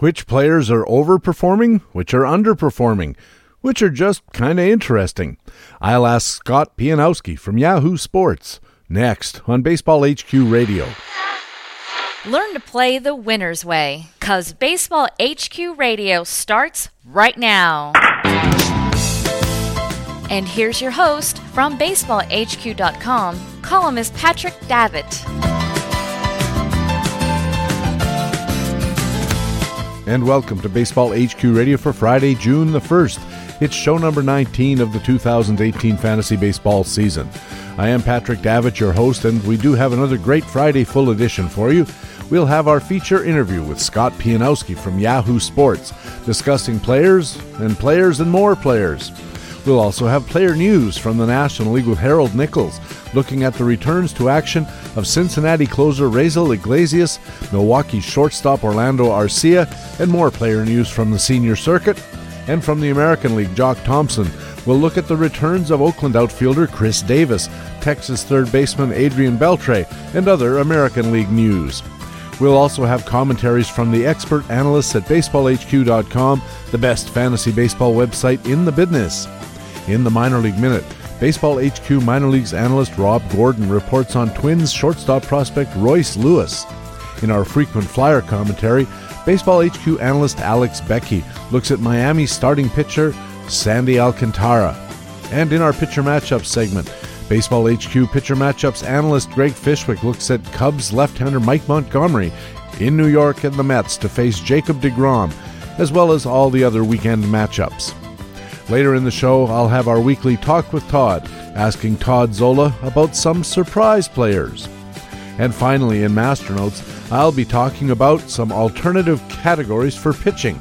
which players are overperforming, which are underperforming, which are just kind of interesting. I'll ask Scott Pianowski from Yahoo Sports next on Baseball HQ Radio. Learn to play the winner's way, because Baseball HQ Radio starts right now. And here's your host from BaseballHQ.com, columnist Patrick Davitt. And welcome to Baseball HQ Radio for Friday, June the 1st. It's show number 19 of the 2018 fantasy baseball season. I am Patrick Davitt, your host, and we do have another great Friday full edition for you. We'll have our feature interview with Scott Pianowski from Yahoo Sports, discussing players and players and more players. We'll also have player news from the National League with Harold Nichols, looking at the returns to action of Cincinnati closer Raisel Iglesias, Milwaukee shortstop Orlando Arcia, and more player news from the senior circuit. And from the American League, Jock Thompson will look at the returns of Oakland outfielder Khris Davis, Texas third baseman Adrian Beltre, and other American League news. We'll also have commentaries from the expert analysts at BaseballHQ.com, the best fantasy baseball website in the business. In the Minor League Minute, Baseball HQ Minor Leagues analyst Rob Gordon reports on Twins shortstop prospect Royce Lewis. In our frequent flyer commentary, Baseball HQ analyst Alex Becky looks at Miami starting pitcher Sandy Alcantara. And in our pitcher matchup segment, Baseball HQ pitcher matchups analyst Greg Fishwick looks at Cubs left-hander Mike Montgomery in New York and the Mets to face Jacob DeGrom, as well as all the other weekend matchups. Later in the show, I'll have our weekly Talk with Todd, asking Todd Zola about some surprise players. And finally, in Master Notes, I'll be talking about some alternative categories for pitching.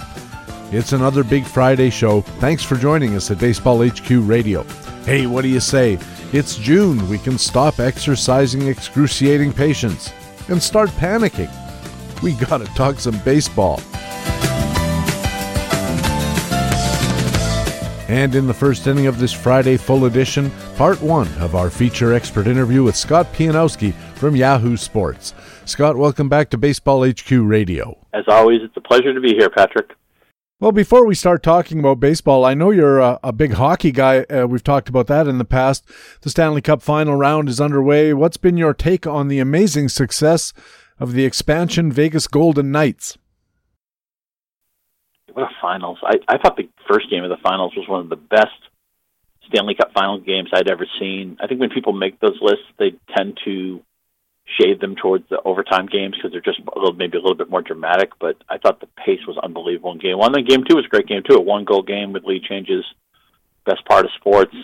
It's another Big Friday show. Thanks for joining us at Baseball HQ Radio. Hey, what do you say? It's June. We can stop exercising excruciating patience and start panicking. We gotta talk some baseball. And in the first inning of this Friday full edition, part one of our feature expert interview with Scott Pianowski from Yahoo Sports. Scott, welcome back to Baseball HQ Radio. As always, it's a pleasure to be here, Patrick. Well, before we start talking about baseball, I know you're a, a big hockey guy. Uh, we've talked about that in the past. The Stanley Cup final round is underway. What's been your take on the amazing success of the expansion Vegas Golden Knights? What a finals! I, I thought the first game of the finals was one of the best Stanley Cup final games I'd ever seen. I think when people make those lists, they tend to shade them towards the overtime games because they're just a little, maybe a little bit more dramatic. But I thought the pace was unbelievable in game one. Then game two was a great game too. A one goal game with lead changes, best part of sports.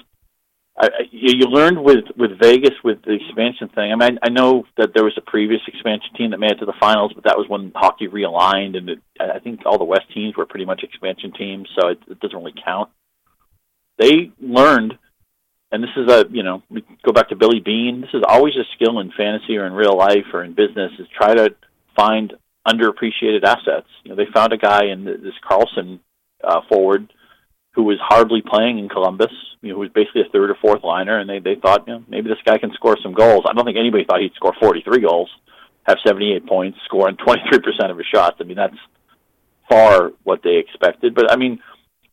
I, you learned with with Vegas with the expansion thing. I mean, I, know that there was a previous expansion team that made it to the finals, but that was when hockey realigned, and it, I think all the West teams were pretty much expansion teams, so it, it doesn't really count. They learned, and this is a you know we go back to Billy Beane. This is always a skill in fantasy or in real life or in business is try to find underappreciated assets. You know, they found a guy in this Karlsson uh, forward who was hardly playing in Columbus, you know, who was basically a third or fourth liner, and they they thought, you know, maybe this guy can score some goals. I don't think anybody thought he'd score 43 goals, have 78 points, score on 23% of his shots. I mean, that's far what they expected. But I mean,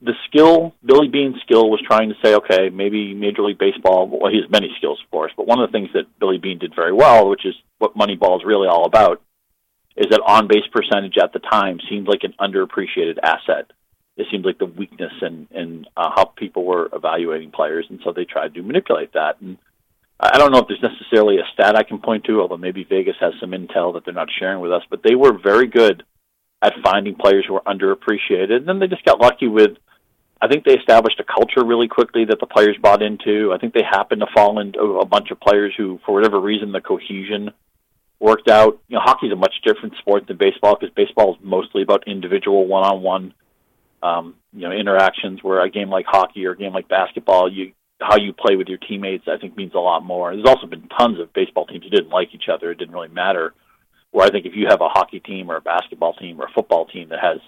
the skill, Billy Beane's skill was trying to say, okay, maybe Major League Baseball. Well, he has many skills, of course, but one of the things that Billy Beane did very well, which is what Moneyball is really all about, is that on base percentage at the time seemed like an underappreciated asset it seemed like the weakness in in uh, how people were evaluating players, and so they tried to manipulate that. And I don't know if there's necessarily a stat I can point to, although maybe Vegas has some intel that they're not sharing with us. But they were very good at finding players who were underappreciated, and then they just got lucky with. I think they established a culture really quickly that the players bought into. I think they happened to fall into a bunch of players who, for whatever reason, the cohesion worked out. You know, hockey's a much different sport than baseball because baseball is mostly about individual one-on-one um, you know interactions where a game like hockey or a game like basketball you how you play with your teammates I think means a lot more. There's also been tons of baseball teams who didn't like each other. It didn't really matter. Where I think if you have a hockey team or a basketball team or a football team that has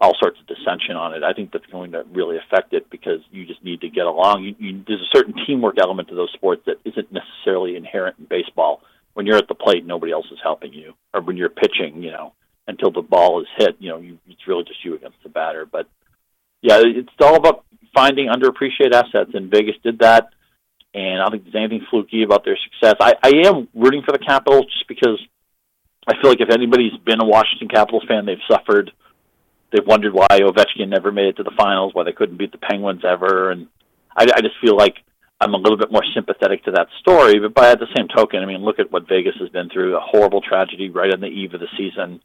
all sorts of dissension on it, I think that's going to really affect it because you just need to get along. You, you, there's a certain teamwork element to those sports that isn't necessarily inherent in baseball. When you're at the plate, nobody else is helping you, or when you're pitching, you know, until the ball is hit. You know, you, it's really just you against the batter. But yeah, it's all about finding underappreciated assets, and Vegas did that. And I don't think there's anything fluky about their success. I, I am rooting for the Capitals just because I feel like if anybody's been a Washington Capitals fan, they've suffered. They've wondered why Ovechkin never made it to the finals, why they couldn't beat the Penguins ever, and I, I just feel like I'm a little bit more sympathetic to that story. But by the same token, I mean, look at what Vegas has been through a horrible tragedy right on the eve of the season.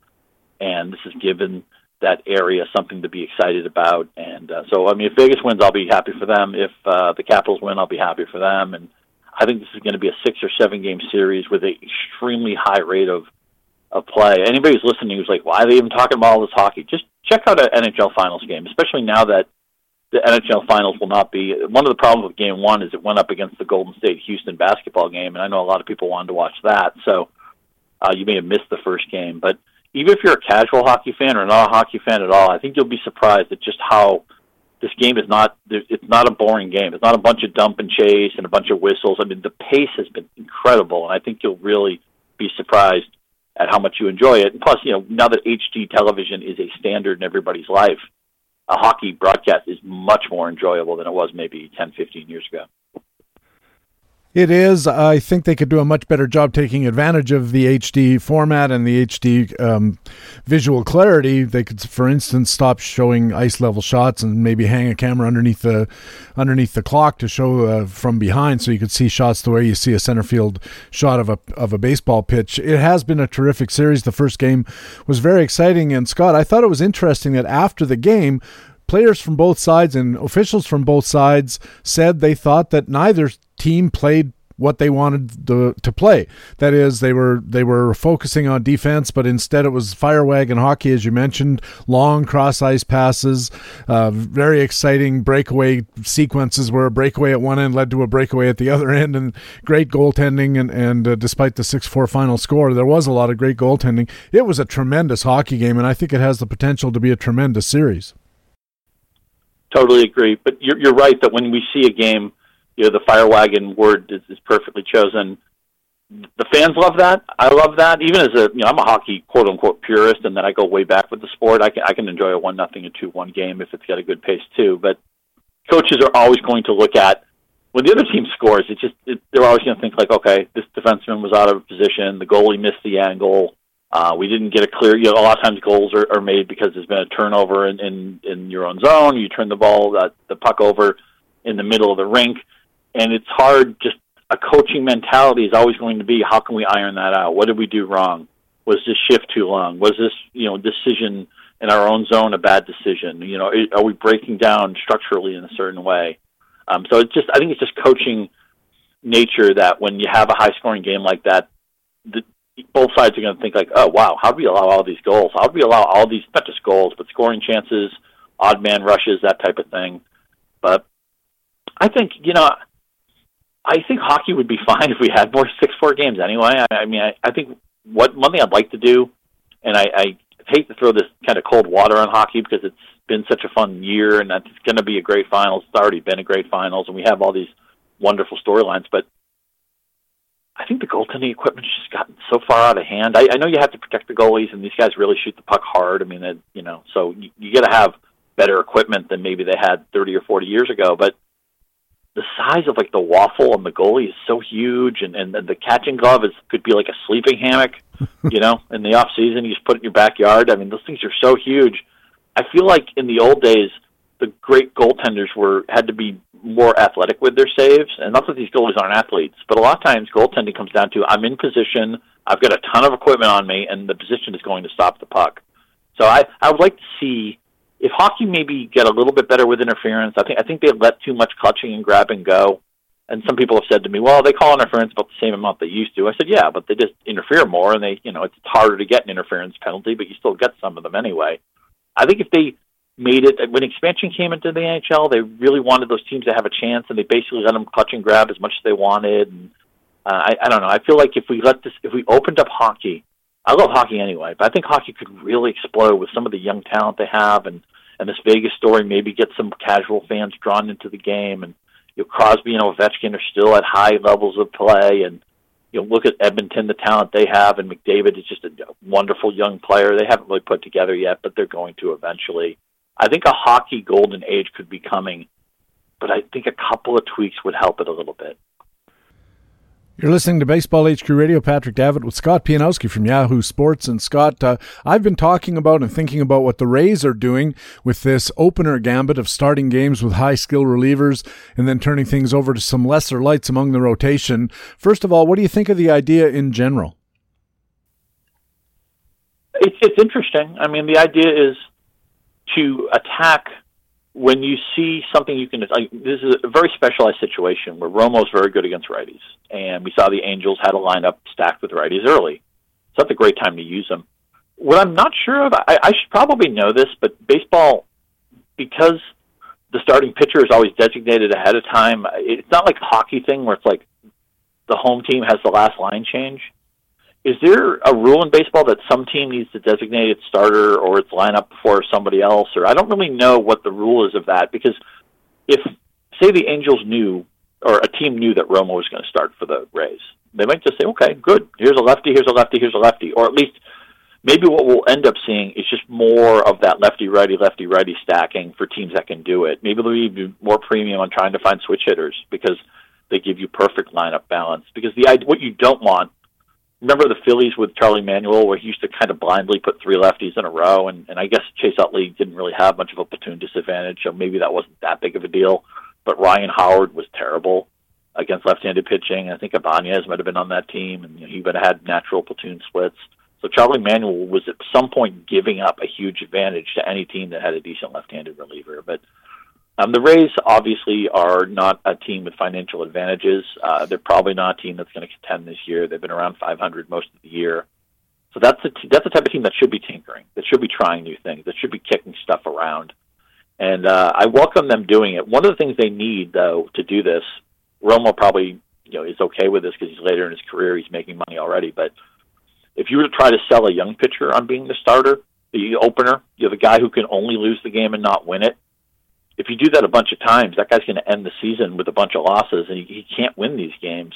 And this has given that area something to be excited about. And uh, so, I mean, if Vegas wins, I'll be happy for them. If uh, the Capitals win, I'll be happy for them. And I think this is going to be a six or seven game series with an extremely high rate of of play. Anybody who's listening who's like, why are they even talking about all this hockey? Just check out an NHL Finals game, especially now that the NHL Finals will not be. One of the problems with Game One is it went up against the Golden State Houston basketball game, and I know a lot of people wanted to watch that. So uh, you may have missed the first game, but even if you're a casual hockey fan or not a hockey fan at all, I think you'll be surprised at just how this game is not. It's not a boring game. It's not a bunch of dump and chase and a bunch of whistles. I mean, the pace has been incredible, and I think you'll really be surprised at how much you enjoy it. And plus, you know, now that HD television is a standard in everybody's life, a hockey broadcast is much more enjoyable than it was maybe 10, 15 years ago. It is. I think they could do a much better job taking advantage of the HD format and the HD um, visual clarity. They could, for instance, stop showing ice level shots and maybe hang a camera underneath the underneath the clock to show uh, from behind, so you could see shots the way you see a center field shot of a of a baseball pitch. It has been a terrific series. The first game was very exciting, and Scott, I thought it was interesting that after the game players from both sides and officials from both sides said they thought that neither team played what they wanted to, to play. That is, they were they were focusing on defense, but instead it was fire wagon hockey, as you mentioned, long cross ice passes, uh, very exciting breakaway sequences where a breakaway at one end led to a breakaway at the other end, and great goaltending. And and uh, despite the six four final score, there was a lot of great goaltending. It was a tremendous hockey game, and I think it has the potential to be a tremendous series. Totally agree, but you're you're right that when we see a game you know the fire wagon word is, is perfectly chosen. The fans love that. I love that. Even as a you know, I'm a hockey quote unquote purist, and then I go way back with the sport. I can I can enjoy a one nothing and two one game if it's got a good pace too. But coaches are always going to look at when the other team scores. It just it, they're always going to think like, okay, this defenseman was out of position. The goalie missed the angle. Uh, we didn't get a clear. You know, a lot of times goals are, are made because there's been a turnover in, in in your own zone. You turn the ball, uh, the puck over in the middle of the rink and it's hard. Just a coaching mentality is always going to be, how can we iron that out? What did we do wrong? Was this shift too long? Was this you know decision in our own zone a bad decision? You know, are we breaking down structurally in a certain way? Um, so it's just, I think it's just coaching nature that when you have a high scoring game like that, the, both sides are going to think like, oh wow, how do we allow all these goals? How do we allow all these not just goals but scoring chances, odd man rushes, that type of thing? But I think you know I think hockey would be fine if we had more six four games anyway. I, I mean, I, I think what one thing I'd like to do, and I, I hate to throw this kind of cold water on hockey because it's been such a fun year and it's going to be a great finals. It's already been a great finals, and we have all these wonderful storylines. But I think the goaltending equipment's just gotten so far out of hand. I, I know you have to protect the goalies, and these guys really shoot the puck hard. I mean, it, you know, so you, you got to have better equipment than maybe they had 30 or 40 years ago. But the size of like the waffle on the goalie is so huge, and and the catching glove is could be like a sleeping hammock. you know, in the off season, you just put it in your backyard. I mean, those things are so huge. I feel like in the old days, the great goaltenders were had to be more athletic with their saves, and not that these goalies aren't athletes, but a lot of times goaltending comes down to I'm in position, I've got a ton of equipment on me, and the position is going to stop the puck. So I I would like to see if hockey maybe get a little bit better with interference, I think I think they let too much clutching and grab and go. And some people have said to me, "Well, they call interference about the same amount they used to." I said, "Yeah, but they just interfere more, and they, you know, it's harder to get an interference penalty, but you still get some of them anyway." I think if they made it when expansion came into the NHL, they really wanted those teams to have a chance, and they basically let them clutch and grab as much as they wanted. And uh, I, I don't know. I feel like if we let this, if we opened up hockey, I love hockey anyway, but I think hockey could really explode with some of the young talent they have and and this Vegas story maybe get some casual fans drawn into the game. And you know, Crosby and Ovechkin are still at high levels of play, and you know, look at Edmonton, the talent they have, and McDavid is just a wonderful young player. They haven't really put together yet, but they're going to eventually. I think a hockey golden age could be coming, but I think a couple of tweaks would help it a little bit. You're listening to Baseball HQ Radio. Patrick Davitt with Scott Pianowski from Yahoo Sports. And Scott, uh, I've been talking about and thinking about what the Rays are doing with this opener gambit of starting games with high skill relievers and then turning things over to some lesser lights among the rotation. First of all, what do you think of the idea in general? It's, it's interesting. I mean, the idea is to attack when you see something you can, like, this is a very specialized situation where Romo's very good against righties, and we saw the Angels had a lineup stacked with righties early. So that's a great time to use them. What I'm not sure of, I, I should probably know this, but baseball, because the starting pitcher is always designated ahead of time, it's not like a hockey thing where it's like the home team has the last line change is there a rule in baseball that some team needs to designate its starter or its lineup before somebody else? Or I don't really know what the rule is of that because if say the Angels knew or a team knew that Romo was going to start for the Rays, they might just say, "Okay, good. Here's a lefty. Here's a lefty. Here's a lefty." Or at least maybe what we'll end up seeing is just more of that lefty righty lefty righty stacking for teams that can do it. Maybe there'll be more premium on trying to find switch hitters because they give you perfect lineup balance. Because the what you don't want remember the Phillies with Charlie Manuel, where he used to kind of blindly put three lefties in a row, and, and I guess Chase Utley didn't really have much of a platoon disadvantage, so maybe that wasn't that big of a deal. But Ryan Howard was terrible against left-handed pitching. I think Ibanez might have been on that team, and you know, he would have had natural platoon splits. So Charlie Manuel was at some point giving up a huge advantage to any team that had a decent left-handed reliever, but um, the Rays obviously are not a team with financial advantages. Uh, they're probably not a team that's going to contend this year. They've been around 500 most of the year. So that's the t- that's the type of team that should be tinkering, that should be trying new things, that should be kicking stuff around. And uh, I welcome them doing it. One of the things they need, though, to do this, Romo probably you know is okay with this because he's later in his career, he's making money already. But if you were to try to sell a young pitcher on being the starter, the opener, you have a guy who can only lose the game and not win it if you do that a bunch of times, that guy's going to end the season with a bunch of losses, and he, he can't win these games.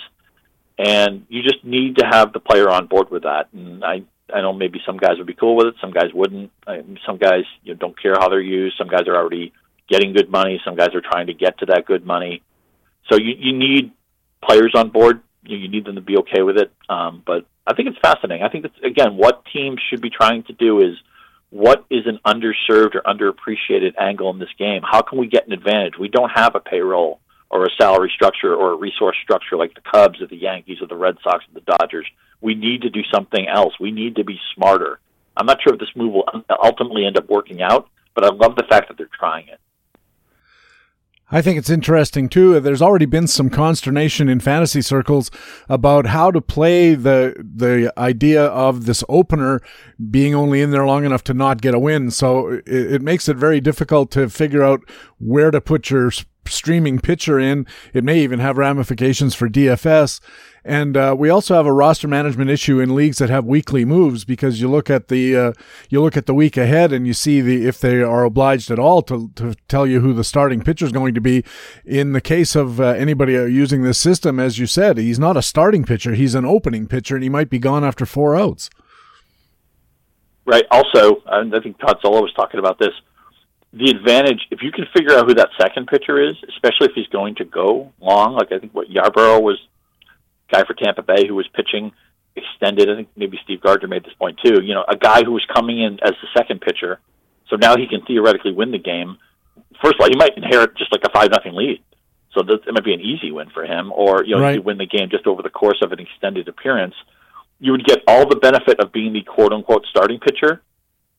And you just need to have the player on board with that. And I, I know maybe some guys would be cool with it, some guys wouldn't. I, some guys you know, don't care how they're used. Some guys are already getting good money. Some guys are trying to get to that good money. So you, you need players on board. You, you need them to be okay with it. Um, but I think it's fascinating. I think that's again what teams should be trying to do is what is an underserved or underappreciated angle in this game? How can we get an advantage? We don't have a payroll or a salary structure or a resource structure like the Cubs or the Yankees or the Red Sox or the Dodgers. We need to do something else. We need to be smarter. I'm not sure if this move will ultimately end up working out, but I love the fact that they're trying it. I think it's interesting too. There's already been some consternation in fantasy circles about how to play the the idea of this opener being only in there long enough to not get a win. So it, it makes it very difficult to figure out where to put your streaming pitcher in. It may even have ramifications for DFS. And uh, we also have a roster management issue in leagues that have weekly moves because you look at the uh, you look at the week ahead and you see the if they are obliged at all to to tell you who the starting pitcher is going to be. In the case of uh, anybody uh, using this system, as you said, he's not a starting pitcher; he's an opening pitcher, and he might be gone after four outs. Right. Also, I think Todd Zola was talking about this the advantage if you can figure out who that second pitcher is, especially if he's going to go long, like I think what Yarbrough was guy for Tampa Bay who was pitching extended. I think maybe Steve Gardner made this point too. You know, a guy who was coming in as the second pitcher, so now he can theoretically win the game. First of all, he might inherit just like a five nothing lead, so that, it might be an easy win for him. Or you know, right. you win the game just over the course of an extended appearance, you would get all the benefit of being the quote unquote starting pitcher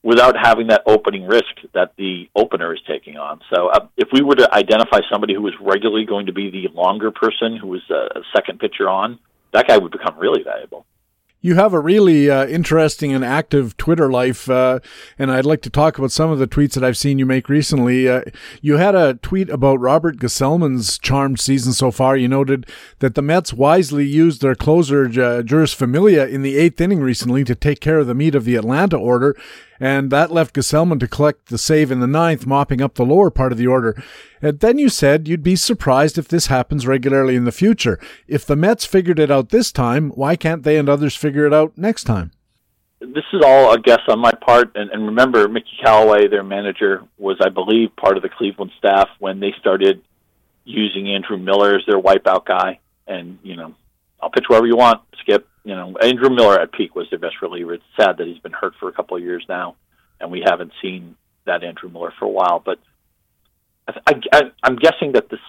without having that opening risk that the opener is taking on. So, uh, if we were to identify somebody who was regularly going to be the longer person who was a second pitcher on, that guy would become really valuable. You have a really uh, interesting and active Twitter life, uh, and I'd like to talk about some of the tweets that I've seen you make recently. Uh, you had a tweet about Robert Gsellman's charmed season so far. You noted that the Mets wisely used their closer, uh, Jeurys Familia, in the eighth inning recently to take care of the meat of the Atlanta order, and that left Gsellman to collect the save in the ninth, mopping up the lower part of the order. And then you said you'd be surprised if this happens regularly in the future. If the Mets figured it out this time, why can't they and others figure it out next time? This is all a guess on my part, and, and remember, Mickey Callaway, their manager, was, I believe, part of the Cleveland staff when they started using Andrew Miller as their wipeout guy. And you know, I'll pitch wherever you want, Skip you know, Andrew Miller at peak was their best reliever. It's sad that he's been hurt for a couple of years now, and we haven't seen that Andrew Miller for a while. But I, I, I'm guessing that this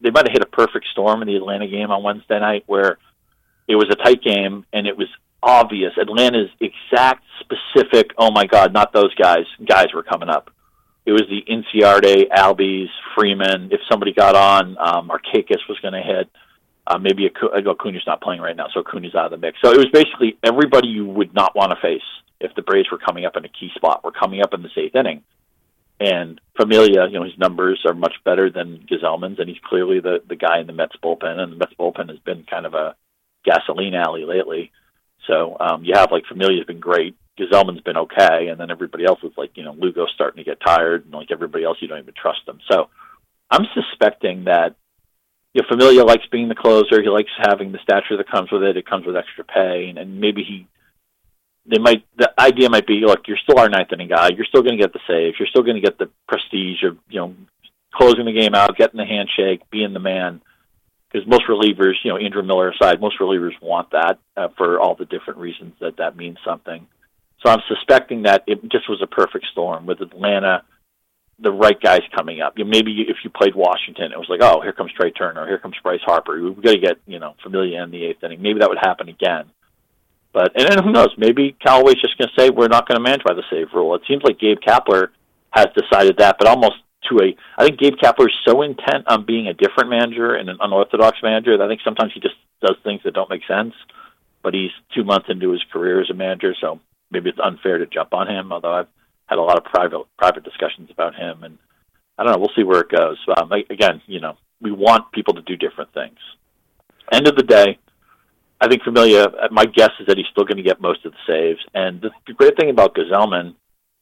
they might have hit a perfect storm in the Atlanta game on Wednesday night, where it was a tight game and it was obvious Atlanta's exact specific. Oh my God, not those guys! Guys were coming up. It was the Inciarte, Albies, Freeman. If somebody got on, um, Markakis was going to hit. Uh, maybe Acuna's not playing right now, so Acuna's out of the mix. So it was basically everybody you would not want to face if the Braves were coming up in a key spot. Were coming up in the eighth inning, and Familia, you know, his numbers are much better than Gsellman's, and he's clearly the the guy in the Mets bullpen, and the Mets bullpen has been kind of a gasoline alley lately. So um, you have like Familia's been great, Gsellman's been okay, and then everybody else is like, you know, Lugo's starting to get tired, and like everybody else, you don't even trust them. So I'm suspecting that you know, Familia likes being the closer. He likes having the stature that comes with it. It comes with extra pay, and, and maybe he. They might. The idea might be, look, you're still our ninth inning guy. You're still going to get the saves. You're still going to get the prestige of you know closing the game out, getting the handshake, being the man. Because most relievers, you know, Andrew Miller aside, most relievers want that uh, for all the different reasons that that means something. So I'm suspecting that it just was a perfect storm with Atlanta the right guys coming up. You know, maybe if you played Washington, it was like, oh, here comes Trea Turner, here comes Bryce Harper. We've got to get you know Familia in the eighth inning. Maybe that would happen again. But and, and who knows? Maybe Callaway's just going to say we're not going to manage by the save rule. It seems like Gabe Kapler has decided that, but almost to a. I think Gabe Kapler is so intent on being a different manager and an unorthodox manager that I think sometimes he just does things that don't make sense. But he's two months into his career as a manager, so maybe it's unfair to jump on him. Although I've had a lot of private private discussions about him, and I don't know. We'll see where it goes. Um, again, you know, we want people to do different things. End of the day, I think Familia. My guess is that he's still going to get most of the saves. And the, great thing about Gsellman,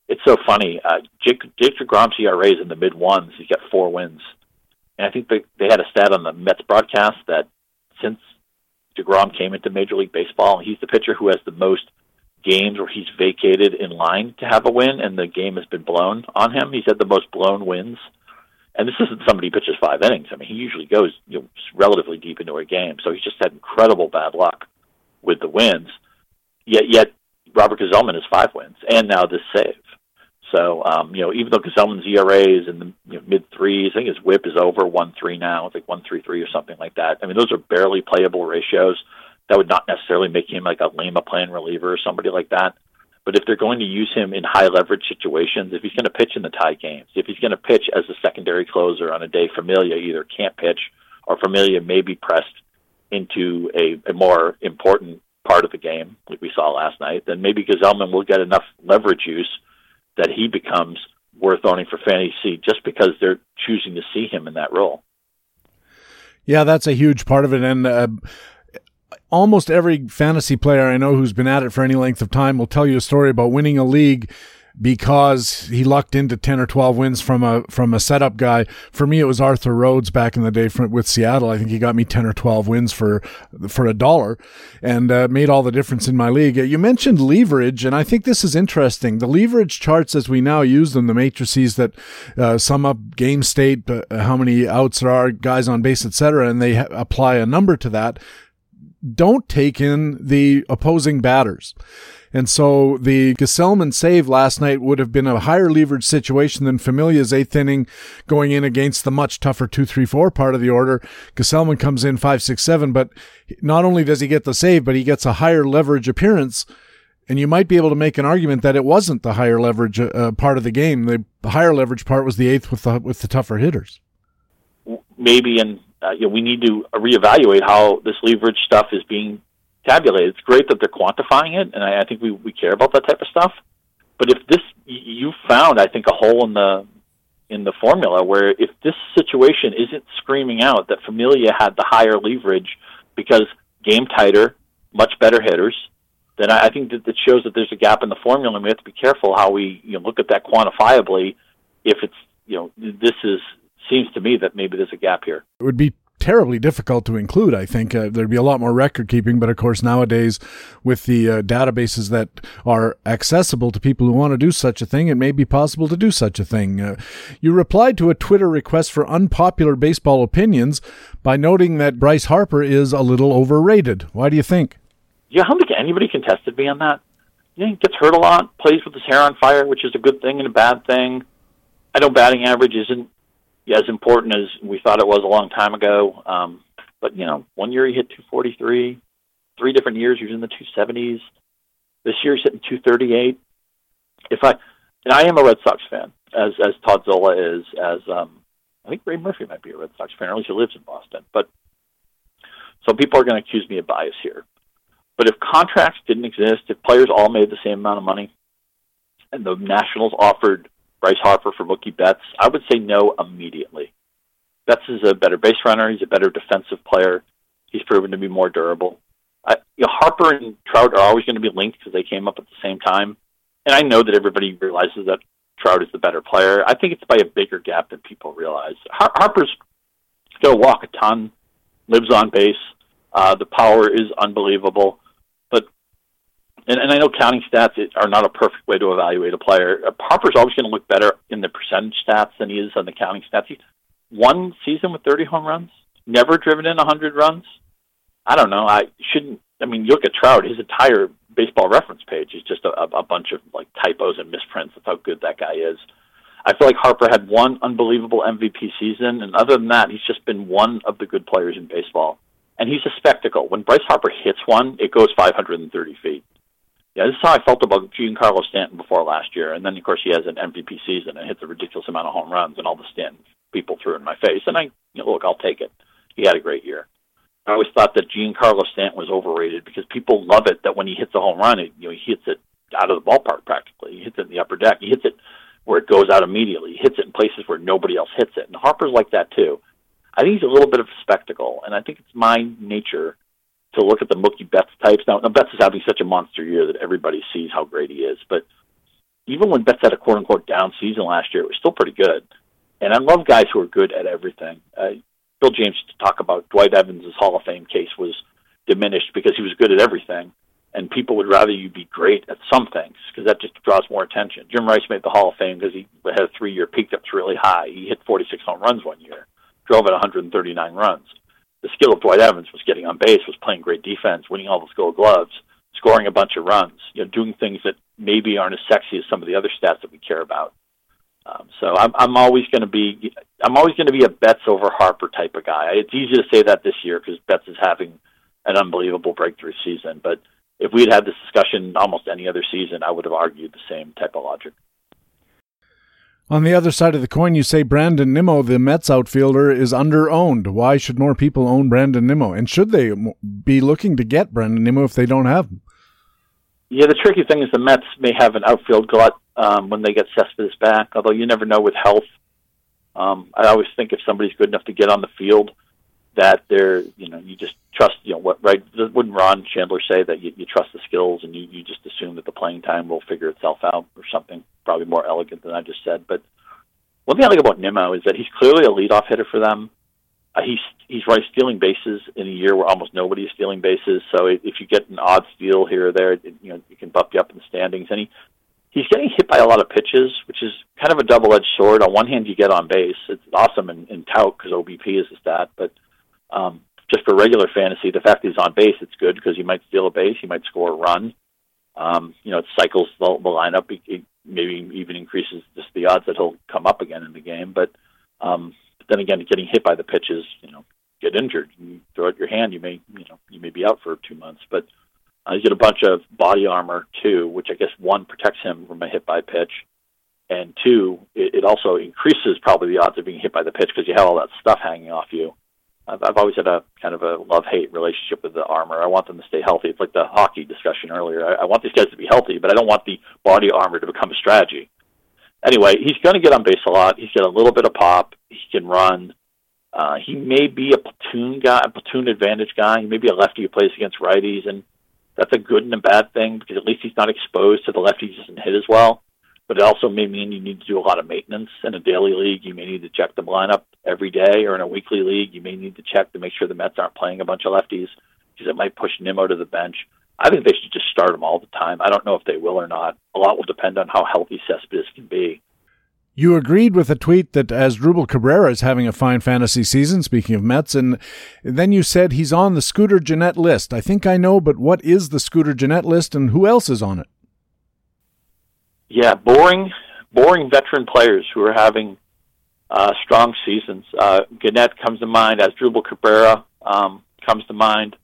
it's so funny. Uh, Jake, Jake Degrom's ERA is in the mid ones. He's got four wins, and I think they they had a stat on the Mets broadcast that since Degrom came into Major League Baseball, he's the pitcher who has the most games where he's vacated in line to have a win, and the game has been blown on him. He's had the most blown wins, and this isn't somebody who pitches five innings. I mean, he usually goes you know, relatively deep into a game, so he's just had incredible bad luck with the wins. Yet, yet Robert Gsellman has five wins, and now this save. So, um, you know, even though Gsellman's ERA is in the you know, mid threes, I think his WHIP is over one three now. It's like one three three or something like that. I mean, those are barely playable ratios that would not necessarily make him like a Lima plan reliever or somebody like that. But if they're going to use him in high leverage situations, if he's going to pitch in the tie games, if he's going to pitch as a secondary closer on a day Familia either can't pitch or Familia may be pressed into a, a more important part of the game, like we saw last night, then maybe Gsellman will get enough leverage use that he becomes worth owning for fantasy just because they're choosing to see him in that role. Yeah, that's a huge part of it. And uh, almost every fantasy player I know who's been at it for any length of time will tell you a story about winning a league because he lucked into 10 or 12 wins from a from a setup guy. For me it was Arthur Rhodes back in the day with Seattle. I think he got me 10 or 12 wins for for a dollar and uh, made all the difference in my league. You mentioned leverage and I think this is interesting. The leverage charts as we now use them, the matrices that uh, sum up game state, uh, how many outs there are, guys on base, etc., and they ha- apply a number to that don't take in the opposing batters. And so the Gsellman save last night would have been a higher leverage situation than Familia's eighth inning going in against the much tougher two, three, four part of the order. Gsellman comes in five, six, seven, but not only does he get the save, but he gets a higher leverage appearance. And you might be able to make an argument that it wasn't the higher leverage uh, part of the game. The higher leverage part was the eighth with the with the tougher hitters. Maybe, and uh, you know, we need to reevaluate how this leverage stuff is being tabulated. It's great that they're quantifying it, and I, I think we, we care about that type of stuff. But if this, you found, I think, a hole in the in the formula where if this situation isn't screaming out that Familia had the higher leverage because game tighter, much better hitters, then I think that it shows that there's a gap in the formula, and we have to be careful how we you know, look at that quantifiably. If it's you know this is seems to me that maybe there's a gap here. It would be terribly difficult to include. I think uh, there'd be a lot more record keeping, but of course nowadays with the uh, databases that are accessible to people who want to do such a thing, it may be possible to do such a thing. Uh, you replied to a Twitter request for unpopular baseball opinions by noting that Bryce Harper is a little overrated. Why do you think? Yeah, don't think anybody contested me on that. You know, he gets hurt a lot, plays with his hair on fire, which is a good thing and a bad thing. I know batting average isn't as important as we thought it was a long time ago. Um, but you know, one year he hit 243. Three different years he was in the 270s. This year he's hitting 238. If I and I am a Red Sox fan, as as Todd Zola is, as um, I think Ray Murphy might be a Red Sox fan, or at least he lives in Boston. But so people are going to accuse me of bias here. But if contracts didn't exist, if players all made the same amount of money, and the Nationals offered Bryce Harper for Mookie Betts, I would say no immediately. Betts is a better base runner. He's a better defensive player. He's proven to be more durable. I, you know, Harper and Trout are always going to be linked because they came up at the same time. And I know that everybody realizes that Trout is the better player. I think it's by a bigger gap than people realize. Har- Harper's going to walk a ton, lives on base. Uh, the power is unbelievable and, and I know counting stats are not a perfect way to evaluate a player. Uh, Harper's always going to look better in the percentage stats than he is on the counting stats. He's one season with 30 home runs, never driven in 100 runs. I don't know. I shouldn't. I mean, you look at Trout. His entire baseball reference page is just a, a bunch of like typos and misprints. That's how good that guy is. I feel like Harper had one unbelievable MVP season, and other than that, he's just been one of the good players in baseball. And he's a spectacle. When Bryce Harper hits one, it goes 530 feet yeah, this is how I felt about Giancarlo Stanton before last year. And then, of course, he has an MVP season and hits a ridiculous amount of home runs, and all the Stanton people threw in my face. And I, you know, look, I'll take it. He had a great year. I always thought that Giancarlo Stanton was overrated because people love it that when he hits a home run, it, you know, he hits it out of the ballpark practically. He hits it in the upper deck. He hits it where it goes out immediately. He hits it in places where nobody else hits it. And Harper's like that too. I think he's a little bit of a spectacle, and I think it's my nature to look at the Mookie Betts types. Now, now Betts is having such a monster year that everybody sees how great he is. But even when Betts had a quote unquote down season last year, it was still pretty good. And I love guys who are good at everything. Uh, Bill James to talk about Dwight Evans' Hall of Fame case was diminished because he was good at everything, and people would rather you be great at some things because that just draws more attention. Jim Rice made the Hall of Fame because he had a three-year peak that's really high. He hit 46 home runs one year, drove at 139 runs the skill of Dwight Evans was getting on base, was playing great defense, winning all those Gold Gloves, scoring a bunch of runs, you know, doing things that maybe aren't as sexy as some of the other stats that we care about. Um, so I'm, I'm always going to be I'm always going to be a Betts over Harper type of guy. It's easy to say that this year because Betts is having an unbelievable breakthrough season. But if we had had this discussion almost any other season, I would have argued the same type of logic. On the other side of the coin, you say Brandon Nimmo, the Mets outfielder, is under-owned. Why should more people own Brandon Nimmo? And should they be looking to get Brandon Nimmo if they don't have him? Yeah, the tricky thing is the Mets may have an outfield glut um, when they get Cespedes back, although you never know with health. Um, I always think if somebody's good enough to get on the field, that they're, you know, you just trust, you know, what, right? Wouldn't Ron Shandler say that you, you trust the skills and you, you just assume that the playing time will figure itself out or something? Probably more elegant than I just said. But one thing I like about Nimmo is that he's clearly a leadoff hitter for them. Uh, he's he's right stealing bases in a year where almost nobody is stealing bases. So if you get an odd steal here or there, it, you know you can bump you up in the standings. And he he's getting hit by a lot of pitches, which is kind of a double-edged sword. On one hand, you get on base; it's awesome in, in tout because OBP is a stat, but um, just for regular fantasy, the fact he's on base, it's good because he might steal a base, he might score a run. Um, you know, it cycles the, the lineup. It, it maybe even increases just the odds that he'll come up again in the game. But, um, then again, getting hit by the pitches, you know, get injured, you throw out your hand, you may, you know, you may be out for two months. But uh, he's got a bunch of body armor too, which I guess one protects him from a hit by pitch, and two, it, it also increases probably the odds of being hit by the pitch because you have all that stuff hanging off you. I've, I've always had a kind of a love hate relationship with the armor. I want them to stay healthy. It's like the hockey discussion earlier. I, I want these guys to be healthy, but I don't want the body armor to become a strategy. Anyway, he's going to get on base a lot. He's got a little bit of pop. He can run. Uh, he may be a platoon guy, a platoon advantage guy. He may be a lefty who plays against righties, and That's a good and a bad thing because at least he's not exposed to the lefties he doesn't hit as well. But it also may mean you need to do a lot of maintenance in a daily league. You may need to check the lineup every day, or in a weekly league, you may need to check to make sure the Mets aren't playing a bunch of lefties because it might push Nimmo to the bench. I think they should just start him all the time. I don't know if they will or not. A lot will depend on how healthy Cespedes can be. You agreed with a tweet that Asdrubal Cabrera is having a fine fantasy season, speaking of Mets, and then you said he's on the Scooter Gennett list. I think I know, but what is the Scooter Gennett list and who else is on it? Yeah, boring, boring veteran players who are having uh, strong seasons. Uh, Gennett comes to mind, As Asdrubal Cabrera um, comes to mind,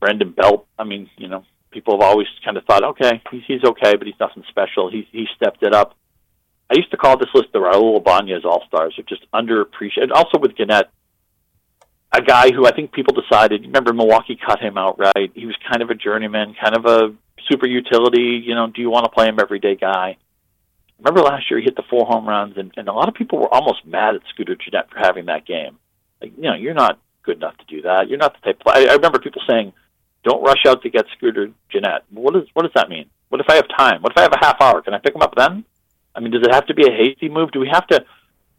Brandon Belt. I mean, you know, people have always kind of thought, okay, he's, he's okay, but he's nothing special. He, he stepped it up I used to call this list the Raul Ibanez All Stars, or just underappreciated. Also with Gennett, a guy who I think people decided. Remember, Milwaukee cut him outright. He was kind of a journeyman, kind of a super utility. You know, do you want to play him everyday guy? Remember last year he hit the four home runs, and, and a lot of people were almost mad at Scooter Gennett for having that game. Like, you know, you're not good enough to do that. You're not the type. I, I remember people saying, "Don't rush out to get Scooter Gennett." What does what does that mean? What if I have time? What if I have a half hour? Can I pick him up then? I mean, does it have to be a hasty move? Do we have to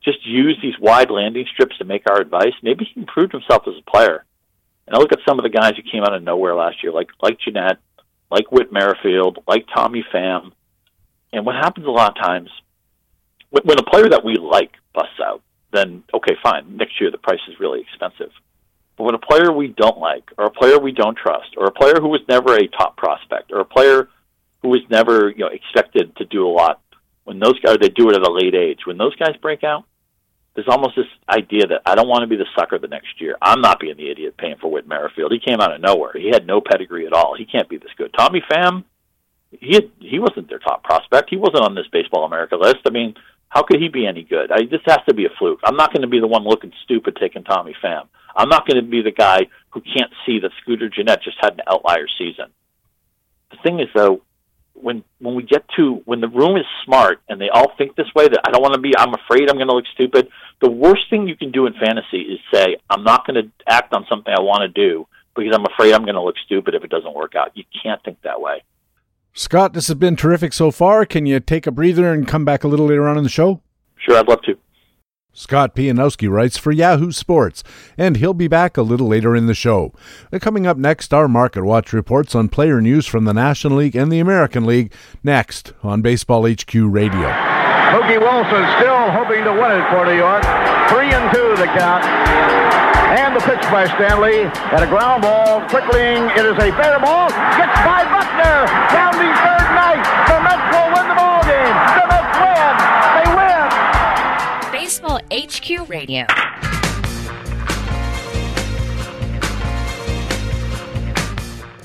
just use these wide landing strips to make our advice? Maybe he improved himself as a player. And I look at some of the guys who came out of nowhere last year, like like Gennett, like Whit Merrifield, like Tommy Pham. And what happens a lot of times when a player that we like busts out, then okay, fine. Next year the price is really expensive. But when a player we don't like, or a player we don't trust, or a player who was never a top prospect, or a player who was never you know expected to do a lot when those guys they do it at a late age. When those guys break out, there's almost this idea that I don't want to be the sucker the next year. I'm not being the idiot paying for Whit Merrifield. He came out of nowhere. He had no pedigree at all. He can't be this good. Tommy Pham, he had, he wasn't their top prospect. He wasn't on this Baseball America list. I mean, how could he be any good? I, this has to be a fluke. I'm not going to be the one looking stupid taking Tommy Pham. I'm not going to be the guy who can't see that Scooter Gennett just had an outlier season. The thing is, though, when when we get to when the room is smart and they all think this way that I don't want to be I'm afraid I'm going to look stupid. The worst thing you can do in fantasy is say I'm not going to act on something I want to do because I'm afraid I'm going to look stupid if it doesn't work out. You can't think that way. Scott, this has been terrific so far. Can you take a breather and come back a little later on in the show? Sure, I'd love to. Scott Pianowski writes for Yahoo Sports, and he'll be back a little later in the show. Uh, coming up next, our Market Watch reports on player news from the National League and the American League, next on Baseball HQ Radio. Mookie Wilson still hoping to win it for New York. Three and two the count. And the pitch by Stanley at a ground ball. Quickling, it is a fair ball. Gets by Buckner. Down the third night. The Mets will win the ball game. The Mets win. Baseball HQ Radio.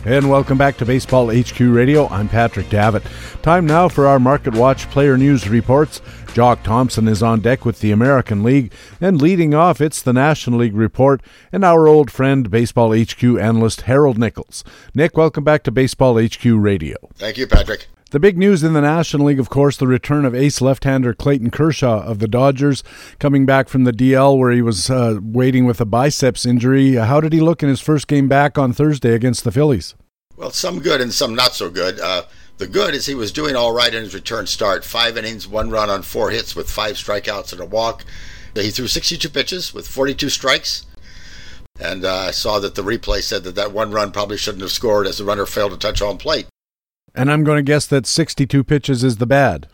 And welcome back to Baseball HQ Radio. I'm Patrick Davitt. Time now for our Market Watch player news reports. Jock Thompson is on deck with the American League, and leading off, it's the National League report and our old friend, Baseball HQ analyst Harold Nichols. Nick, welcome back to Baseball HQ Radio. Thank you, Patrick. The big news in the National League, of course, the return of ace left-hander Clayton Kershaw of the Dodgers, coming back from the DL where he was uh, waiting with a biceps injury. How did he look in his first game back on Thursday against the Phillies? Well, some good and some not so good. Uh, the good is he was doing all right in his return start. Five innings, one run on four hits with five strikeouts and a walk. He threw 62 pitches with 42 strikes. And uh, I saw that the replay said that that one run probably shouldn't have scored as the runner failed to touch home plate. And I'm going to guess that 62 pitches is the bad.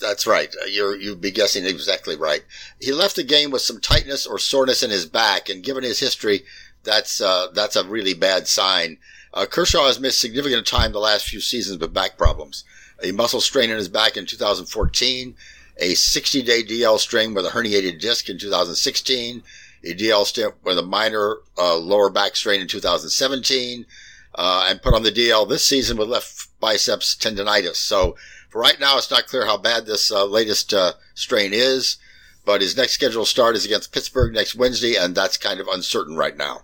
That's right. Uh, you're, you'd be guessing exactly right. He left the game with some tightness or soreness in his back, and given his history, that's uh, that's a really bad sign. Uh, Kershaw has missed significant time the last few seasons with back problems. A muscle strain in his back in 2014, a 60-day DL strain with a herniated disc in 2016, a DL stint with a minor uh, lower back strain in 2017, uh, and put on the DL this season with left biceps tendonitis. So for right now, it's not clear how bad this uh, latest uh, strain is, but his next scheduled start is against Pittsburgh next Wednesday, and that's kind of uncertain right now.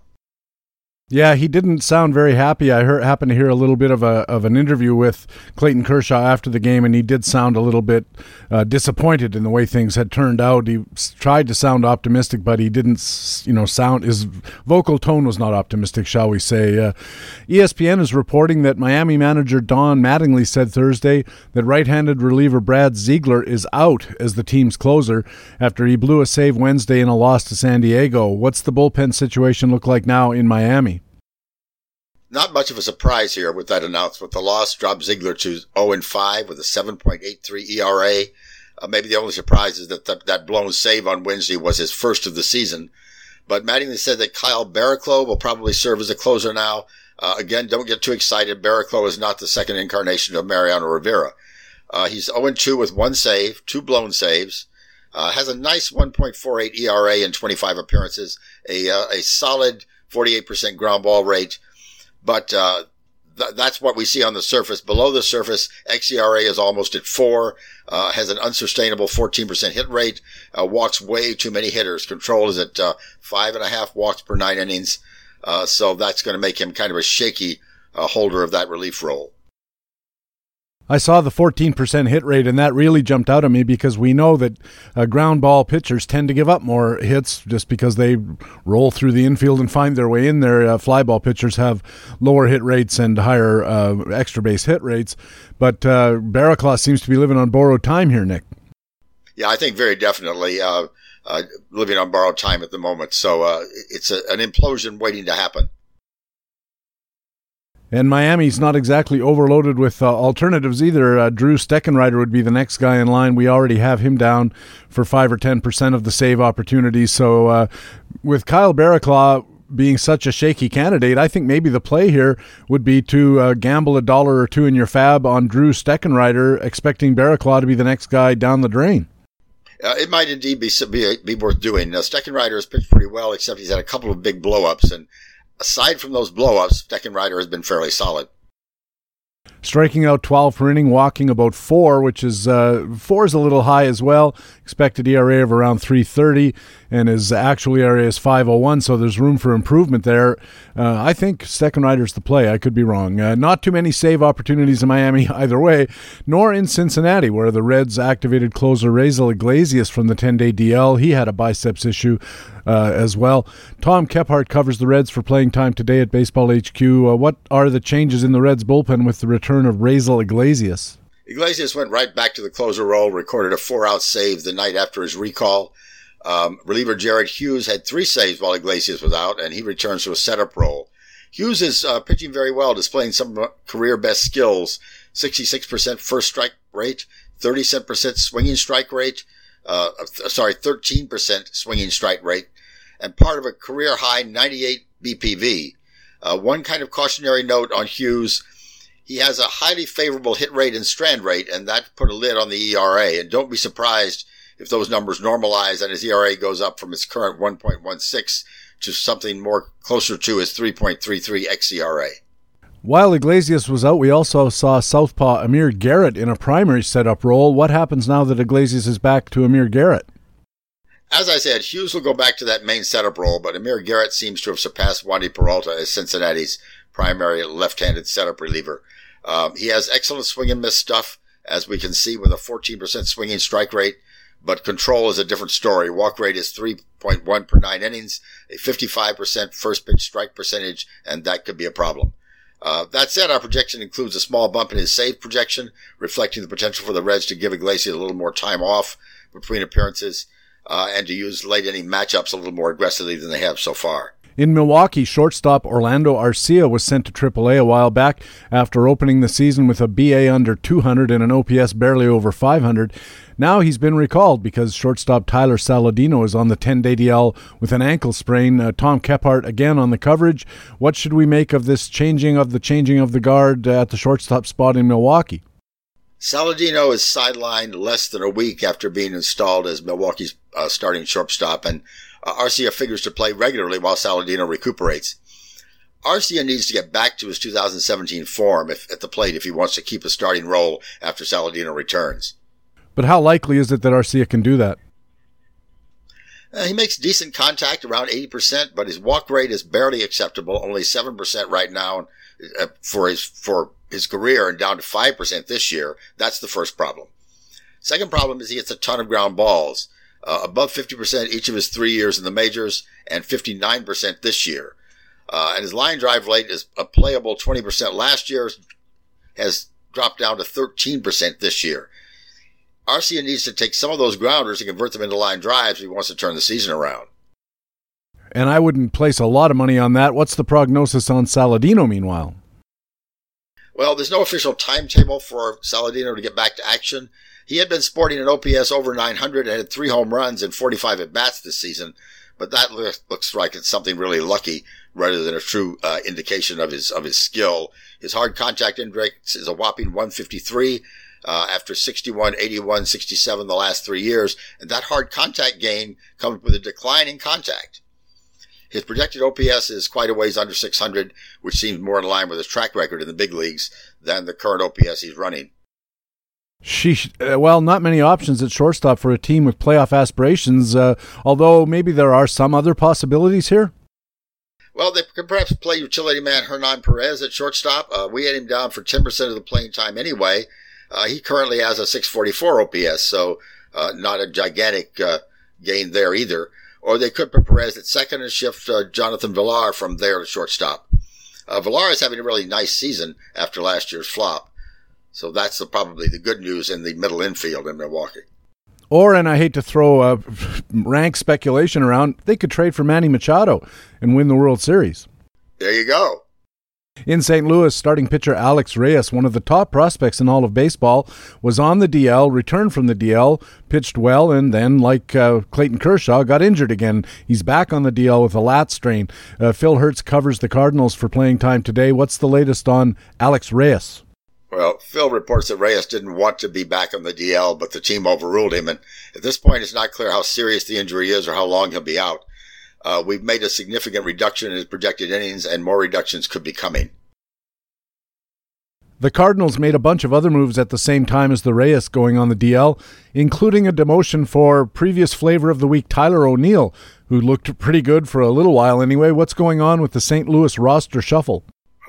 Yeah, he didn't sound very happy. I heard, happened to hear a little bit of a of an interview with Clayton Kershaw after the game, and he did sound a little bit uh, disappointed in the way things had turned out. He tried to sound optimistic, but he didn't. You know, sound his vocal tone was not optimistic, shall we say? Uh, ESPN is reporting that Miami manager Don Mattingly said Thursday that right-handed reliever Brad Ziegler is out as the team's closer after he blew a save Wednesday in a loss to San Diego. What's the bullpen situation look like now in Miami? Not much of a surprise here with that announcement. The loss dropped Ziegler to 0 5 with a 7.83 ERA. Uh, maybe the only surprise is that th- that blown save on Wednesday was his first of the season. But Mattingly said that Kyle Barraclough will probably serve as a closer now. Uh, again, don't get too excited. Barraclough is not the second incarnation of Mariano Rivera. Uh, he's 0-2 with one save, two blown saves. Uh, has a nice 1.48 ERA in 25 appearances, a, uh, a solid 48% ground ball rate. But uh, th- that's what we see on the surface. Below the surface, xERA is almost at four. Uh, has an unsustainable 14% hit rate. Uh, walks way too many hitters. Control is at uh, five and a half walks per nine innings. Uh, so that's going to make him kind of a shaky uh, holder of that relief role. I saw the 14% hit rate, and that really jumped out at me because we know that uh, ground ball pitchers tend to give up more hits just because they roll through the infield and find their way in there. Uh, fly ball pitchers have lower hit rates and higher uh, extra base hit rates. But uh, Barraclough seems to be living on borrowed time here, Nick. Yeah, I think very definitely uh, uh, living on borrowed time at the moment. So uh, it's a, an implosion waiting to happen. And Miami's not exactly overloaded with uh, alternatives either. Uh, Drew Steckenrider would be the next guy in line. We already have him down for five or ten percent of the save opportunities. So uh, with Kyle Barraclough being such a shaky candidate, I think maybe the play here would be to uh, gamble a dollar or two in your FAAB on Drew Steckenrider, expecting Barraclough to be the next guy down the drain. Uh, it might indeed be, be, be worth doing. Uh, Steckenrider has pitched pretty well, except he's had a couple of big blowups, and aside from those blowups, Steckenrider has been fairly solid. Striking out 12 per inning, walking about four, which is uh, four is a little high as well. Expected ERA of around 330, and his actual ERA is 501, so there's room for improvement there. Uh, I think Steckenrider's the play. I could be wrong. Uh, not too many save opportunities in Miami either way, nor in Cincinnati, where the Reds activated closer Raisel Iglesias from the 10 day DL. He had a biceps issue uh, as well. Tom Kephart covers the Reds for playing time today at Baseball HQ. Uh, what are the changes in the Reds bullpen with the return of Raisel Iglesias? Iglesias went right back to the closer role, recorded a four out save the night after his recall. Um, reliever Jared Hughes had three saves while Iglesias was out, and he returns to a setup role. Hughes is uh, pitching very well, displaying some career best skills 66% first strike rate, 37% swinging strike rate, uh, sorry, 13% swinging strike rate, and part of a career high 98 BPV. Uh, one kind of cautionary note on Hughes. He has a highly favorable hit rate and strand rate, and that put a lid on the ERA. And don't be surprised if those numbers normalize and his ERA goes up from its current 1.16 to something more closer to his 3.33 xERA. While Iglesias was out, we also saw Southpaw Amir Garrett in a primary setup role. What happens now that Iglesias is back to Amir Garrett? As I said, Hughes will go back to that main setup role, but Amir Garrett seems to have surpassed Wandy Peralta as Cincinnati's primary left-handed setup reliever. Um, he has excellent swing and miss stuff, as we can see with a 14% swinging strike rate, but control is a different story. Walk rate is 3.1 per nine innings, a 55% first pitch strike percentage, and that could be a problem. Uh, that said, our projection includes a small bump in his save projection, reflecting the potential for the Reds to give Iglesias a little more time off between appearances uh, and to use late inning matchups a little more aggressively than they have so far. In Milwaukee, shortstop Orlando Arcia was sent to AAA a while back after opening the season with a BA under 200 and an OPS barely over 500. Now he's been recalled because shortstop Tyler Saladino is on the 10 day DL with an ankle sprain. Uh, Tom Kephart again on the coverage. What should we make of this changing of the changing of the guard at the shortstop spot in Milwaukee? Saladino is sidelined less than a week after being installed as Milwaukee's uh, starting shortstop, and uh, Arcia figures to play regularly while Saladino recuperates. Arcia needs to get back to his 2017 form if, at the plate if he wants to keep a starting role after Saladino returns. But how likely is it that Arcia can do that? Uh, he makes decent contact around 80%, but his walk rate is barely acceptable, only 7% right now uh, for his, for his career and down to 5% this year. That's the first problem. Second problem is he hits a ton of ground balls, uh, above 50% each of his three years in the majors and 59% this year. Uh, and his line drive rate is a playable 20% last year, has dropped down to 13% this year. Arcia needs to take some of those grounders and convert them into line drives if he wants to turn the season around. And I wouldn't place a lot of money on that. What's the prognosis on Saladino, meanwhile? Well, there's no official timetable for Saladino to get back to action. He had been sporting an OPS over 900 and had three home runs and 45 at bats this season, but that looks like it's something really lucky rather than a true uh, indication of his of his skill. His hard contact index is a whopping 153 uh, after 61, 81, 67 the last three years, and that hard contact gain comes with a decline in contact. His projected OPS is quite a ways under 600, which seems more in line with his track record in the big leagues than the current OPS he's running. Sheesh. Uh, well, not many options at shortstop for a team with playoff aspirations, uh, although maybe there are some other possibilities here. Well, they could perhaps play utility man Hernan Perez at shortstop. Uh, we had him down for 10% of the playing time anyway. Uh, he currently has a 644 OPS, so uh, not a gigantic gain there either. Or they could put Perez at second and shift Jonathan Villar from there to shortstop. Villar is having a really nice season after last year's flop. So that's the, probably the good news in the middle infield in Milwaukee. Or, and I hate to throw a rank speculation around, they could trade for Manny Machado and win the World Series. There you go. In St. Louis, starting pitcher Alex Reyes, one of the top prospects in all of baseball, was on the DL, returned from the DL, pitched well, and then, like uh, Clayton Kershaw, got injured again. He's back on the DL with a lat strain. Uh, Phil Hertz covers the Cardinals for playing time today. What's the latest on Alex Reyes? Well, Phil reports that Reyes didn't want to be back on the DL, but the team overruled him. And at this point, it's not clear how serious the injury is or how long he'll be out. Uh, we've made a significant reduction in his projected innings, and more reductions could be coming. The Cardinals made a bunch of other moves at the same time as the Reyes going on the DL, including a demotion for previous flavor of the week Tyler O'Neill, who looked pretty good for a little while anyway. What's going on with the St. Louis roster shuffle?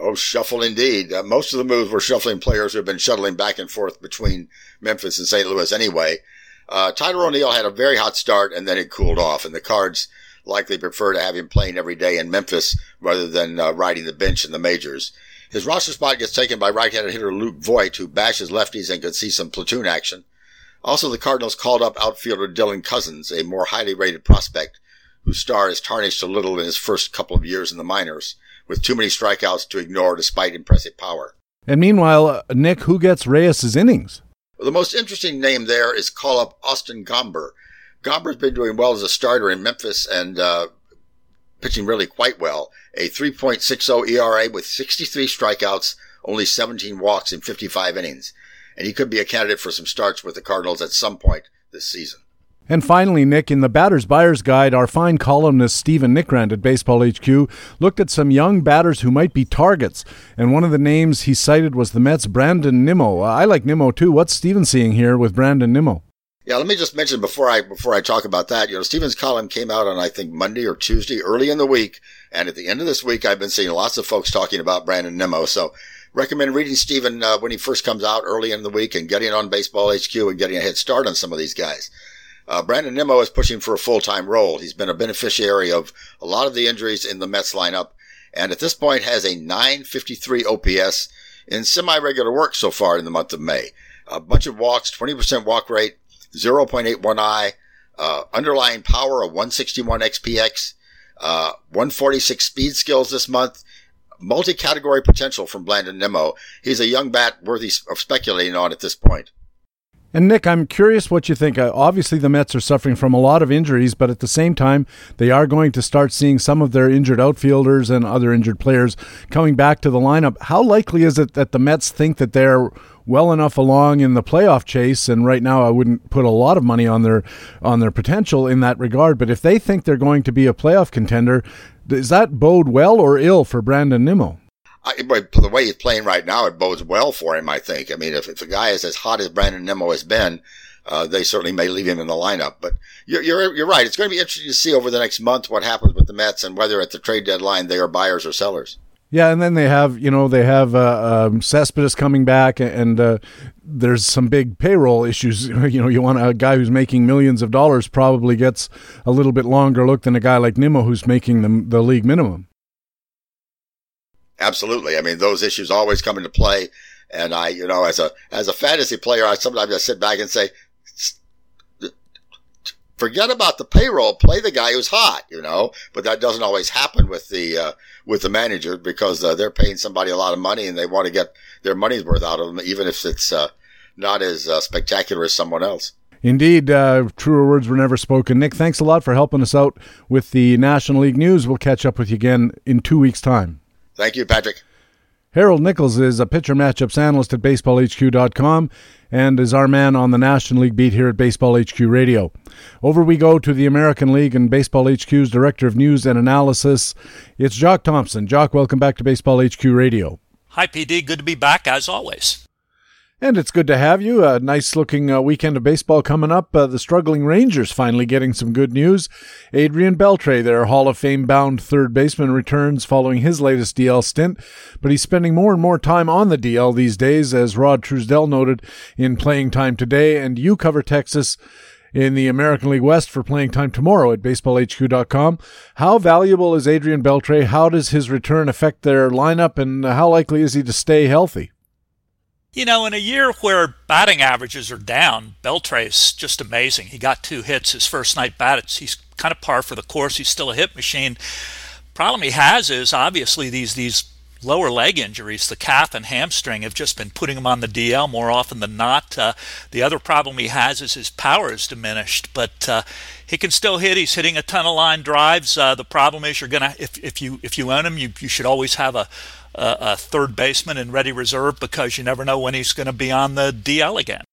Oh, shuffle indeed. Uh, most of the moves were shuffling players who have been shuttling back and forth between Memphis and St. Louis anyway. Uh, Tyler O'Neill had a very hot start and then it cooled off, and the Cards likely prefer to have him playing every day in Memphis rather than uh, riding the bench in the majors. His roster spot gets taken by right-handed hitter Luke Voit, who bashes lefties and could see some platoon action. Also, the Cardinals called up outfielder Dylan Cousins, a more highly rated prospect, whose star is tarnished a little in his first couple of years in the minors with too many strikeouts to ignore despite impressive power. And meanwhile, uh, Nick, who gets Reyes' innings? Well, the most interesting name there is call up Austin Gomber. Gomber's been doing well as a starter in Memphis and uh, pitching really quite well. A 3.60 ERA with 63 strikeouts, only 17 walks in 55 innings. And he could be a candidate for some starts with the Cardinals at some point this season. And finally, Nick, in the Batter's Buyer's Guide, our fine columnist Stephen Nickrand at Baseball HQ looked at some young batters who might be targets. And one of the names he cited was the Mets' Brandon Nimmo. I like Nimmo too. What's Stephen seeing here with Brandon Nimmo? Yeah, let me just mention before I before I talk about that, you know, Stephen's column came out on I think Monday or Tuesday, early in the week, and at the end of this week, I've been seeing lots of folks talking about Brandon Nimmo. So, recommend reading Stephen uh, when he first comes out early in the week and getting on Baseball HQ and getting a head start on some of these guys. Uh, Brandon Nimmo is pushing for a full-time role. He's been a beneficiary of a lot of the injuries in the Mets lineup, and at this point has a 953 OPS in semi-regular work so far in the month of May. A bunch of walks, 20% walk rate, 0.81 I, uh, underlying power of 161 XPX, uh, 146 speed skills this month, multi-category potential from Brandon Nimmo. He's a young bat worthy of speculating on at this point. And Nick, I'm curious what you think. Uh, obviously, the Mets are suffering from a lot of injuries, but at the same time, they are going to start seeing some of their injured outfielders and other injured players coming back to the lineup. How likely is it that the Mets think that they're well enough along in the playoff chase? And right now, I wouldn't put a lot of money on their on their potential in that regard. But if they think they're going to be a playoff contender, does that bode well or ill for Brandon Nimmo? I, the way he's playing right now, it bodes well for him. I think. I mean, if, if the guy is as hot as Brandon Nimmo has been, uh, they certainly may leave him in the lineup. But you're, you're, you're right. It's going to be interesting to see over the next month what happens with the Mets and whether at the trade deadline they are buyers or sellers. Yeah, and then they have you know they have uh, um, Cespedes coming back, and uh, there's some big payroll issues. You know, you want a guy who's making millions of dollars probably gets a little bit longer look than a guy like Nimmo who's making the the league minimum. Absolutely, I mean those issues always come into play, and I you know as a as a fantasy player, I sometimes I sit back and say forget about the payroll, play the guy who's hot, you know. But that doesn't always happen with the uh, with the manager because uh, they're paying somebody a lot of money and they want to get their money's worth out of them, even if it's uh, not as uh, spectacular as someone else. Indeed, uh, truer words were never spoken. Nick, thanks a lot for helping us out with the National League news. We'll catch up with you again in two weeks' time. Thank you, Patrick. Harold Nichols is a pitcher matchups analyst at baseballhq.com and is our man on the National League beat here at Baseball HQ Radio. Over we go to the American League and Baseball HQ's Director of News and Analysis. It's Jock Thompson. Jock, welcome back to Baseball HQ Radio. Hi, PD. Good to be back as always. And it's good to have you. A nice looking uh, weekend of baseball coming up. Uh, the struggling Rangers finally getting some good news. Adrian Beltre, their Hall of Fame bound third baseman, returns following his latest DL stint, but he's spending more and more time on the DL these days, as Rod Truesdell noted in Playing Time Today. And you cover Texas in the American League West for playing time tomorrow at baseballhq.com. How valuable is Adrian Beltre? How does his return affect their lineup, and how likely is he to stay healthy? You know, in a year where batting averages are down, Beltre is just amazing. He got two hits his first night bat. He's kind of par for the course. He's still a hit machine. Problem he has is obviously these these lower leg injuries, the calf and hamstring, have just been putting him on the DL more often than not. Uh, the other problem he has is his power is diminished, but uh, he can still hit. He's hitting a ton of line drives. Uh, the problem is you're gonna if if you if you own him, you you should always have a a, third baseman in ready reserve because you never know when he's going to be on the DL again.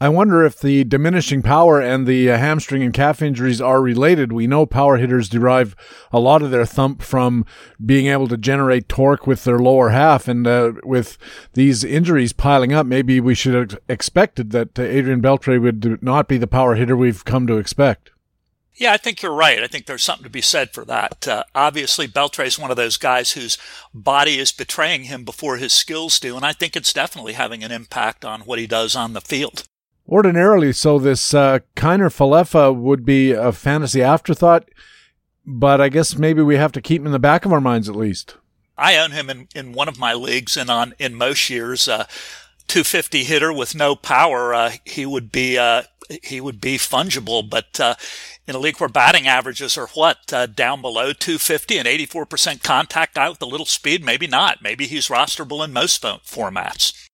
I wonder if the diminishing power and the uh, hamstring and calf injuries are related. We know power hitters derive a lot of their thump from being able to generate torque with their lower half. And uh, with these injuries piling up, maybe we should have expected that uh, Adrian Beltre would not be the power hitter we've come to expect. Yeah, I think you're right. I think there's something to be said for that. Uh, obviously, Beltre is one of those guys whose body is betraying him before his skills do, and I think it's definitely having an impact on what he does on the field. Ordinarily, so this uh, Kiner Falefa would be a fantasy afterthought, but I guess maybe we have to keep him in the back of our minds at least. I own him in, in one of my leagues, and on in most years, uh, 250 hitter with no power, uh, he would be uh, he would be fungible. But uh, in a league where batting averages are what uh, down below 250 and 84% contact guy with a little speed, maybe not. Maybe he's rosterable in most formats.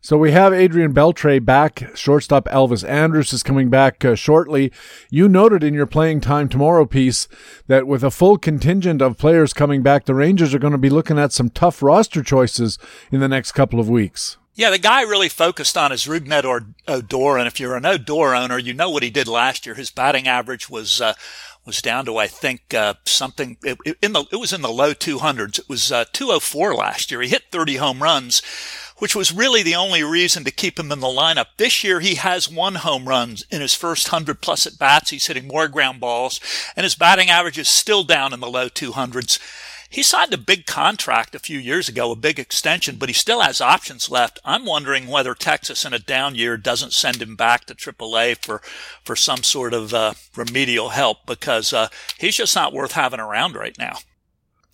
So we have Adrian Beltre back. Shortstop Elvis Andrus is coming back uh, shortly. You noted in your playing time tomorrow piece that with a full contingent of players coming back, the Rangers are going to be looking at some tough roster choices in the next couple of weeks. Yeah, the guy really focused on his Rougned or Odor, and if you're an Odor owner, you know what he did last year. His batting average was uh, was down to I think uh, something it, in the it was in the low 200s. It was uh, 204 last year. He hit 30 home runs, which was really the only reason to keep him in the lineup. This year he has one home run in his first 100 plus at bats. He's hitting more ground balls, and his batting average is still down in the low 200s. He signed a big contract a few years ago, a big extension, but he still has options left. I'm wondering whether Texas in a down year doesn't send him back to AAA for, for some sort of uh, remedial help because uh, he's just not worth having around right now.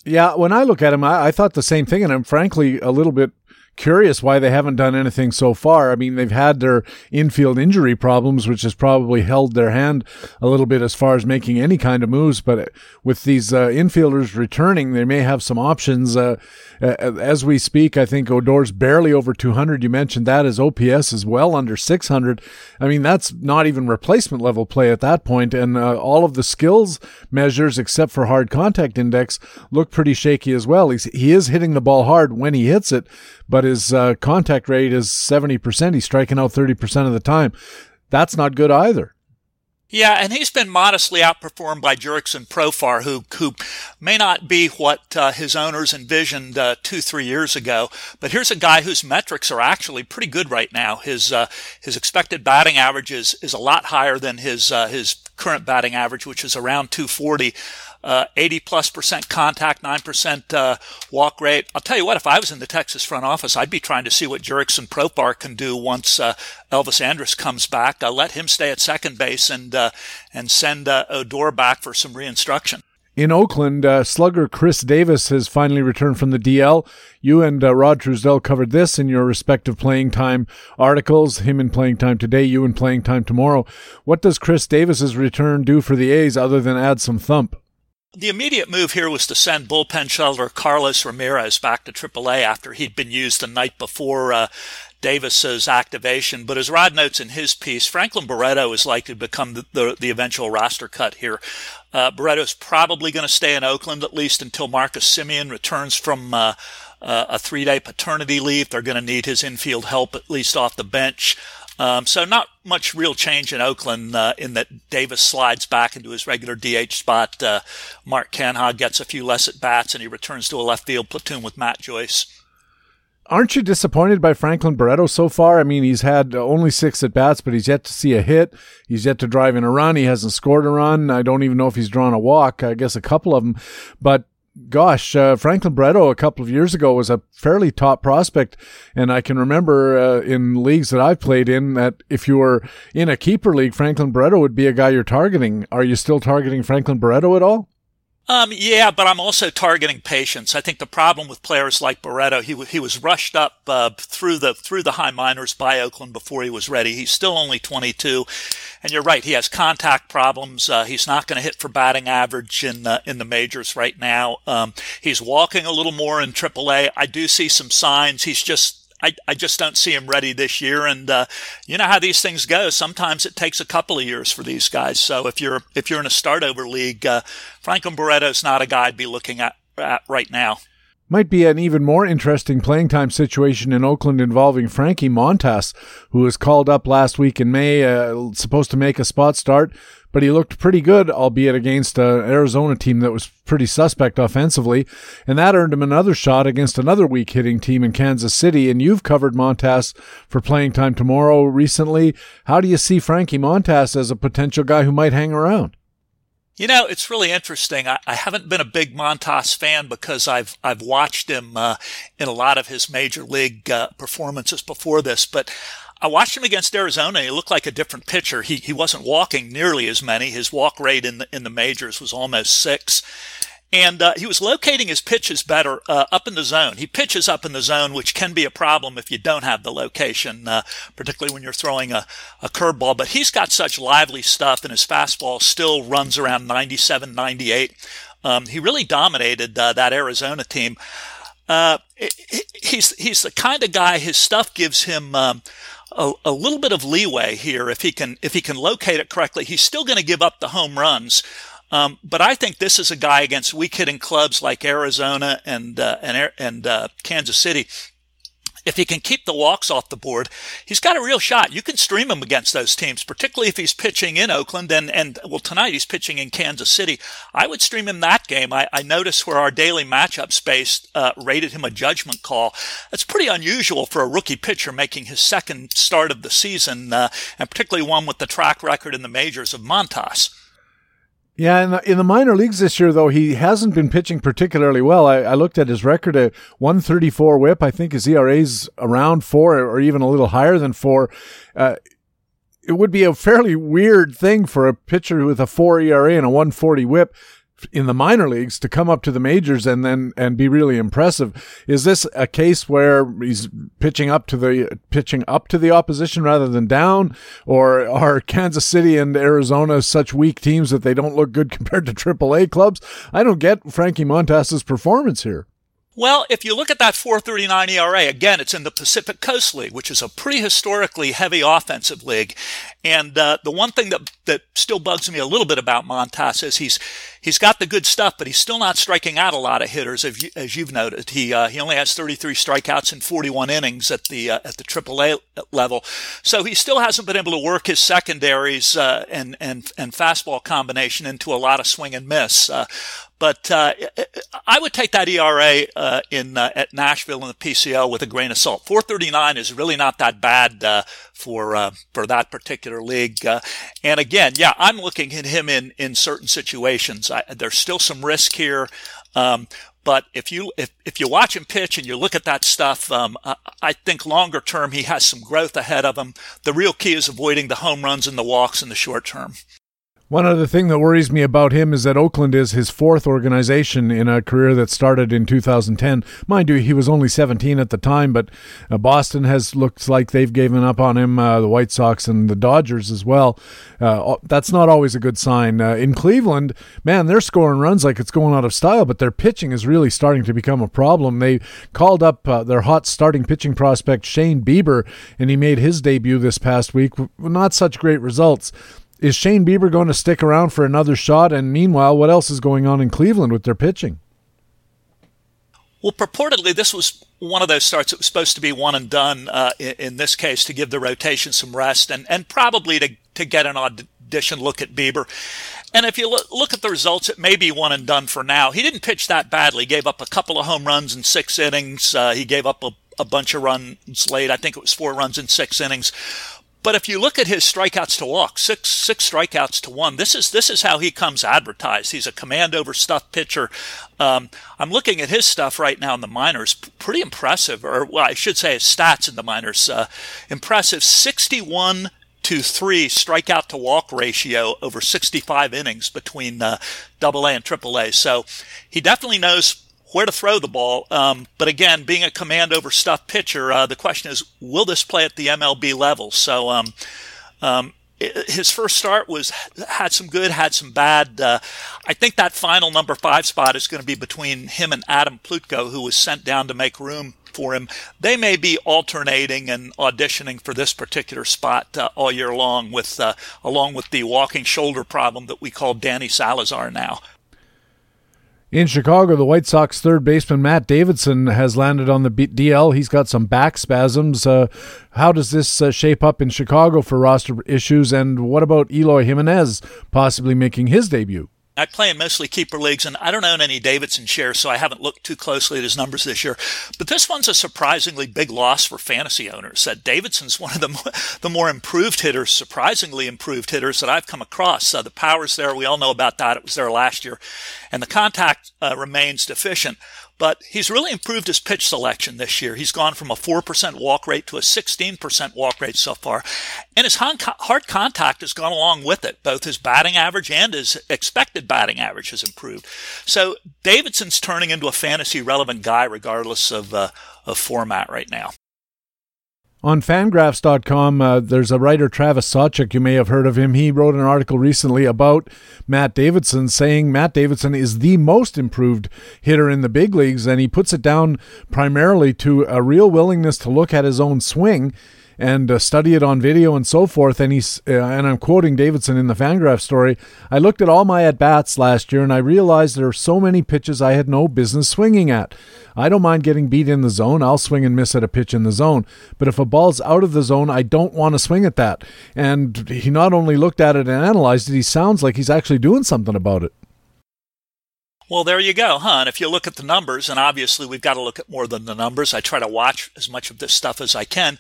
Yeah, when I look at him, I, I thought the same thing, and I'm frankly a little bit curious why they haven't done anything so far. I mean, they've had their infield injury problems, which has probably held their hand a little bit as far as making any kind of moves. But with these uh, infielders returning, they may have some options. Uh, as we speak, I think Odor's barely over 200. You mentioned that his OPS is well under 600. I mean, that's not even replacement level play at that point. And uh, all of the skills measures, except for hard contact index, look pretty shaky as well. He's, he is hitting the ball hard when he hits it, but his uh, contact rate is 70%. He's striking out 30% of the time. That's not good either. Yeah, and he's been modestly outperformed by Jurickson Profar, who who may not be what uh, his owners envisioned uh, two three years ago. But here's a guy whose metrics are actually pretty good right now. His uh, his expected batting average is, is a lot higher than his uh, his current batting average, which is around 240 uh, 80 plus percent contact, 9% uh, walk rate. I'll tell you what, if I was in the Texas front office, I'd be trying to see what Jurickson Profar can do once uh, Elvis Andrus comes back. Uh, let him stay at second base and, uh, and send uh, Odor back for some reinstruction. In Oakland, uh, slugger Khris Davis has finally returned from the DL. You and Rod Truesdell covered this in your respective playing time articles. Him in playing time today, you in playing time tomorrow. What does Khris Davis's return do for the A's other than add some thump? The immediate move here was to send bullpen shelter Carlos Ramirez back to AAA after he'd been used the night before uh, Davis's activation. But as Rod notes in his piece, Franklin Barreto is likely to become the, the, the eventual roster cut here. Uh, Barreto is probably going to stay in Oakland at least until Marcus Semien returns from uh, uh, a three day paternity leave. They're going to need his infield help at least off the bench. Um, so not much real change in Oakland uh, in that Davis slides back into his regular DH spot. Uh, Mark Canha gets a few less at bats and he returns to a left field platoon with Matt Joyce. Aren't you disappointed by Franklin Barreto so far? I mean, he's had only six at bats, but he's yet to see a hit. He's yet to drive in a run. He hasn't scored a run. I don't even know if he's drawn a walk. I guess a couple of them. But gosh, uh, Franklin Barreto a couple of years ago was a fairly top prospect, and I can remember uh, in leagues that I've played in that if you were in a keeper league, Franklin Barreto would be a guy you're targeting. Are you still targeting Franklin Barreto at all? Um, yeah, but I'm also targeting patience. I think the problem with players like Barreto, he he was rushed up uh, through the through the high minors by Oakland before he was ready. He's still only 22, and you're right. He has contact problems. Uh, he's not going to hit for batting average in uh, in the majors right now. Um, he's walking a little more in AAA. I do see some signs. He's just I, I just don't see him ready this year. And uh, you know how these things go. Sometimes it takes a couple of years for these guys. So if you're if you're in a start over league, uh, Franklin is not a guy I'd be looking at, at right now. Might be an even more interesting playing time situation in Oakland involving Frankie Montas, who was called up last week in May, uh, supposed to make a spot start, but he looked pretty good, albeit against an Arizona team that was pretty suspect offensively. And that earned him another shot against another weak hitting team in Kansas City. And you've covered Montas for playing time tomorrow recently. How do you see Frankie Montas as a potential guy who might hang around? You know, it's really interesting. I, I, haven't been a big Montas fan because I've I've watched him uh, in a lot of his major league uh, performances before this, but I watched him against Arizona. He looked like a different pitcher. He he wasn't walking nearly as many. His walk rate in the in the majors was almost six, and uh, he was locating his pitches better uh, up in the zone. He pitches up in the zone, which can be a problem if you don't have the location, uh, particularly when you're throwing a, a curveball. But he's got such lively stuff, and his fastball still runs around 97, 98. Um, he really dominated uh, that Arizona team. Uh, he's he's the kind of guy. His stuff gives him. Um, a, a little bit of leeway here if he can if he can locate it correctly. He's still going to give up the home runs. Um, but I think this is a guy against weak hitting clubs like Arizona and uh, and and uh, Kansas City if he can keep the walks off the board, he's got a real shot. You can stream him against those teams, particularly if he's pitching in Oakland and, and well, tonight he's pitching in Kansas City. I would stream him that game. I, I noticed where our daily matchup space uh, rated him a judgment call. That's pretty unusual for a rookie pitcher making his second start of the season, uh, and particularly one with the track record in the majors of Montas. Yeah, in the, in the minor leagues this year, though, he hasn't been pitching particularly well. I, I looked at his record at 134 whip. I think his ERA's around four or even a little higher than four. Uh, it would be a fairly weird thing for a pitcher with a four ERA and a 140 whip in the minor leagues to come up to the majors and then and be really impressive. Is this a case where he's pitching up to the pitching up to the opposition rather than down, or are Kansas City and Arizona such weak teams that they don't look good compared to AAA clubs? I don't get Frankie Montas's performance here. Well, if you look at that 439 ERA, again, it's in the Pacific Coast League, which is a pretty historically heavy offensive league. And uh, the one thing that that still bugs me a little bit about Montas is he's he's got the good stuff, but he's still not striking out a lot of hitters, as, you, as you've noted. He uh, he only has 33 strikeouts in 41 innings at the uh, at the AAA level, so he still hasn't been able to work his secondaries uh, and and and fastball combination into a lot of swing and miss. But uh, I would take that ERA uh, in uh, at Nashville in the PCL with a grain of salt. 439 is really not that bad uh, for uh, for that particular league. Uh, and again, yeah, I'm looking at him in in certain situations. I, there's still some risk here. Um, but if you if, if you watch him pitch and you look at that stuff, um, I, I think longer term he has some growth ahead of him. The real key is avoiding the home runs and the walks in the short term. One other thing that worries me about him is that Oakland is his fourth organization in a career that started in 2010. Mind you, he was only 17 at the time, but uh, Boston has looked like they've given up on him, uh, the White Sox and the Dodgers as well. Uh, that's not always a good sign. Uh, in Cleveland, man, they're scoring runs like it's going out of style, but their pitching is really starting to become a problem. They called up uh, their hot starting pitching prospect, Shane Bieber, and he made his debut this past week. Not such great results. Is Shane Bieber going to stick around for another shot? And meanwhile, what else is going on in Cleveland with their pitching? Well, purportedly, this was one of those starts that was supposed to be one and done uh, in, in, this case to give the rotation some rest and, and probably to, to get an audition look at Bieber. And if you look, at the results, it may be one and done for now. He didn't pitch that badly. He gave up a couple of home runs in six innings. Uh, he gave up a, a bunch of runs late. I think it was four runs in six innings. But if you look at his strikeouts to walk, six six strikeouts to one. This is this is how he comes advertised. He's a command over stuff pitcher. Um, I'm looking at his stuff right now in the minors. Pretty impressive, or well, I should say his stats in the minors. Uh, impressive, 61 to three strikeout to walk ratio over 65 innings between uh, Double A and Triple A. So he definitely knows where to throw the ball. Um, but again, being a command over stuff pitcher, uh, the question is, will this play at the MLB level? So, um, um, his first start was had some good, had some bad. Uh, I think that final number five spot is going to be between him and Adam Plutko, who was sent down to make room for him. They may be alternating and auditioning for this particular spot uh, all year long, with uh, along with the walking shoulder problem that we call Danny Salazar now. In Chicago, the White Sox third baseman Matt Davidson has landed on the DL. He's got some back spasms. Uh, how does this uh, shape up in Chicago for roster issues? And what about Eloy Jimenez possibly making his debut? I play in mostly keeper leagues, and I don't own any Davidson shares, so I haven't looked too closely at his numbers this year. But this one's a surprisingly big loss for fantasy owners. That Davidson's one of the the more improved hitters, surprisingly improved hitters that I've come across. Uh, the power's there; we all know about that. It was there last year, and the contact uh, remains deficient. But he's really improved his pitch selection this year. He's gone from a 4% walk rate to a 16% walk rate so far. And his hard contact has gone along with it. Both his batting average and his expected batting average has improved. So Davidson's turning into a fantasy relevant guy regardless of, uh, of format right now. On fangraphs.com, uh, there's a writer, Travis Sawchik. You may have heard of him. He wrote an article recently about Matt Davidson, saying Matt Davidson is the most improved hitter in the big leagues, and he puts it down primarily to a real willingness to look at his own swing and uh, study it on video and so forth. And he's uh, and I'm quoting Davidson in the Fangraph story. I looked at all my at bats last year and I realized there are so many pitches I had no business swinging at. I don't mind getting beat in the zone. I'll swing and miss at a pitch in the zone. But if a ball's out of the zone, I don't want to swing at that. And he not only looked at it and analyzed it, he sounds like he's actually doing something about it. Well, there you go, huh? And if you look at the numbers, and obviously we've got to look at more than the numbers, I try to watch as much of this stuff as I can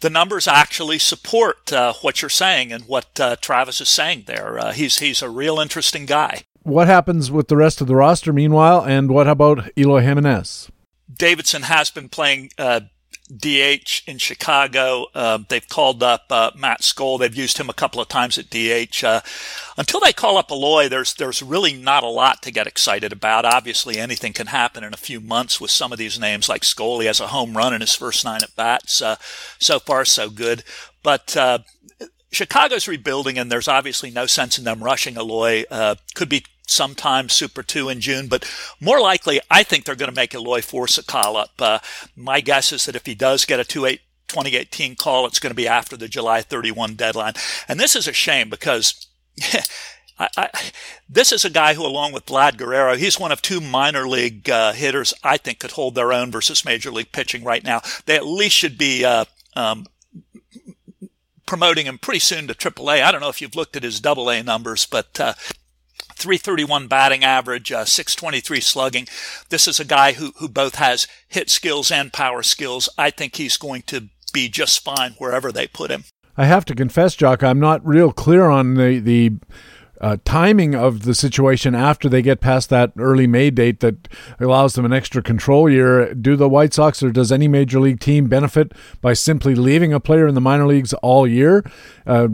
the numbers actually support uh, what you're saying and what uh, Travis is saying there. Uh, he's he's a real interesting guy. What happens with the rest of the roster meanwhile, and what about Eloy Jimenez? Davidson has been playing uh, DH in Chicago. Uh, they've called up uh, Matt Skole. They've used him a couple of times at DH. Uh, until they call up Eloy, there's there's really not a lot to get excited about. Obviously, anything can happen in a few months with some of these names. Like Skole has a home run in his first nine at bats. Uh, so far, so good. But uh, Chicago's rebuilding, and there's obviously no sense in them rushing Eloy. Uh, could be sometime Super 2 in June, but more likely, I think they're going to make Eloy force a call up. Uh, my guess is that if he does get a 2 8 2018 call, it's going to be after the July 31 deadline. And this is a shame because. I, I, this is a guy who, along with Vlad Guerrero, he's one of two minor league uh, hitters I think could hold their own versus major league pitching right now. They at least should be uh, um, promoting him pretty soon to AAA. I don't know if you've looked at his AA numbers, but uh, 331 batting average, uh, 623 slugging. This is a guy who, who both has hit skills and power skills. I think he's going to be just fine wherever they put him. I have to confess, Jock, I'm not real clear on the, the uh, timing of the situation after they get past that early May date that allows them an extra control year. Do the White Sox or does any major league team benefit by simply leaving a player in the minor leagues all year? Uh,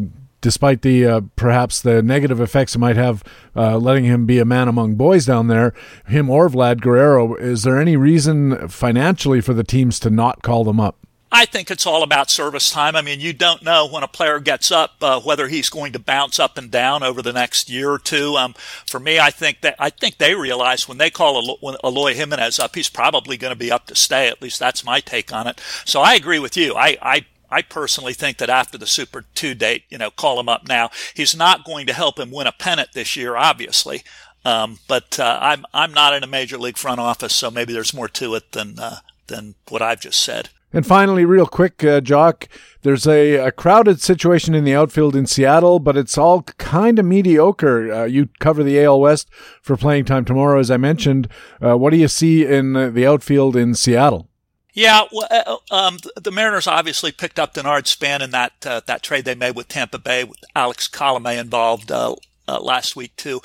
despite the uh, perhaps the negative effects it might have uh, letting him be a man among boys down there, him or Vlad Guerrero, is there any reason financially for the teams to not call them up? I think it's all about service time. I mean, you don't know when a player gets up uh, whether he's going to bounce up and down over the next year or two. Um, for me, I think that I think they realize when they call Eloy Jimenez up, he's probably going to be up to stay. At least that's my take on it. So I agree with you. I, I I personally think that after the Super 2 date, you know, call him up now. He's not going to help him win a pennant this year, obviously. Um, but uh, I'm I'm not in a major league front office, so maybe there's more to it than uh, than what I've just said. And finally, real quick, uh, Jock, there's a, a, crowded situation in the outfield in Seattle, but it's all kind of mediocre. Uh, you cover the AL West for playing time tomorrow, as I mentioned. Uh, what do you see in the outfield in Seattle? Yeah, well, uh, uh, um, the Mariners obviously picked up Denard Span in that uh, that trade they made with Tampa Bay, with Alex Colome involved uh, uh, last week too.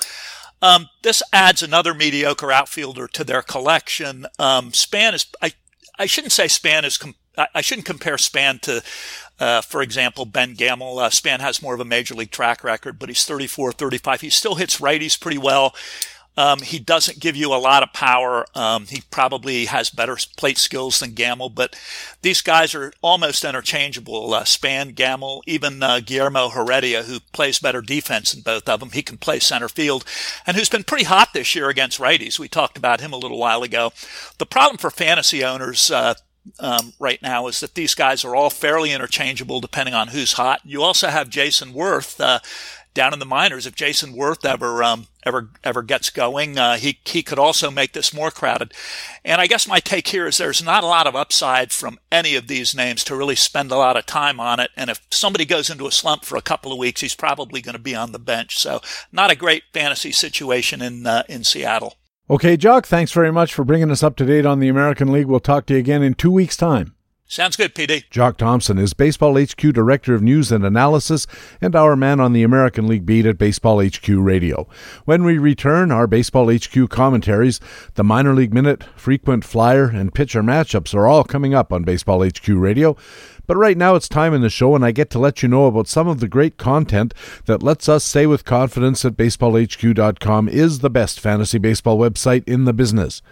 Um, this adds another mediocre outfielder to their collection. Um, Span is I I shouldn't say Span is com- I shouldn't compare Span to, uh, for example, Ben Gamel. Uh, Span has more of a major league track record, but he's 34, 35. He still hits righties pretty well. Um, he doesn't give you a lot of power. Um, he probably has better plate skills than Gamel, but these guys are almost interchangeable. Uh, Span, Gamel, even uh, Guillermo Heredia, who plays better defense than both of them. He can play center field and who's been pretty hot this year against righties. We talked about him a little while ago. The problem for fantasy owners, uh, um, right now is that these guys are all fairly interchangeable depending on who's hot. You also have Jayson Werth, uh, down in the minors. If Jayson Werth ever um, ever ever gets going, uh, he he could also make this more crowded. And I guess my take here is there's not a lot of upside from any of these names to really spend a lot of time on it. And if somebody goes into a slump for a couple of weeks, he's probably going to be on the bench. So not a great fantasy situation in uh, in Seattle. Okay, Jock, thanks very much for bringing us up to date on the American League. We'll talk to you again in two weeks' time. Sounds good, PD. Jock Thompson is Baseball HQ Director of News and Analysis and our man on the American League beat at Baseball HQ Radio. When we return, our Baseball HQ commentaries, the Minor League Minute, frequent flyer, and pitcher matchups are all coming up on Baseball HQ Radio. But right now it's time in the show, and I get to let you know about some of the great content that lets us say with confidence that BaseballHQ.com is the best fantasy baseball website in the business.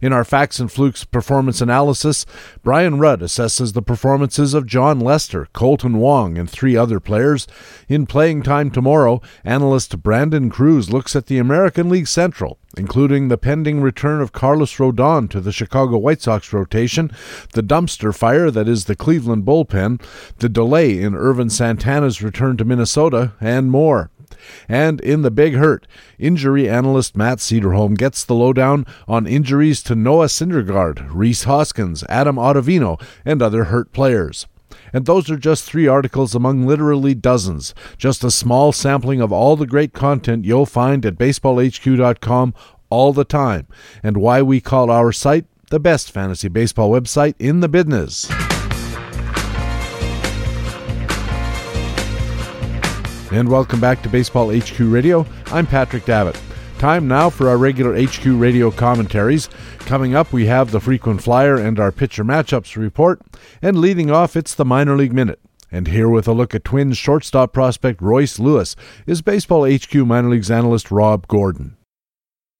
In our Facts and Flukes performance analysis, Brian Rudd assesses the performances of Jon Lester, Kolten Wong, and three other players. In Playing Time Tomorrow, analyst Brandon Kruse looks at the American League Central including the pending return of Carlos Rodon to the Chicago White Sox rotation, the dumpster fire that is the Cleveland bullpen, the delay in Ervin Santana's return to Minnesota, and more. And in the big hurt, injury analyst Matt Cederholm gets the lowdown on injuries to Noah Syndergaard, Rhys Hoskins, Adam Ottavino, and other hurt players. And those are just three articles among literally dozens, just a small sampling of all the great content you'll find at baseballhq.com all the time, and why we call our site the best fantasy baseball website in the business. And welcome back to Baseball HQ Radio. I'm Patrick Davitt. Time now for our regular HQ radio commentaries. Coming up, we have the frequent flyer and our pitcher matchups report. And leading off, it's the minor league minute. And here with a look at Twins shortstop prospect Royce Lewis is Baseball HQ minor leagues analyst Rob Gordon.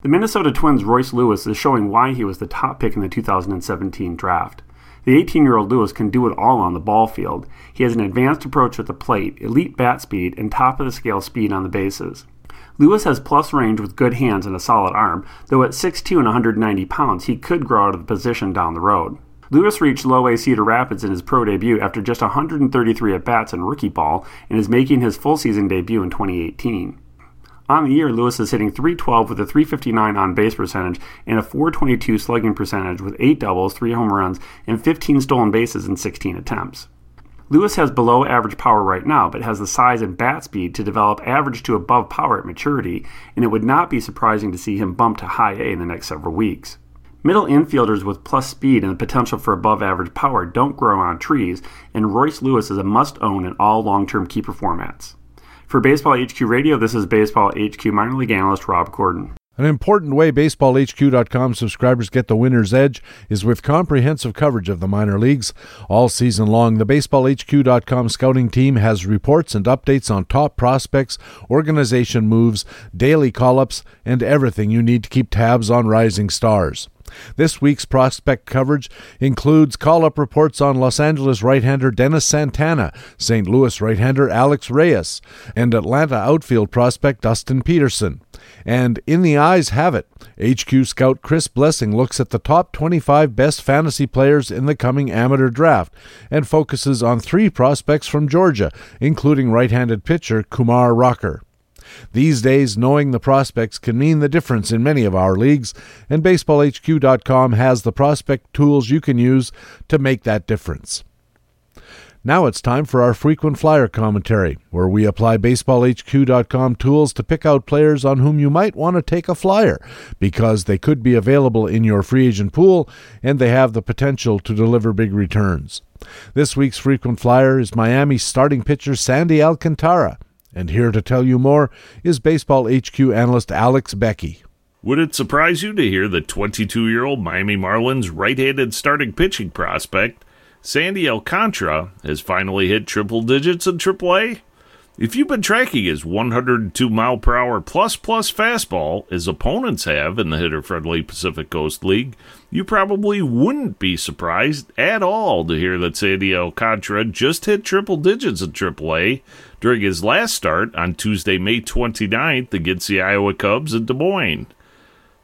The Minnesota Twins' Royce Lewis is showing why he was the top pick in the 2017 draft. The 18 year old Lewis can do it all on the ball field. He has an advanced approach at the plate, elite bat speed, and top of the scale speed on the bases. Lewis has plus range with good hands and a solid arm, though at 6'2 and 190 pounds, he could grow out of the position down the road. Lewis reached low A Cedar Rapids in his pro debut after just 133 at bats in rookie ball and is making his full season debut in 2018. On the year, Lewis is hitting 312 with a 359 on base percentage and a 422 slugging percentage with 8 doubles, 3 home runs, and 15 stolen bases in 16 attempts. Lewis has below average power right now, but has the size and bat speed to develop average to above power at maturity, and it would not be surprising to see him bump to high A in the next several weeks. Middle infielders with plus speed and the potential for above average power don't grow on trees, and Royce Lewis is a must own in all long term keeper formats. For Baseball HQ Radio, this is Baseball HQ minor league analyst Rob Gordon. An important way BaseballHQ.com subscribers get the winner's edge is with comprehensive coverage of the minor leagues. All season long, the BaseballHQ.com scouting team has reports and updates on top prospects, organization moves, daily call ups, and everything you need to keep tabs on rising stars. This week's prospect coverage includes call up reports on Los Angeles right hander Dennis Santana, St. Louis right hander Alex Reyes, and Atlanta outfield prospect Dustin Peterson. And In the Eyes Have It, HQ scout Chris Blessing looks at the top 25 best fantasy players in the coming amateur draft and focuses on three prospects from Georgia, including right handed pitcher Kumar Rocker. These days, knowing the prospects can mean the difference in many of our leagues, and BaseballHQ.com has the prospect tools you can use to make that difference. Now it's time for our frequent flyer commentary, where we apply BaseballHQ.com tools to pick out players on whom you might want to take a flyer because they could be available in your free agent pool and they have the potential to deliver big returns. This week's frequent flyer is Miami starting pitcher Sandy Alcantara. And here to tell you more is Baseball HQ analyst Alex Becky. Would it surprise you to hear that 22 year old Miami Marlins right handed starting pitching prospect, Sandy Alcantara, has finally hit triple digits in AAA? If you've been tracking his 102 mile per hour plus plus fastball, as opponents have in the hitter friendly Pacific Coast League, you probably wouldn't be surprised at all to hear that Sandy Alcantara just hit triple digits in AAA during his last start on Tuesday, May 29th against the Iowa Cubs in Des Moines.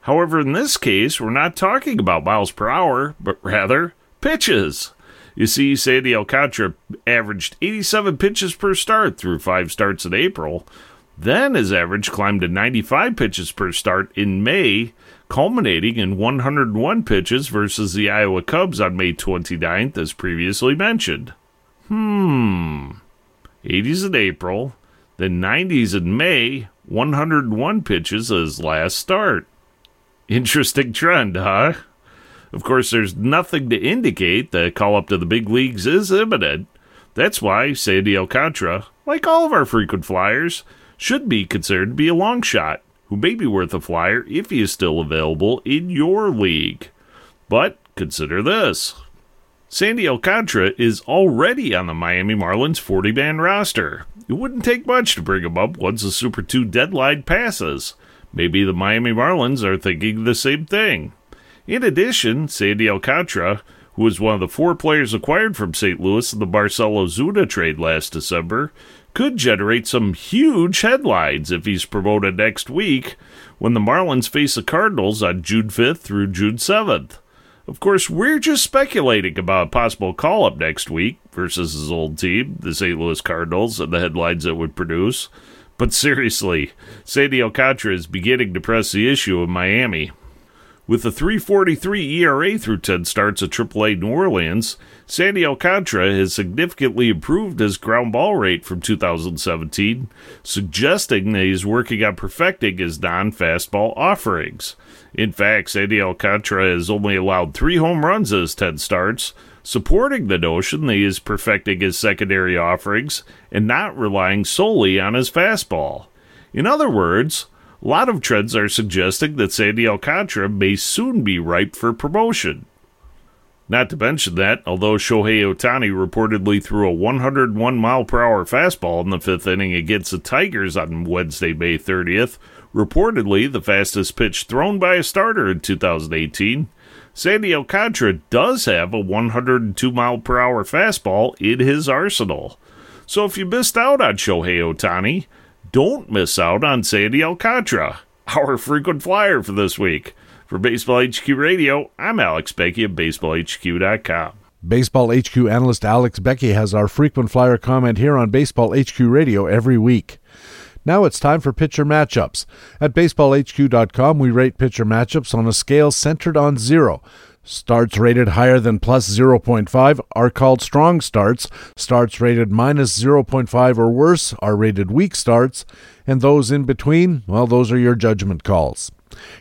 However, in this case, we're not talking about miles per hour, but rather pitches. You see, Sandy Alcantara averaged 87 pitches per start through five starts in April. Then his average climbed to 95 pitches per start in May, culminating in 101 pitches versus the Iowa Cubs on May 29th, as previously mentioned. Hmm. 80s in April, then 90s in May, 101 pitches as last start. Interesting trend, huh? Of course, there's nothing to indicate the call up to the big leagues is imminent. That's why Sandy Alcantara, like all of our frequent flyers, should be considered to be a long shot, who may be worth a flyer if he is still available in your league. But consider this Sandy Alcantara is already on the Miami Marlins 40 man roster. It wouldn't take much to bring him up once the Super 2 deadline passes. Maybe the Miami Marlins are thinking the same thing. In addition, Sandy Alcantara, who was one of the four players acquired from St. Louis in the Marcell Ozuna trade last December, could generate some huge headlines if he's promoted next week when the Marlins face the Cardinals on June 5th through June 7th. Of course, we're just speculating about a possible call up next week versus his old team, the St. Louis Cardinals, and the headlines it would produce. But seriously, Sandy Alcantara is beginning to press the issue of Miami. With a 343 ERA through 10 starts at AAA New Orleans, Sandy Alcantara has significantly improved his ground ball rate from 2017, suggesting that he's working on perfecting his non fastball offerings. In fact, Sandy Alcantara has only allowed three home runs in his 10 starts, supporting the notion that he is perfecting his secondary offerings and not relying solely on his fastball. In other words, a lot of trends are suggesting that Sandy Alcantara may soon be ripe for promotion. Not to mention that, although Shohei Ohtani reportedly threw a 101 mile per hour fastball in the fifth inning against the Tigers on Wednesday, May 30th, reportedly the fastest pitch thrown by a starter in 2018, Sandy Alcantara does have a 102 mile per hour fastball in his arsenal. So if you missed out on Shohei Ohtani, don't miss out on Sandy Alcantara, our frequent flyer for this week. For Baseball HQ Radio, I'm Alex Becky of BaseballHQ.com. Baseball HQ analyst Alex Becky has our frequent flyer comment here on Baseball HQ Radio every week. Now it's time for pitcher matchups. At baseballhq.com, we rate pitcher matchups on a scale centered on zero. Starts rated higher than plus 0.5 are called strong starts. Starts rated minus 0.5 or worse are rated weak starts. And those in between, well, those are your judgment calls.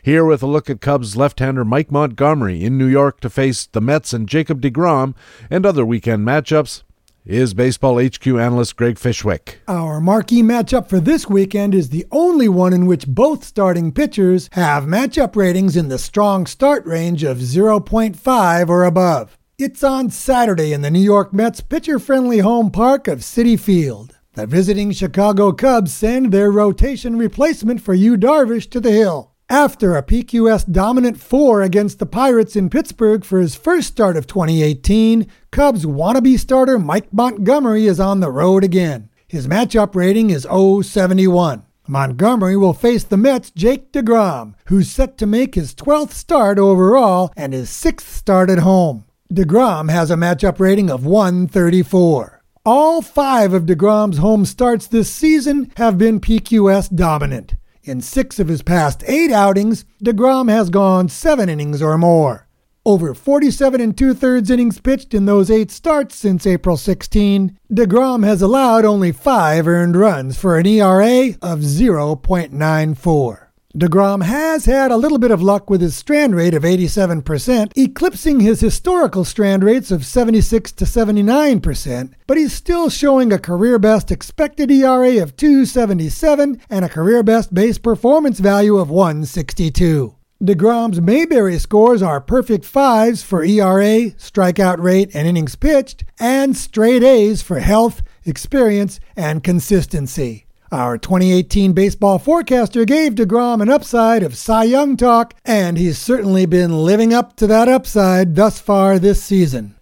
Here with a look at Cubs left-hander Mike Montgomery in New York to face the Mets and Jacob deGrom and other weekend matchups is Baseball HQ analyst Greg Fishwick. Our marquee matchup for this weekend is the only one in which both starting pitchers have matchup ratings in the strong start range of 0.5 or above. It's on Saturday in the New York Mets pitcher friendly home park of Citi Field. The visiting Chicago Cubs send their rotation replacement for Yu Darvish to the hill. After a PQS dominant four against the Pirates in Pittsburgh for his first start of 2018, Cubs wannabe starter Mike Montgomery is on the road again. His matchup rating is 071. Montgomery will face the Mets' Jake DeGrom, who's set to make his 12th start overall and his sixth start at home. DeGrom has a matchup rating of 134. All five of DeGrom's home starts this season have been PQS dominant. In six of his past eight outings, DeGrom has gone seven innings or more. Over 47 and two thirds innings pitched in those eight starts since April 16, DeGrom has allowed only five earned runs for an ERA of 0.94. DeGrom has had a little bit of luck with his strand rate of 87%, eclipsing his historical strand rates of 76 to 79%, but he's still showing a career best expected ERA of 277 and a career best base performance value of 162. DeGrom's Mayberry scores are perfect fives for ERA, strikeout rate, and innings pitched, and straight A's for health, experience, and consistency. Our 2018 baseball forecaster gave DeGrom an upside of Cy Young talk, and he's certainly been living up to that upside thus far this season.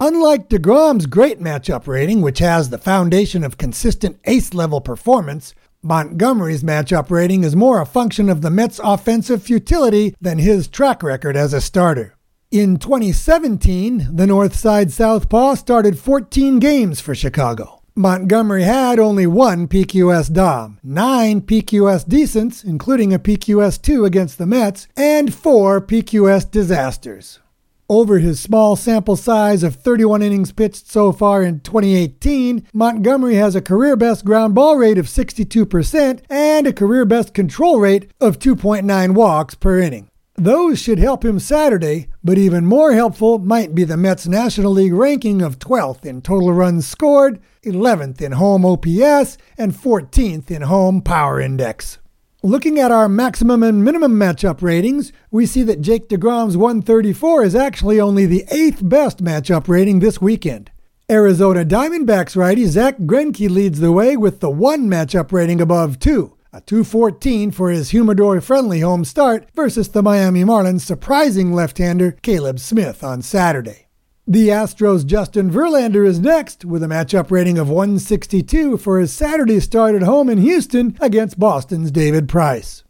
Unlike DeGrom's great matchup rating, which has the foundation of consistent ace level performance, Montgomery's matchup rating is more a function of the Mets' offensive futility than his track record as a starter. In 2017, the North Side Southpaw started 14 games for Chicago. Montgomery had only one PQS Dom, nine PQS Decents, including a PQS 2 against the Mets, and four PQS Disasters. Over his small sample size of 31 innings pitched so far in 2018, Montgomery has a career best ground ball rate of 62% and a career best control rate of 2.9 walks per inning. Those should help him Saturday, but even more helpful might be the Mets National League ranking of 12th in total runs scored, 11th in home OPS, and 14th in home power index. Looking at our maximum and minimum matchup ratings, we see that Jake DeGrom's 134 is actually only the eighth best matchup rating this weekend. Arizona Diamondbacks righty Zack Greinke leads the way with the one matchup rating above two a 214 for his humidor friendly home start versus the Miami Marlins' surprising left hander Caleb Smith on Saturday. The Astros' Justin Verlander is next with a matchup rating of 162 for his Saturday start at home in Houston against Boston's David Price.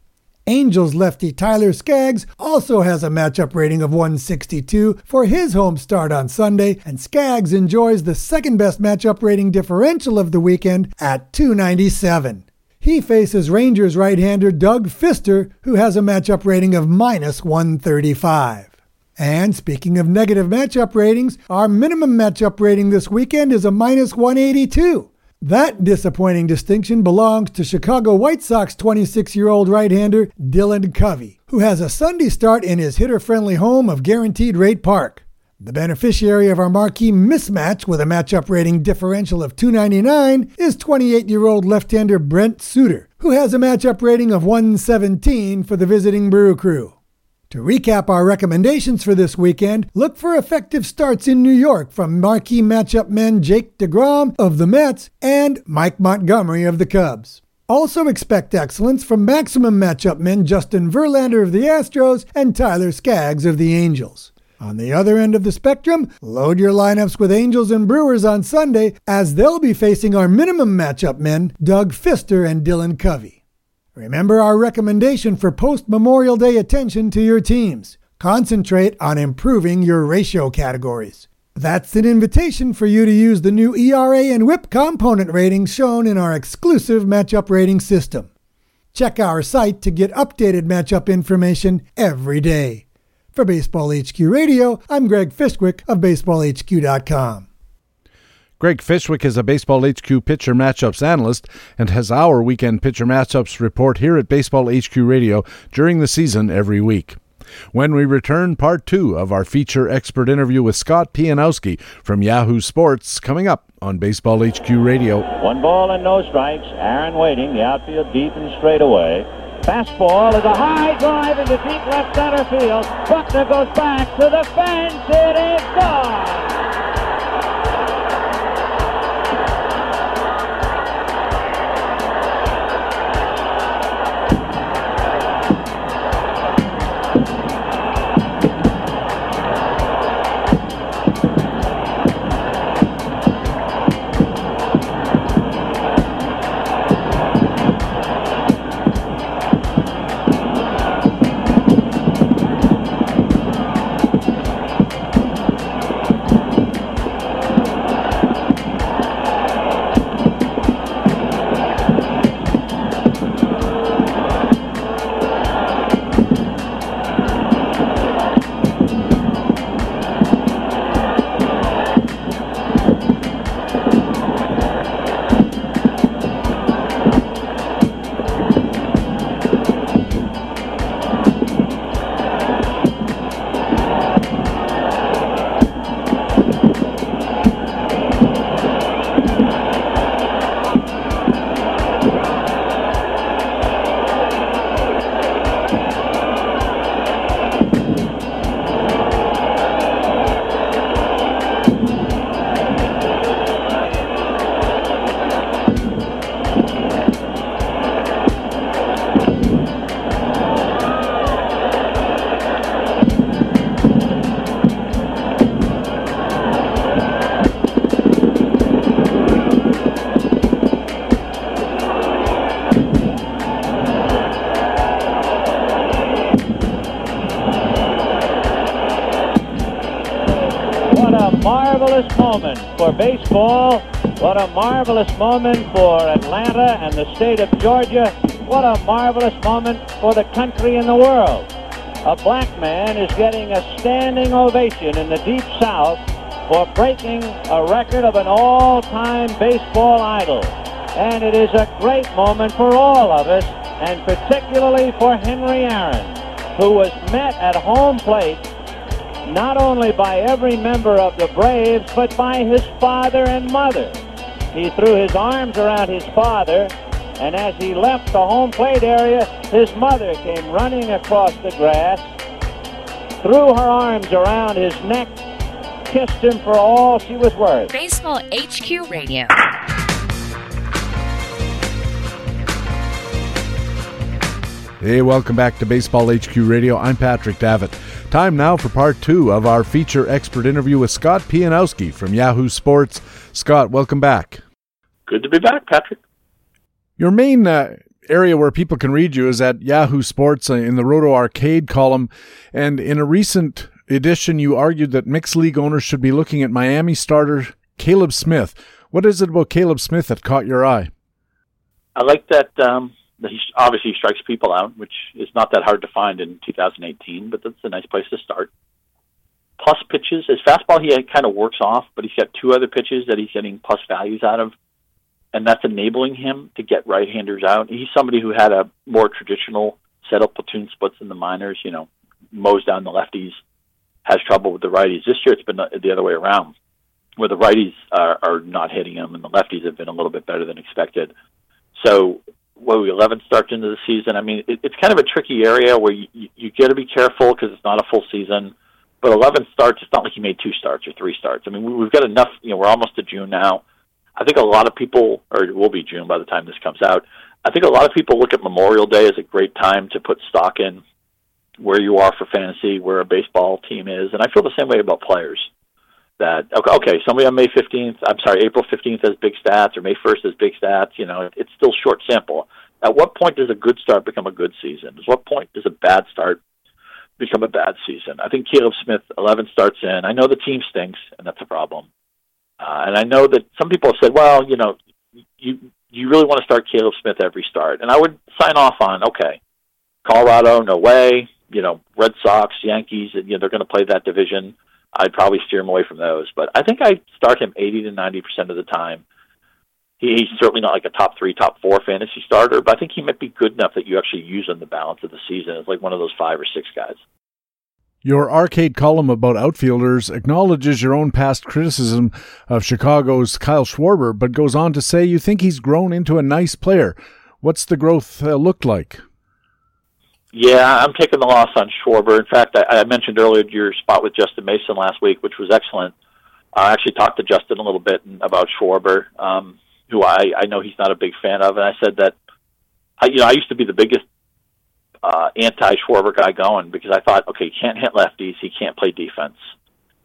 Angels lefty Tyler Skaggs also has a matchup rating of 162 for his home start on Sunday, and Skaggs enjoys the second best matchup rating differential of the weekend at 297. He faces Rangers right hander Doug Fister, who has a matchup rating of minus 135. And speaking of negative matchup ratings, our minimum matchup rating this weekend is a minus 182. That disappointing distinction belongs to Chicago White Sox 26 year old right hander Dylan Covey, who has a Sunday start in his hitter friendly home of Guaranteed Rate Park. The beneficiary of our marquee mismatch with a matchup rating differential of 299 is 28 year old left hander Brent Suter, who has a matchup rating of 117 for the visiting Brew Crew. To recap our recommendations for this weekend, look for effective starts in New York from marquee matchup men Jake DeGrom of the Mets and Mike Montgomery of the Cubs. Also expect excellence from maximum matchup men Justin Verlander of the Astros and Tyler Skaggs of the Angels. On the other end of the spectrum, load your lineups with Angels and Brewers on Sunday as they'll be facing our minimum matchup men, Doug Fister and Dylan Covey. Remember our recommendation for post Memorial Day attention to your teams. Concentrate on improving your ratio categories. That's an invitation for you to use the new ERA and WHIP component ratings shown in our exclusive matchup rating system. Check our site to get updated matchup information every day. For Baseball HQ Radio, I'm Greg Fishwick of BaseballHQ.com. Greg Fishwick is a Baseball HQ pitcher matchups analyst and has our weekend pitcher matchups report here at Baseball HQ Radio during the season every week. When we return, part two of our feature expert interview with Scott Pianowski from Yahoo Sports coming up on Baseball HQ Radio. One ball and no strikes. Aaron waiting, the outfield deep and straight away. Fastball is a high drive into deep left center field. Buckner goes back to the fence. It is gone. For baseball. What a marvelous moment for Atlanta and the state of Georgia. What a marvelous moment for the country and the world. A black man is getting a standing ovation in the Deep South for breaking a record of an all-time baseball idol. And it is a great moment for all of us, and particularly for Henry Aaron, who was met at home plate not only by every member of the Braves, but by his father and mother. He threw his arms around his father, and as he left the home plate area, his mother came running across the grass, threw her arms around his neck, kissed him for all she was worth. Baseball HQ Radio. Hey, welcome back to Baseball HQ Radio. I'm Patrick Davitt. Time now for part two of our feature expert interview with Scott Pianowski from Yahoo Sports. Scott, welcome back. Good to be back, Patrick. Your main uh, area where people can read you is at Yahoo Sports uh, in the Roto Arcade column. And in a recent edition, you argued that mixed league owners should be looking at Miami starter Caleb Smith. What is it about Caleb Smith that caught your eye? I like that um, he obviously strikes people out, which is not that hard to find in 2018, but that's a nice place to start. Plus pitches, his fastball he kind of works off, but he's got two other pitches that he's getting plus values out of, and that's enabling him to get right-handers out. He's somebody who had a more traditional set of platoon splits in the minors, you know, mows down the lefties, has trouble with the righties. This year it's been the other way around, where the righties are, are not hitting him and the lefties have been a little bit better than expected. So what we 11 starts into the season. I mean, it, it's kind of a tricky area where you you, you got to be careful because it's not a full season. But 11 starts, it's not like he made two starts or three starts. I mean, we, we've got enough. You know, we're almost to June now. I think a lot of people, or it will be June by the time this comes out. I think a lot of people look at Memorial Day as a great time to put stock in where you are for fantasy, where a baseball team is, and I feel the same way about players. That okay, okay somebody on May fifteenth, I'm sorry, April fifteenth has big stats, or May first has big stats. You know, it's still short sample. At what point does a good start become a good season? At what point does a bad start become a bad season? I think Caleb Smith, 11 starts in. I know the team stinks, and that's a problem. Uh, and I know that some people have said, well, you know, you you really want to start Caleb Smith every start, and I would sign off on okay, Colorado, no way. You know, Red Sox, Yankees, you know, they're going to play that division. I'd probably steer him away from those, but I think I start him 80 to 90 percent of the time he, he's certainly not like a top three, top four fantasy starter, but I think he might be good enough that you actually use him the balance of the season as like one of those five or six guys. Your arcade column about outfielders acknowledges your own past criticism of Chicago's Kyle Schwarber, but goes on to say you think he's grown into a nice player. What's the growth uh, looked like? Yeah, I'm taking the loss on Schwarber. In fact, I, I mentioned earlier your spot with Justin Mason last week, which was excellent. I actually talked to Justin a little bit about Schwarber. Um, who I, I know he's not a big fan of, and I said that I, you know I used to be the biggest uh, anti-Schwarber guy going because I thought, okay, he can't hit lefties, he can't play defense,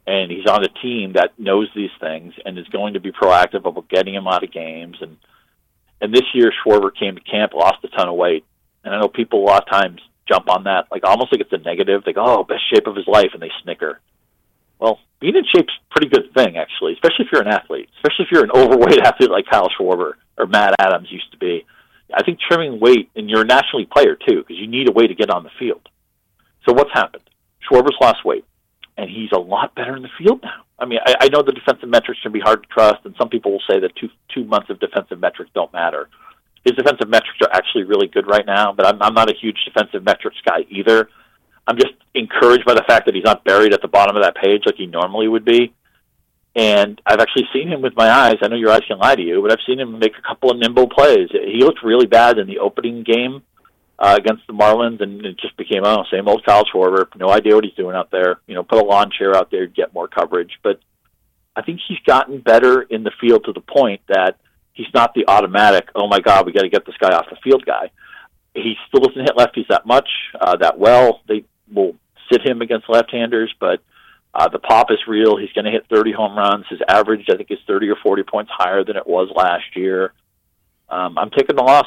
and he's on a team that knows these things and is going to be proactive about getting him out of games. And and this year Schwarber came to camp, lost a ton of weight, and I know people a lot of times jump on that like almost like it's a negative. They go, oh, best shape of his life, and they snicker. Well, being in shape's a pretty good thing, actually, especially if you're an athlete, especially if you're an overweight athlete like Kyle Schwarber or Matt Adams used to be. I think trimming weight, and you're a national league player too, because you need a way to get on the field. So what's happened? Schwarber's lost weight, and he's a lot better in the field now. I mean, I, I know the defensive metrics can be hard to trust, and some people will say that two two months of defensive metrics don't matter. His defensive metrics are actually really good right now, but I'm, I'm not a huge defensive metrics guy either. I'm just encouraged by the fact that he's not buried at the bottom of that page like he normally would be. And I've actually seen him with my eyes. I know your eyes can lie to you, but I've seen him make a couple of nimble plays. He looked really bad in the opening game uh, against the Marlins, and it just became oh, same old Kyle Schwarber. No idea what he's doing out there. You know, put a lawn chair out there get more coverage. But I think he's gotten better in the field to the point that he's not the automatic. Oh my God, we got to get this guy off the field guy. He still doesn't hit lefties that much, uh, that well. They will sit him against left-handers, but uh, the pop is real. He's going to hit 30 home runs. His average, I think, is 30 or 40 points higher than it was last year. Um, I'm taking the loss.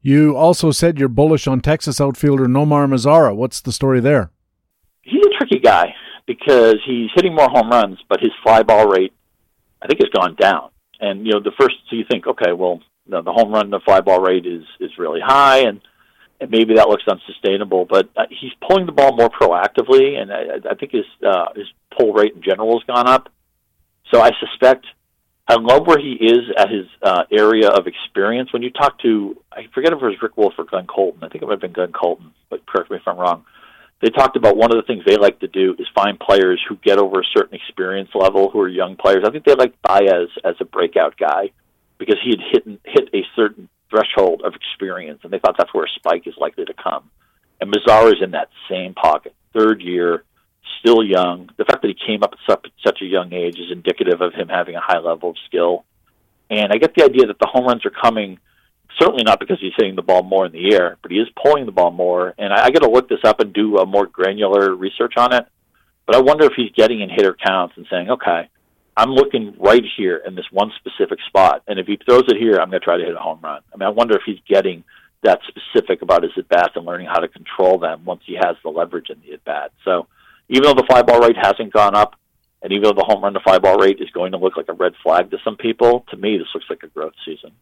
You also said you're bullish on Texas outfielder Nomar Mazara. What's the story there? He's a tricky guy because he's hitting more home runs, but his fly ball rate, I think, has gone down. And you know, the first so you think, okay, well, the, the home run, the fly ball rate is is really high, and and maybe that looks unsustainable. But uh, he's pulling the ball more proactively, and I, I think his uh, his pull rate in general has gone up. So I suspect I love where he is at his uh, area of experience. When you talk to, I forget if it was Rick Wolf or Glenn Colton. I think it might have been Glenn Colton, but correct me if I'm wrong. They talked about one of the things they like to do is find players who get over a certain experience level, who are young players. I think they like Baez as a breakout guy because he had hit hit a certain threshold of experience, and they thought that's where a spike is likely to come. And Mazara is in that same pocket, third year, still young. The fact that he came up at such a young age is indicative of him having a high level of skill. And I get the idea that the home runs are coming certainly not because he's hitting the ball more in the air, but he is pulling the ball more. And I, I got to look this up and do a more granular research on it. But I wonder if he's getting in hitter counts and saying, okay, I'm looking right here in this one specific spot, and if he throws it here, I'm going to try to hit a home run. I mean, I wonder if he's getting that specific about his at bats and learning how to control them once he has the leverage in the at bat. So, even though the fly ball rate hasn't gone up, and even though the home run to fly ball rate is going to look like a red flag to some people, to me, this looks like a growth season.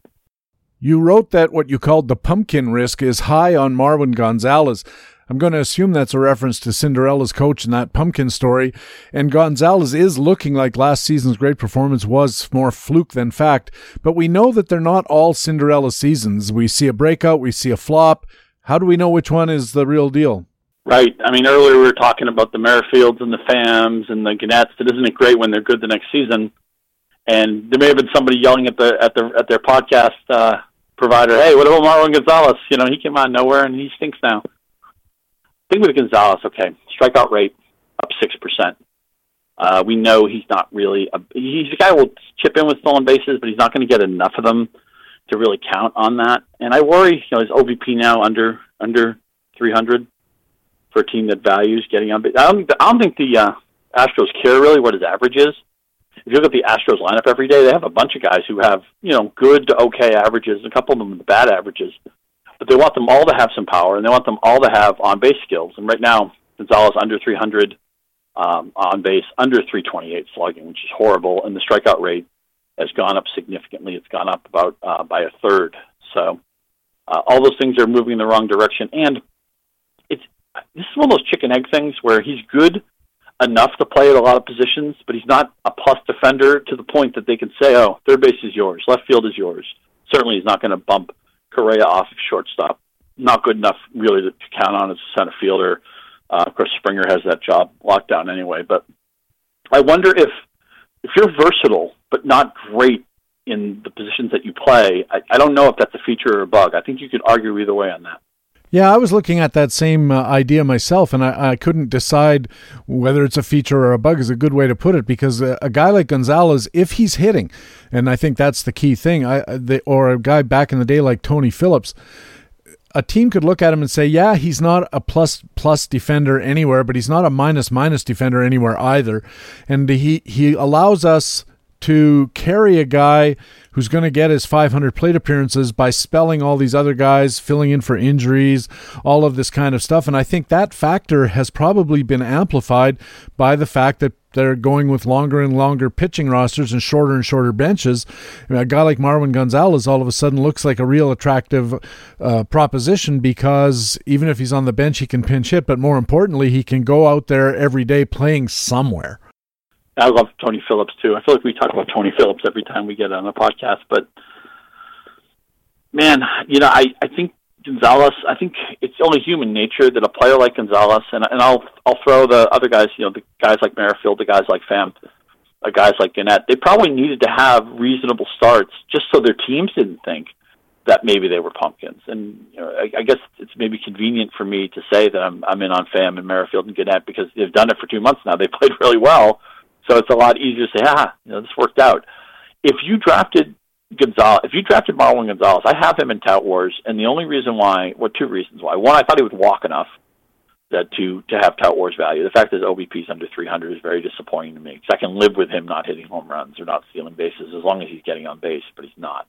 You wrote that what you called the pumpkin risk is high on Marwin Gonzalez. I'm going to assume that's a reference to Cinderella's coach in that pumpkin story. And Gonzalez is looking like last season's great performance was more fluke than fact. But we know that they're not all Cinderella seasons. We see a breakout, we see a flop. How do we know which one is the real deal? Right. I mean, earlier we were talking about the Merrifields and the Phams and the Gennett's. It isn't it great when they're good the next season? And there may have been somebody yelling at the at the at their podcast uh, provider, "Hey, what about Marwin Gonzalez? You know, he came out nowhere and he stinks now." thing with Gonzalez, okay, strikeout rate up six percent. Uh, we know he's not really a, he's a guy who will chip in with stolen bases, but he's not going to get enough of them to really count on that. And I worry, you know, his OBP now under under 300. for a team that values getting on. I don't, I don't think the uh, Astros care really what his average is. If you look at the Astros lineup every day, they have a bunch of guys who have you know good to okay averages, a couple of them with bad averages, but they want them all to have some power and they want them all to have on base skills. And right now, Gonzalez under 300 um, on base, under 328 slugging, which is horrible, and the strikeout rate has gone up significantly. It's gone up about uh, by a third. So uh, all those things are moving in the wrong direction, and it's this is one of those chicken egg things where he's good enough to play at a lot of positions, but he's not a plus defender to the point that they can say, "Oh, third base is yours, left field is yours." Certainly, he's not going to bump Correa off of shortstop. Not good enough, really, to, count on as a center fielder. Uh, of course, Springer has that job locked down anyway. But I wonder if if you're versatile but not great in the positions that you play, I, I don't know if that's a feature or a bug. I think you could argue either way on that. Yeah, I was looking at that same uh, idea myself, and I, I, couldn't decide whether it's a feature or a bug is a good way to put it. Because a, a guy like Gonzalez, if he's hitting, and I think that's the key thing, I, they, or a guy back in the day like Tony Phillips, a team could look at him and say, yeah, he's not a plus plus defender anywhere, but he's not a minus minus defender anywhere either, and he he allows us to carry a guy who's going to get his 500 plate appearances by spelling all these other guys, filling in for injuries, all of this kind of stuff. And I think that factor has probably been amplified by the fact that they're going with longer and longer pitching rosters and shorter and shorter benches. I mean, a guy like Marwin Gonzalez all of a sudden looks like a real attractive uh, proposition because even if he's on the bench, he can pinch hit, but more importantly, he can go out there every day playing somewhere. I love Tony Phillips too. I feel like we talk about Tony Phillips every time we get on a podcast, but man, you know, I I think Gonzalez. I think it's only human nature that a player like Gonzalez, and and I'll I'll throw the other guys, you know, the guys like Merrifield, the guys like Pham, the guys like Gennett. They probably needed to have reasonable starts just so their teams didn't think that maybe they were pumpkins. And you know, I, I guess it's maybe convenient for me to say that I'm I'm in on Pham and Merrifield and Gennett because they've done it for two months now. They played really well so it's a lot easier to say, ah, you know, this worked out. If you drafted Gonzalez, if you drafted Marwin Gonzalez, I have him in Tout Wars, and the only reason why, well, two reasons why. One, I thought he would walk enough that to to have Tout Wars value. The fact that his OBP is under 300 is very disappointing to me because I can live with him not hitting home runs or not stealing bases as long as he's getting on base, but he's not.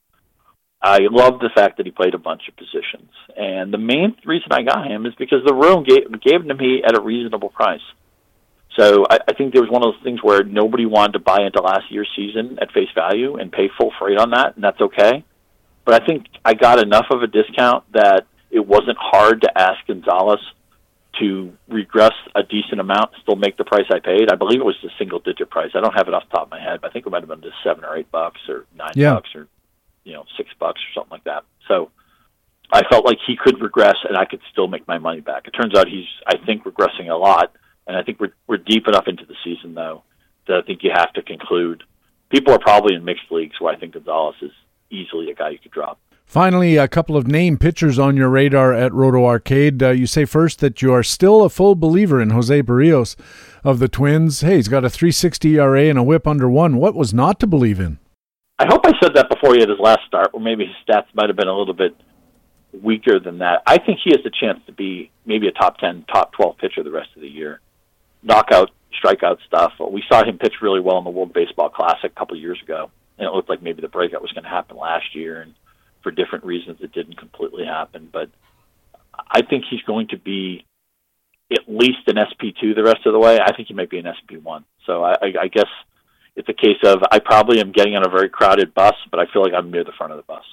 I love the fact that he played a bunch of positions, and the main reason I got him is because the room gave gave him to me at a reasonable price. So I, I think there was one of those things where nobody wanted to buy into last year's season at face value and pay full freight on that, and that's okay. But I think I got enough of a discount that it wasn't hard to ask Gonzalez to regress a decent amount, and still make the price I paid. I believe it was a single digit price. I don't have it off the top of my head, but I think it might have been just seven or eight bucks or nine yeah. bucks or you know six bucks or something like that. So I felt like he could regress and I could still make my money back. It turns out he's I think regressing a lot and I think we're we're deep enough into the season though that I think you have to conclude. People are probably in mixed leagues where I think Gonzalez is easily a guy you could drop. Finally, a couple of name pitchers on your radar at Roto Arcade. Uh, you say first that you are still a full believer in Jose Berrios of the Twins. Hey, he's got a 360 ERA and a whip under one. What was not to believe in? I hope I said that before he had his last start, or maybe his stats might have been a little bit weaker than that. I think he has a chance to be maybe a top 10, top 12 pitcher the rest of the year knockout, strikeout stuff. We saw him pitch really well in the World Baseball Classic a couple years ago, and it looked like maybe the breakout was going to happen last year, and for different reasons, it didn't completely happen. But I think he's going to be at least an SP two the rest of the way. I think he might be an SP one. So I, I, I guess it's a case of I probably am getting on a very crowded bus, but I feel like I'm near the front of the bus.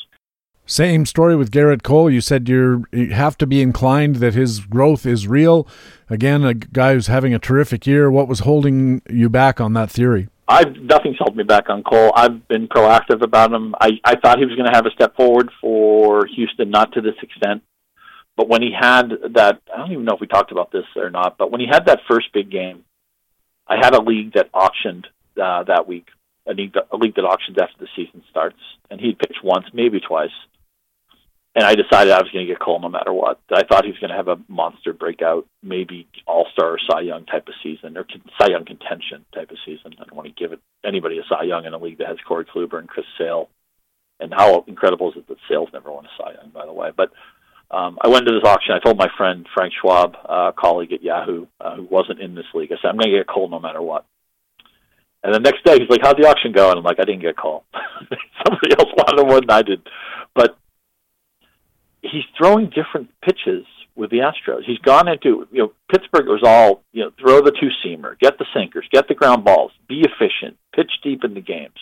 Same story with Gerrit Cole. You said you have to be inclined that his growth is real. Again, a guy who's having a terrific year. What was holding you back on that theory? I've nothing's held me back on Cole. I've been proactive about him. I, I thought he was going to have a step forward for Houston, not to this extent. But when he had that, I don't even know if we talked about this or not. But when he had that first big game, I had a league that auctioned uh, that week. A league, a league that auctions after the season starts, and he'd pitched once, maybe twice and I decided I was going to get Cole no matter what. I thought he was going to have a monster breakout, maybe All Star Cy Young type of season, or Cy Young contention type of season. I don't want to give it anybody a Cy Young in a league that has Corey Kluber and Chris Sale. And how incredible is it that Sale's never won a Cy Young, by the way? But um, I went to this auction. I told my friend Frank Schwab, uh, colleague at Yahoo, uh, who wasn't in this league. I said, "I'm going to get Cole no matter what." And the next day, he's like, "How'd the auction go?" And I'm like, "I didn't get Cole. Somebody else wanted more than I did." But he's throwing different pitches with the Astros. He's gone into you know Pittsburgh was all you know throw the two seamer, get the sinkers, get the ground balls, be efficient, pitch deep in the games.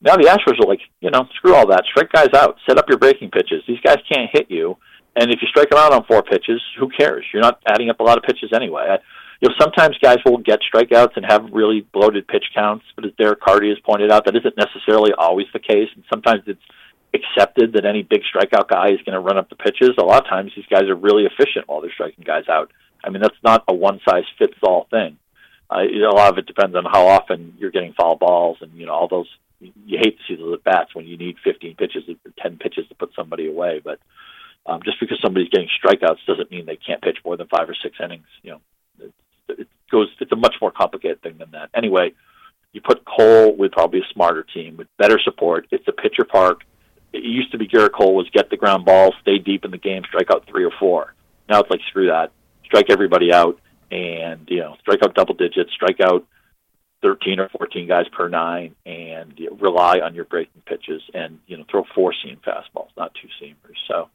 Now the Astros are like, you know, screw all that. Strike guys out. Set up your breaking pitches. These guys can't hit you. And if you strike them out on four pitches, who cares? You're not adding up a lot of pitches anyway. I, you know, sometimes guys will get strikeouts and have really bloated pitch counts, but as Derek Carty has pointed out, that isn't necessarily always the case. And sometimes it's accepted that any big strikeout guy is going to run up the pitches. A lot of times these guys are really efficient while they're striking guys out. I mean, that's not a one size fits all thing. Uh, a lot of it depends on how often you're getting foul balls and you know all those you hate to see those at bats when you need 15 pitches or 10 pitches to put somebody away. But um, just because somebody's getting strikeouts doesn't mean they can't pitch more than five or six innings. You know, it, it goes. It's a much more complicated thing than that. Anyway, you put Cole with probably a smarter team with better support. It's a pitcher park. It used to be Gerrit Cole was get the ground ball, stay deep in the game, strike out three or four. Now it's like screw that, strike everybody out, and you know, strike out double digits, strike out 13 or 14 guys per nine and you know, rely on your breaking pitches and you know throw four seam fastballs, not two seamers. So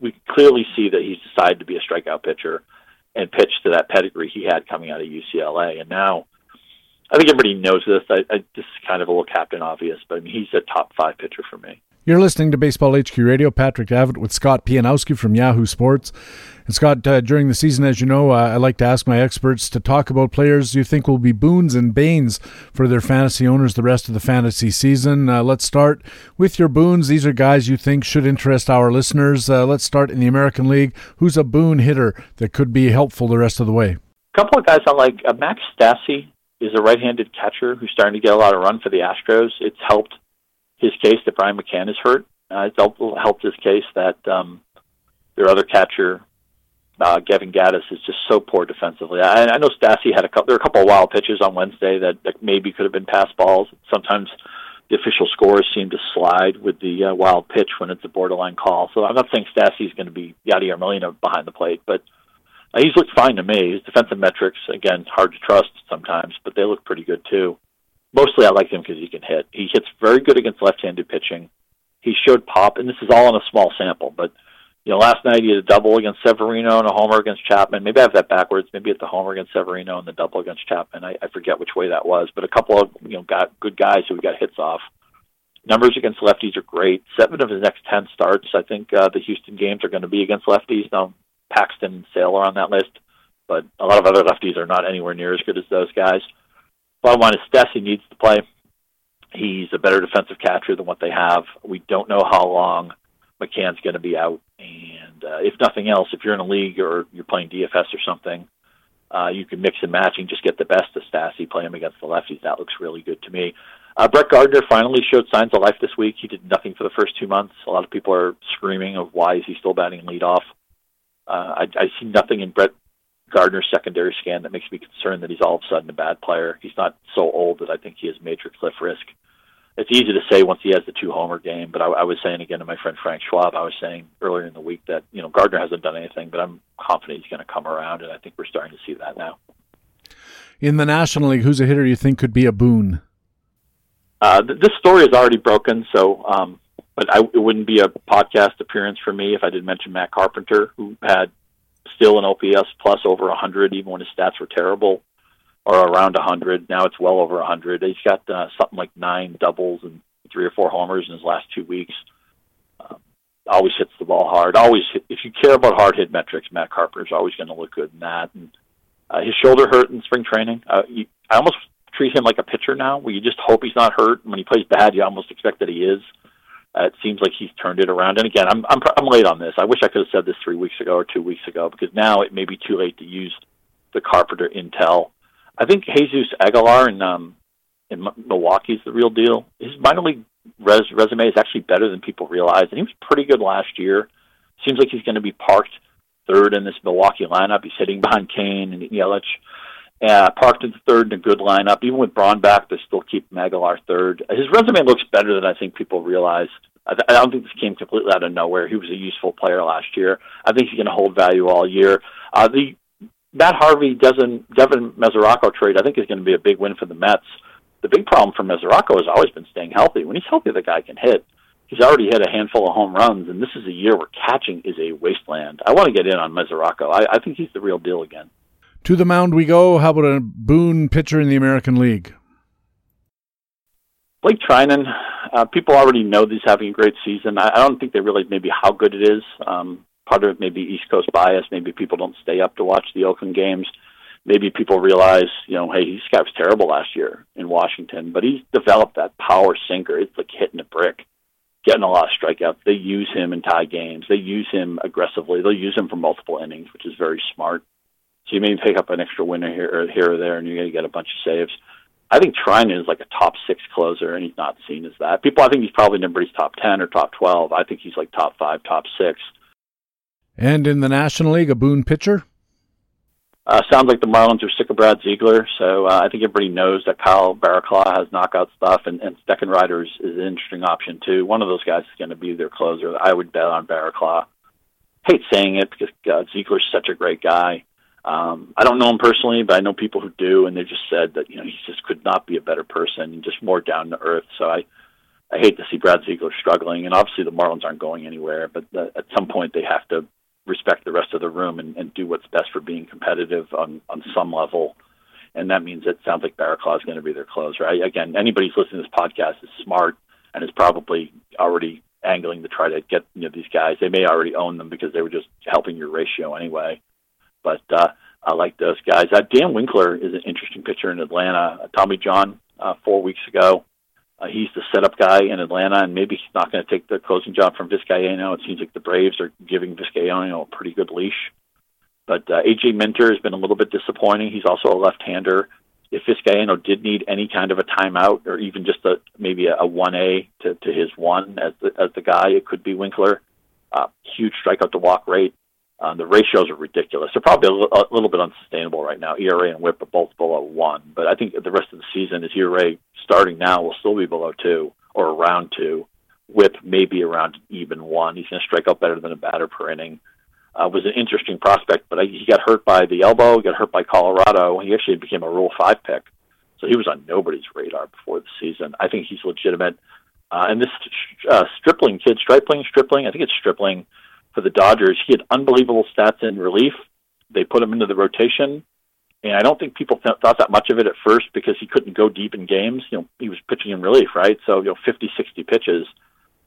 we clearly see that he's decided to be a strikeout pitcher and pitch to that pedigree he had coming out of UCLA. And now I think everybody knows this. I, I this is kind of a little captain obvious, but I mean he's a top five pitcher for me. You're listening to Baseball HQ Radio. Patrick Davitt with Scott Pianowski from Yahoo Sports. And Scott, uh, during the season, as you know, uh, I like to ask my experts to talk about players you think will be boons and banes for their fantasy owners the rest of the fantasy season. Uh, let's start with your boons. These are guys you think should interest our listeners. Uh, let's start in the American League. Who's a boon hitter that could be helpful the rest of the way? A couple of guys I like. Uh, Max Stassi is a right-handed catcher who's starting to get a lot of run for the Astros. It's helped his case that Brian McCann is hurt. Uh, it's helped his case that um, their other catcher, uh, Evan Gattis, is just so poor defensively. I, I know Stassi had a couple. There were a couple of wild pitches on Wednesday that, that maybe could have been pass balls. Sometimes the official scores seem to slide with the uh, wild pitch when it's a borderline call. So I'm not saying Stassi is going to be Yadier Molina behind the plate, but uh, he's looked fine to me. His defensive metrics, again, hard to trust sometimes, but they look pretty good too mostly I like him because he can hit. He hits very good against left-handed pitching. He showed pop, and this is all in a small sample, but you know, last night he had a double against Severino and a homer against Chapman. Maybe I have that backwards. Maybe it's the homer against Severino and the double against Chapman. I, I forget which way that was, but a couple of you know got good guys who got hits off. Numbers against lefties are great. Seven of his next ten starts, I think uh, the Houston games are going to be against lefties. Now Paxton and Sale are on that list, but a lot of other lefties are not anywhere near as good as those guys. Bottom Stassi needs to play. He's a better defensive catcher than what they have. We don't know how long McCann's going to be out. And uh, if nothing else, if you're in a league or you're playing DFS or something, uh, you can mix and match and just get the best of Stassi, play him against the lefties. That looks really good to me. Uh, Brett Gardner finally showed signs of life this week. He did nothing for the first two months. A lot of people are screaming of why is he still batting leadoff. Uh, I, I see nothing in Brett Gardner's secondary scan that makes me concerned that he's all of a sudden a bad player. He's not so old that I think he has major cliff risk. It's easy to say once he has the two homer game, but I, I was saying again to my friend Frank Schwab, I was saying earlier in the week that you know Gardner hasn't done anything, but I'm confident he's going to come around, and I think we're starting to see that now. In the National League, who's a hitter you think could be a boon? Uh, th- this story is already broken, so um, but I, it wouldn't be a podcast appearance for me if I didn't mention Matt Carpenter, who had still an OPS plus over 100, even when his stats were terrible, or around 100. Now it's well over 100. He's got uh, something like nine doubles and three or four homers in his last two weeks. Um, always hits the ball hard. Always, hit, if you care about hard hit metrics, Matt Carpenter's always going to look good in that. And uh, his shoulder hurt in spring training. Uh, you, I almost treat him like a pitcher now, where you just hope he's not hurt. And when he plays bad, you almost expect that he is. Uh, it seems like he's turned it around. And again, I'm, I'm I'm late on this. I wish I could have said this three weeks ago or two weeks ago because now it may be too late to use the Carpenter intel. I think Jesus Aguilar in um, in Milwaukee is the real deal. His minor league res- resume is actually better than people realize, and he was pretty good last year. Seems like he's going to be parked third in this Milwaukee lineup. He's hitting behind Cain and Yelich. Uh, parked in third in a good lineup. Even with Braun back, they still keep Aguilar third. His resume looks better than I think people realize. I, th- I don't think this came completely out of nowhere. He was a useful player last year. I think he's going to hold value all year. Uh, the Matt Harvey doesn't Devin Mesoraco trade I think is going to be a big win for the Mets. The big problem for Mesoraco has always been staying healthy. When he's healthy, the guy can hit. He's already hit a handful of home runs, and this is a year where catching is a wasteland. I want to get in on Mesoraco. I, I think he's the real deal again. To the mound we go. How about a boon pitcher in the American League? Blake Treinen, uh, people already know he's having a great season. I, I don't think they realize maybe how good it is. Um, part of it may be East Coast bias. Maybe people don't stay up to watch the Oakland games. Maybe people realize, you know, hey, this guy was terrible last year in Washington, but he's developed that power sinker. It's like hitting a brick, getting a lot of strikeouts. They use him in tie games. They use him aggressively. They'll use him for multiple innings, which is very smart. So you may pick up an extra winner here or here or there, and you're going to get a bunch of saves. I think Treinen is like a top six closer, and he's not seen as that. People, I think he's probably nobody's top ten or top twelve. I think he's like top five, top six. And in the National League, a boon pitcher. Uh, sounds like the Marlins are sick of Brad Ziegler, so uh, I think everybody knows that Kyle Barraclough has knockout stuff, and, and Steckenrider is, is an interesting option too. One of those guys is going to be their closer. I would bet on Barraclough. Hate saying it because uh, Ziegler's such a great guy. Um, I don't know him personally, but I know people who do, and they just said that you know he just could not be a better person and just more down to earth. So I, I hate to see Brad Ziegler struggling, and obviously the Marlins aren't going anywhere, but the, at some point they have to respect the rest of the room and, and do what's best for being competitive on on some level. And that means it sounds like Barraclough is going to be their closer. I, again, anybody who's listening to this podcast is smart and is probably already angling to try to get you know these guys. They may already own them because they were just helping your ratio anyway. But uh, I like those guys. Uh, Dan Winkler is an interesting pitcher in Atlanta. Uh, Tommy John uh, four weeks ago uh, he's the setup guy in Atlanta, and maybe he's not going to take the closing job from Vizcaino. It seems like the Braves are giving Vizcaino a pretty good leash. But uh, AJ Minter has been a little bit disappointing. He's also a left-hander. If Vizcaino did need any kind of a timeout, or even just a maybe a one A to, to his one as the as the guy, it could be Winkler. Uh, huge strikeout to walk rate. Um, the ratios are ridiculous. They're probably a, l- a little bit unsustainable right now. ERA and WHIP are both below one, but I think the rest of the season, his ERA starting now will still be below two or around two. WHIP maybe around even one. He's going to strike out better than a batter per inning. Uh, was an interesting prospect, but I, he got hurt by the elbow. Got hurt by Colorado. He actually became a Rule Five pick, so he was on nobody's radar before the season. I think he's legitimate. Uh, and this uh, Stripling kid, Stripling, Stripling, I think it's Stripling for the Dodgers. He had unbelievable stats in relief. They put him into the rotation, and I don't think people th- thought that much of it at first because he couldn't go deep in games. You know, he was pitching in relief, right? So you know, 50, 60 pitches.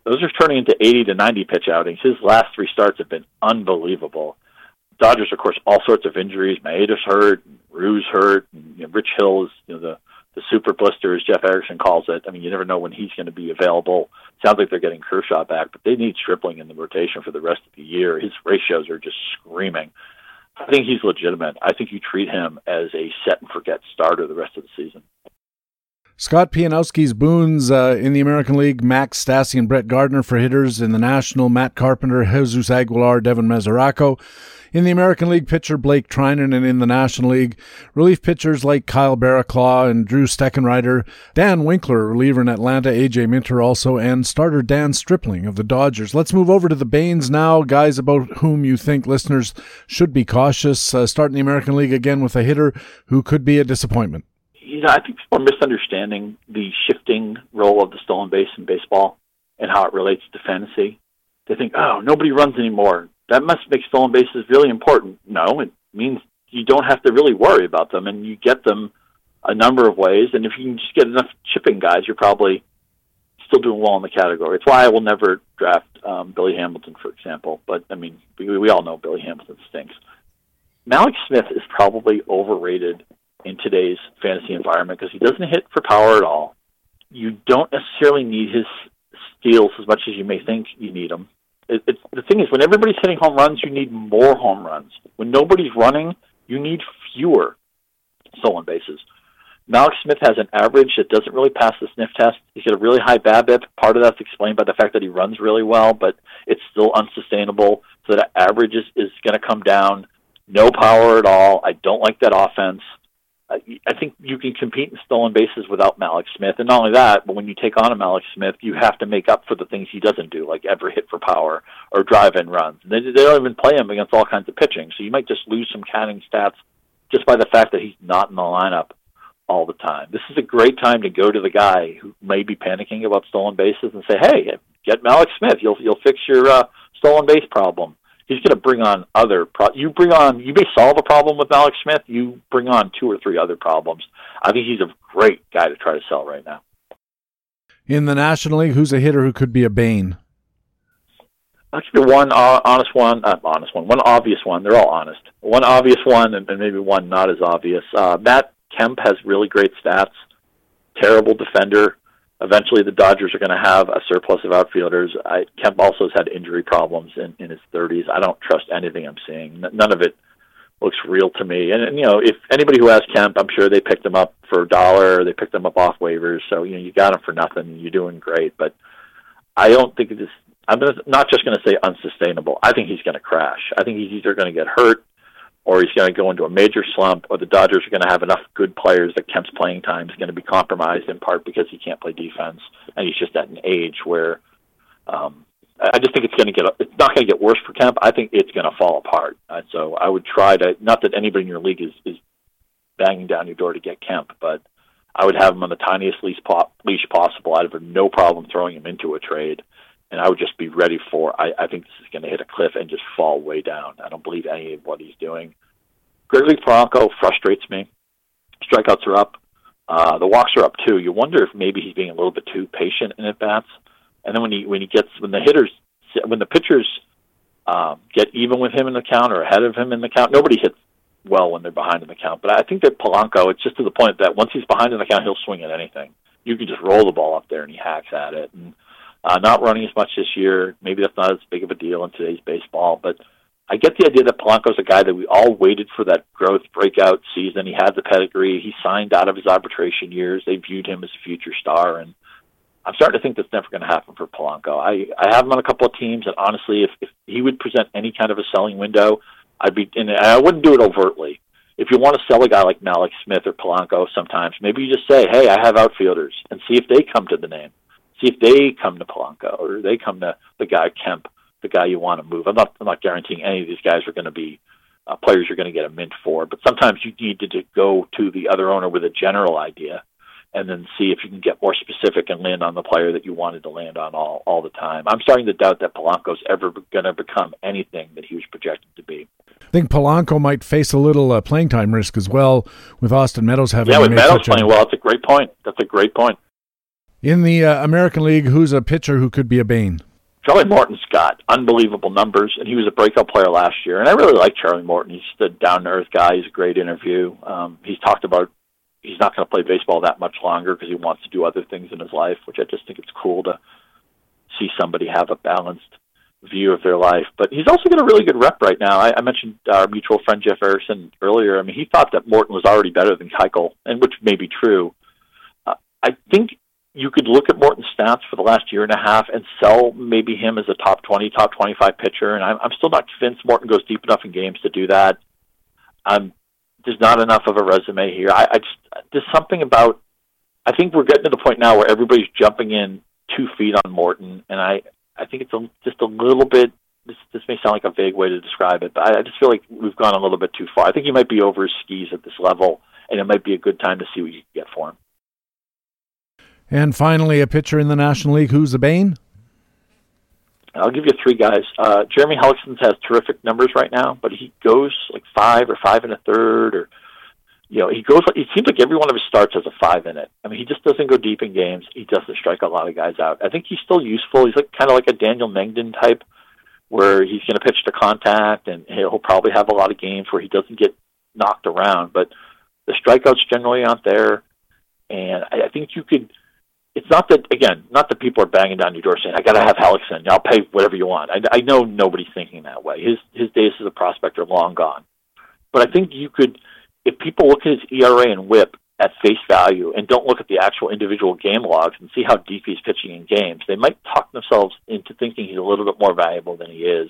Those are turning into 80 to 90 pitch outings. His last three starts have been unbelievable. Dodgers, of course, all sorts of injuries. Maeda's hurt, Ryu's hurt, and, you know, Rich Hill is you know the the super blister, as Jeff Erickson calls it. I mean, you never know when he's going to be available. Sounds like they're getting Kershaw back, but they need Stripling in the rotation for the rest of the year. His ratios are just screaming. I think he's legitimate. I think you treat him as a set and forget starter the rest of the season. Scott Pianowski's Boons uh, in the American League, Max Stassi and Brett Gardner for hitters in the National, Matt Carpenter, Jesus Aguilar, Devin Mesoraco. In the American League, pitcher Blake Treinen, and in the National League, relief pitchers like Kyle Barraclough and Drew Steckenrider, Dan Winkler, reliever in Atlanta, AJ Minter also, and starter Dan Stripling of the Dodgers. Let's move over to the Banes now, guys about whom you think listeners should be cautious. Uh, starting the American League again with a hitter who could be a disappointment. You know, I think people are misunderstanding the shifting role of the stolen base in baseball and how it relates to fantasy. They think, oh, nobody runs anymore that must make stolen bases really important. No, it means you don't have to really worry about them, and you get them a number of ways. And if you can just get enough chipping guys, you're probably still doing well in the category. It's why I will never draft um, Billy Hamilton, for example. But I mean, we, we all know Billy Hamilton stinks. Mallex Smith is probably overrated in today's fantasy environment because he doesn't hit for power at all. You don't necessarily need his steals as much as you may think you need them it, it's the thing is when everybody's hitting home runs, you need more home runs. When nobody's running, you need fewer stolen bases. Mallex Smith has an average that doesn't really pass the sniff test. He's got a really high BABIP. Part of that's explained by the fact that he runs really well, but it's still unsustainable. So that average is, is going to come down. No power at all. I don't like that offense. I think you can compete in stolen bases without Mallex Smith, and not only that, but when you take on a Mallex Smith, you have to make up for the things he doesn't do, like ever hit for power or drive-in runs. They, they don't even play him against all kinds of pitching, so you might just lose some counting stats just by the fact that he's not in the lineup all the time. This is a great time to go to the guy who may be panicking about stolen bases and say, "Hey, get Mallex Smith. You'll you'll fix your uh, stolen base problem." He's going to bring on other. Pro- you bring on. You may solve a problem with Alex Smith. You bring on two or three other problems. I think he's a great guy to try to sell right now. In the National League, who's a hitter who could be a bane? I'll give you one uh, honest one, uh, honest one, one obvious one. They're all honest. One obvious one, and, and maybe one not as obvious. Uh, Matt Kemp has really great stats. Terrible defender eventually the Dodgers are going to have a surplus of outfielders. I, Kemp also has had injury problems in, in his 30s. I don't trust anything I'm seeing. None of it looks real to me. And, and you know, if anybody who has Kemp, I'm sure they picked him up for a dollar. They picked him up off waivers. So you know, you got him for nothing. You're doing great. But I don't think it's. I'm not just going to say unsustainable. I think he's going to crash. I think he's either going to get hurt or he's going to go into a major slump, or the Dodgers are going to have enough good players that Kemp's playing time is going to be compromised in part because he can't play defense, and he's just at an age where um, I just think it's going to get it's not going to get worse for Kemp. I think it's going to fall apart. Uh, so I would try to not that anybody in your league is is banging down your door to get Kemp, but I would have him on the tiniest leash possible. I'd have no problem throwing him into a trade and I would just be ready for. I, I think this is going to hit a cliff and just fall way down. I don't believe any of what he's doing. Gregory Polanco frustrates me. Strikeouts are up. Uh, the walks are up too. You wonder if maybe he's being a little bit too patient in at bats. And then when he when he gets when the hitters when the pitchers um, get even with him in the count or ahead of him in the count, nobody hits well when they're behind in the count. But I think that Polanco, it's just to the point that once he's behind in the count, he'll swing at anything. You can just roll the ball up there and he hacks at it. And uh, not running as much this year. Maybe that's not as big of a deal in today's baseball, but I get the idea that Polanco's a guy that we all waited for that growth breakout season. He had the pedigree. He signed out of his arbitration years. They viewed him as a future star, and I'm starting to think that's never going to happen for Polanco. I I have him on a couple of teams, and honestly, if if he would present any kind of a selling window, I'd be. And I wouldn't do it overtly. If you want to sell a guy like Mallex Smith or Polanco, sometimes maybe you just say, "Hey, I have outfielders," and see if they come to the name see if they come to Polanco or they come to the guy Kemp, the guy you want to move. I'm not I'm not guaranteeing any of these guys are going to be uh, players you're going to get a mint for, but sometimes you need to, to go to the other owner with a general idea and then see if you can get more specific and land on the player that you wanted to land on all all the time. I'm starting to doubt that Polanco's ever going to become anything that he was projected to be. I think Polanco might face a little uh, playing time risk as well with Austin Meadows having. Yeah, with Meadows playing a... well, that's a great point. That's a great point. In the uh, American League, who's a pitcher who could be a bane? Charlie Morton's got unbelievable numbers, and he was a breakout player last year. And I really like Charlie Morton. He's the down to earth guy. He's a great interview. Um, he's talked about he's not going to play baseball that much longer because he wants to do other things in his life, which I just think it's cool to see somebody have a balanced view of their life. But he's also got a really good rep right now. I, I mentioned our mutual friend Jeff Erickson earlier. I mean, he thought that Morton was already better than Keuchel, and which may be true. Uh, I think you could look at Morton's stats for the last year and a half and sell maybe him as a top 20, top 25 pitcher. And I'm, I'm still not convinced Morton goes deep enough in games to do that. Um, there's not enough of a resume here. I, I just, there's something about, I think we're getting to the point now where everybody's jumping in two feet on Morton. And I, I think it's a, just a little bit, this, this may sound like a vague way to describe it, but I, I just feel like we've gone a little bit too far. I think he might be over his skis at this level, and it might be a good time to see what you can get for him. And finally, a pitcher in the National League who's a bane. I'll give you three guys. Uh, Jeremy Hellickson has terrific numbers right now, but he goes like five or five and a third, or you know, he goes. It seems like every one of his starts has a five in it. I mean, he just doesn't go deep in games. He doesn't strike a lot of guys out. I think he's still useful. He's like kind of like a Daniel Mengden type, where he's going to pitch to contact, and he'll probably have a lot of games where he doesn't get knocked around. But the strikeouts generally aren't there, and I, I think you could it's not that again, not that people are banging down your door saying, "I got to have Hellickson. I'll pay whatever you want." I, I know nobody's thinking that way. His his days as a prospect are long gone. But I think you could, if people look at his ERA and WHIP at face value and don't look at the actual individual game logs and see how deep he's pitching in games, they might talk themselves into thinking he's a little bit more valuable than he is.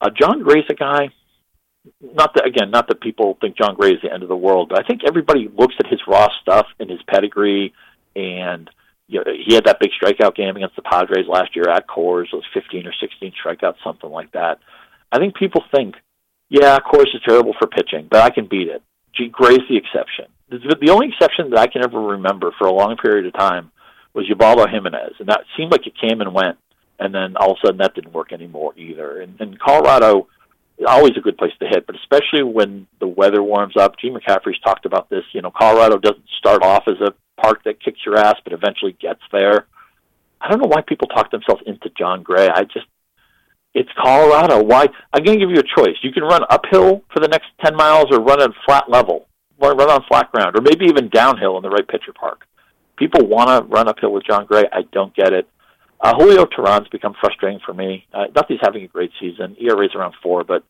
Uh, Jon Gray's a guy. not that again, not that people think Jon Gray is the end of the world, but I think everybody looks at his raw stuff and his pedigree, and you know, he had that big strikeout game against the Padres last year at Coors, it was 15 or 16 strikeouts, something like that. I think people think, yeah, Coors is terrible for pitching, but I can beat it. Gee, Gray's the exception. The only exception that I can ever remember for a long period of time was Ubaldo Jimenez, and that seemed like it came and went, and then all of a sudden that didn't work anymore either. And, and Colorado always a good place to hit, but especially when the weather warms up. Gene McCaffrey's talked about this. You know, Colorado doesn't start off as a park that kicks your ass, but eventually gets there. I don't know why people talk themselves into Jon Gray. I just, it's Colorado. Why? I'm going to give you a choice. You can run uphill for the next 10 miles or run on flat level, or run on flat ground, or maybe even downhill in the right pitcher park. People want to run uphill with Jon Gray. I don't get it. Uh, Julio Teheran's become frustrating for me. Uh, not that he's having a great season. ERA's around four, but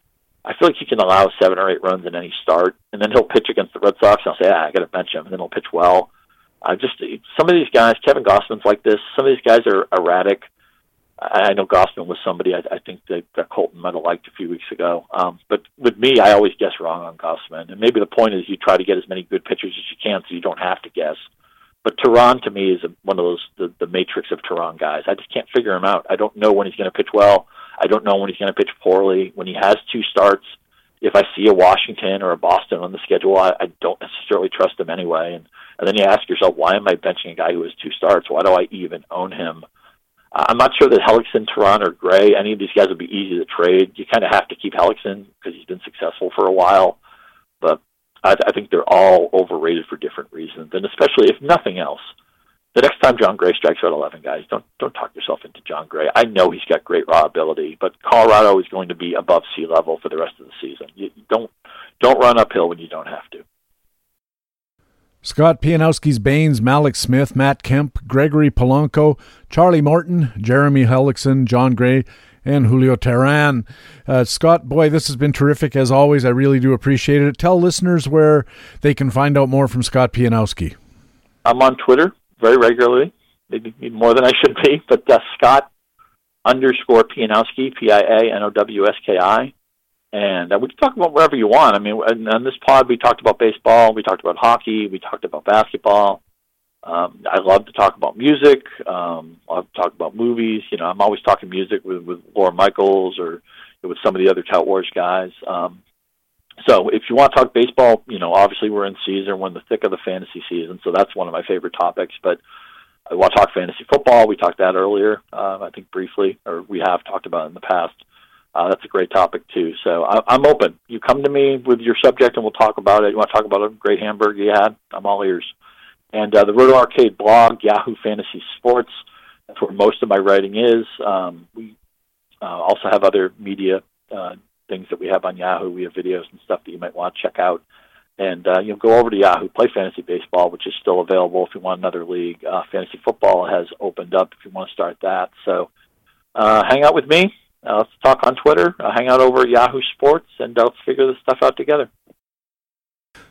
I feel like he can allow seven or eight runs in any start, and then he'll pitch against the Red Sox. And I'll say, ah, I got to bench him, and then he'll pitch well. Uh, just some of these guys, Kevin Gausman's like this. Some of these guys are erratic. I, I know Gausman was somebody I, I think that, that Colton might have liked a few weeks ago. Um, but with me, I always guess wrong on Gausman, and maybe the point is you try to get as many good pitchers as you can, so you don't have to guess. But Teheran to me is one of those the, the matrix of Teheran guys. I just can't figure him out. I don't know when he's going to pitch well. I don't know when he's going to pitch poorly. When he has two starts, if I see a Washington or a Boston on the schedule, I, I don't necessarily trust him anyway. And and then you ask yourself, why am I benching a guy who has two starts? Why do I even own him? I'm not sure that Hellickson, Teheran, or Gray, any of these guys would be easy to trade. You kind of have to keep Hellickson because he's been successful for a while. But I, I think they're all overrated for different reasons, and especially if nothing else, the next time Jon Gray strikes out 11 guys, don't don't talk yourself into Jon Gray. I know he's got great raw ability, but Colorado is going to be above sea level for the rest of the season. You don't don't run uphill when you don't have to. Scott Pianowski's Banes, Mallex Smith, Matt Kemp, Gregory Polanco, Charlie Morton, Jeremy Hellickson, Jon Gray, and Julio Teheran. Uh, Scott, boy, this has been terrific as always. I really do appreciate it. Tell listeners where they can find out more from Scott Pianowski. I'm on Twitter very regularly, maybe more than I should be, but uh, Scott underscore Pianowski, P I A N O W S K I. And uh, we can talk about whatever you want. I mean, on this pod, we talked about baseball, we talked about hockey, we talked about basketball. Um, I love to talk about music. Um, I love to talk about movies. You know, I'm always talking music with with Lawr Michaels or with some of the other Tout Wars guys. Um, so if you want to talk baseball, you know, obviously we're in season, we're in the thick of the fantasy season, so that's one of my favorite topics. But I want to talk fantasy football. We talked that earlier, uh, I think briefly, or we have talked about it in the past. Uh, that's a great topic too. So I, I'm open. You come to me with your subject, and we'll talk about it. You want to talk about a great hamburger you had? I'm all ears. And uh, the Roto Arcade blog, Yahoo Fantasy Sports, that's where most of my writing is. Um, we uh, also have other media uh, things that we have on Yahoo. We have videos and stuff that you might want to check out. And uh, you know, go over to Yahoo, play fantasy baseball, which is still available if you want another league. Uh, fantasy football has opened up if you want to start that. So uh, hang out with me. Uh, let's talk on Twitter. Uh, hang out over at Yahoo Sports, and uh, let's figure this stuff out together.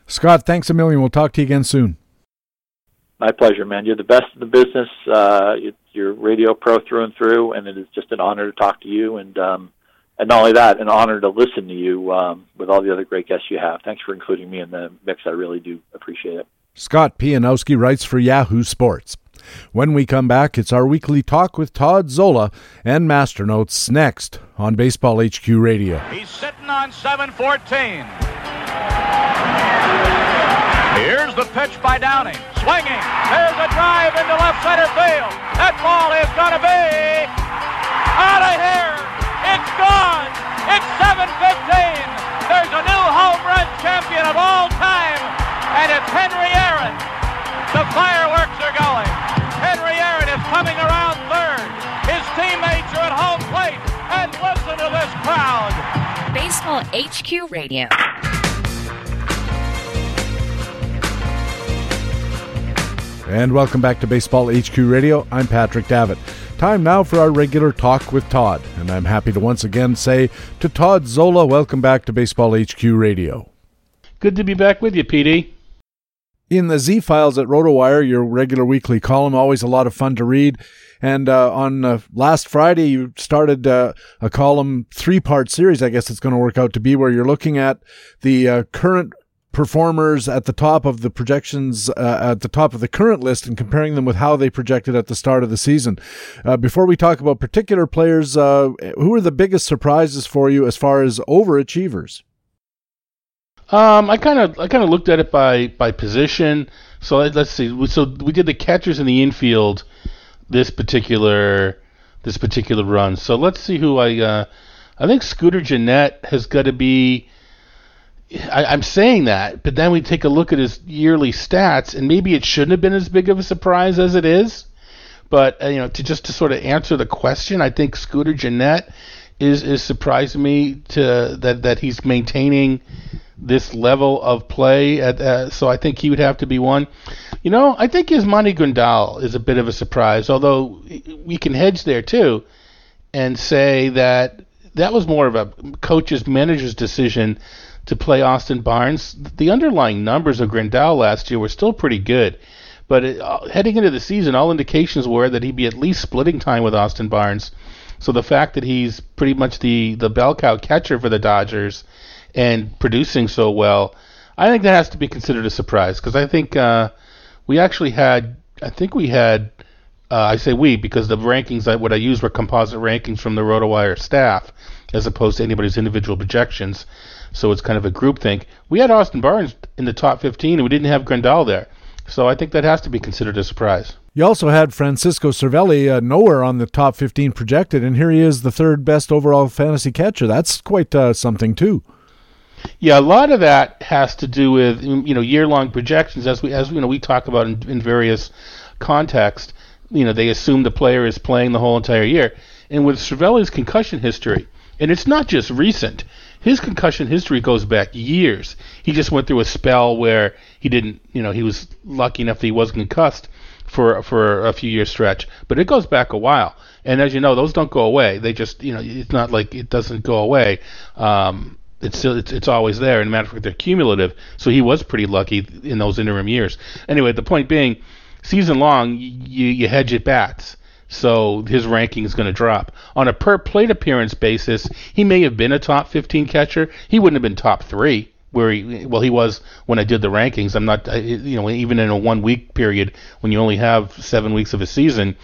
Scott, thanks a million. We'll talk to you again soon. My pleasure, man. You're the best in the business. Uh, you're radio pro through and through, and it is just an honor to talk to you. And um, and not only that, an honor to listen to you um, with all the other great guests you have. Thanks for including me in the mix. I really do appreciate it. Scott Pianowski writes for Yahoo Sports. When we come back, it's our weekly talk with Todd Zola and Masternotes next on Baseball HQ Radio. He's sitting on 714. Here's the pitch by Downing. Swinging. There's a drive into left center field. That ball is going to be out of here. It's gone. It's 715. There's a new home run champion of all time, and it's Henry Aaron. The fireworks are going. Henry Aaron is coming around third. His teammates are at home plate, and listen to this crowd. Baseball HQ Radio. And welcome back to Baseball HQ Radio. I'm Patrick Davitt. Time now for our regular talk with Todd, and I'm happy to once again say to Todd Zola, welcome back to Baseball HQ Radio. Good to be back with you, PD. In the Z Files at RotoWire, your regular weekly column, always a lot of fun to read. And uh, on uh, last Friday, you started uh, a column three part series. I guess it's going to work out to be where you're looking at the uh, current performers at the top of the projections uh, at the top of the current list and comparing them with how they projected at the start of the season. Uh, before we talk about particular players, uh, who are the biggest surprises for you as far as overachievers? Um, I kind of I kind of looked at it by by position. So let, us see. So we did the catchers in the infield this particular this particular run. So let's see who I uh, I think Scooter Gennett has got to be I, am saying that, but then we take a look at his yearly stats, and maybe it shouldn't have been as big of a surprise as it is. But uh, you know, to just to sort of answer the question, I think Scooter Gennett is is surprising me to that that he's maintaining this level of play. At, uh, so I think he would have to be one. You know, I think Yasmani Grandal is a bit of a surprise, although we can hedge there too, and say that that was more of a coach's manager's decision to play Austin Barnes. The underlying numbers of Grandal last year were still pretty good, but it, uh, heading into the season, all indications were that he'd be at least splitting time with Austin Barnes. So the fact that he's pretty much the the bell cow catcher for the Dodgers and producing so well, I think that has to be considered a surprise because I think uh, we actually had, I think we had. Uh, I say we because the rankings I, what I used were composite rankings from the RotoWire staff, as opposed to anybody's individual projections so it's kind of a group think. We had Austin Barnes in the top 15, and we didn't have Grandal there. So I think that has to be considered a surprise. You also had Francisco Cervelli uh, nowhere on the top 15 projected, and here he is, the third best overall fantasy catcher. That's quite uh, something too. Yeah, a lot of that has to do with you know year-long projections, as we as you know we talk about in, in various contexts. You know, they assume the player is playing the whole entire year, and with Cervelli's concussion history, and it's not just recent. His concussion history goes back years. He just went through a spell where he didn't, you know, he was lucky enough that he was concussed for for a few years stretch, but it goes back a while. And as you know, those don't go away. They just, you know, it's not like it doesn't go away. Um, it's still it's, it's always there. And matter of fact, they're cumulative. So he was pretty lucky in those interim years. Anyway, the point being, season long, you you hedge at bats so his ranking is going to drop. On a per plate appearance basis, he may have been a top 15 catcher. He wouldn't have been top three where he well he was when I did the rankings. I'm not you know even in a one week period when you only have seven weeks of a season,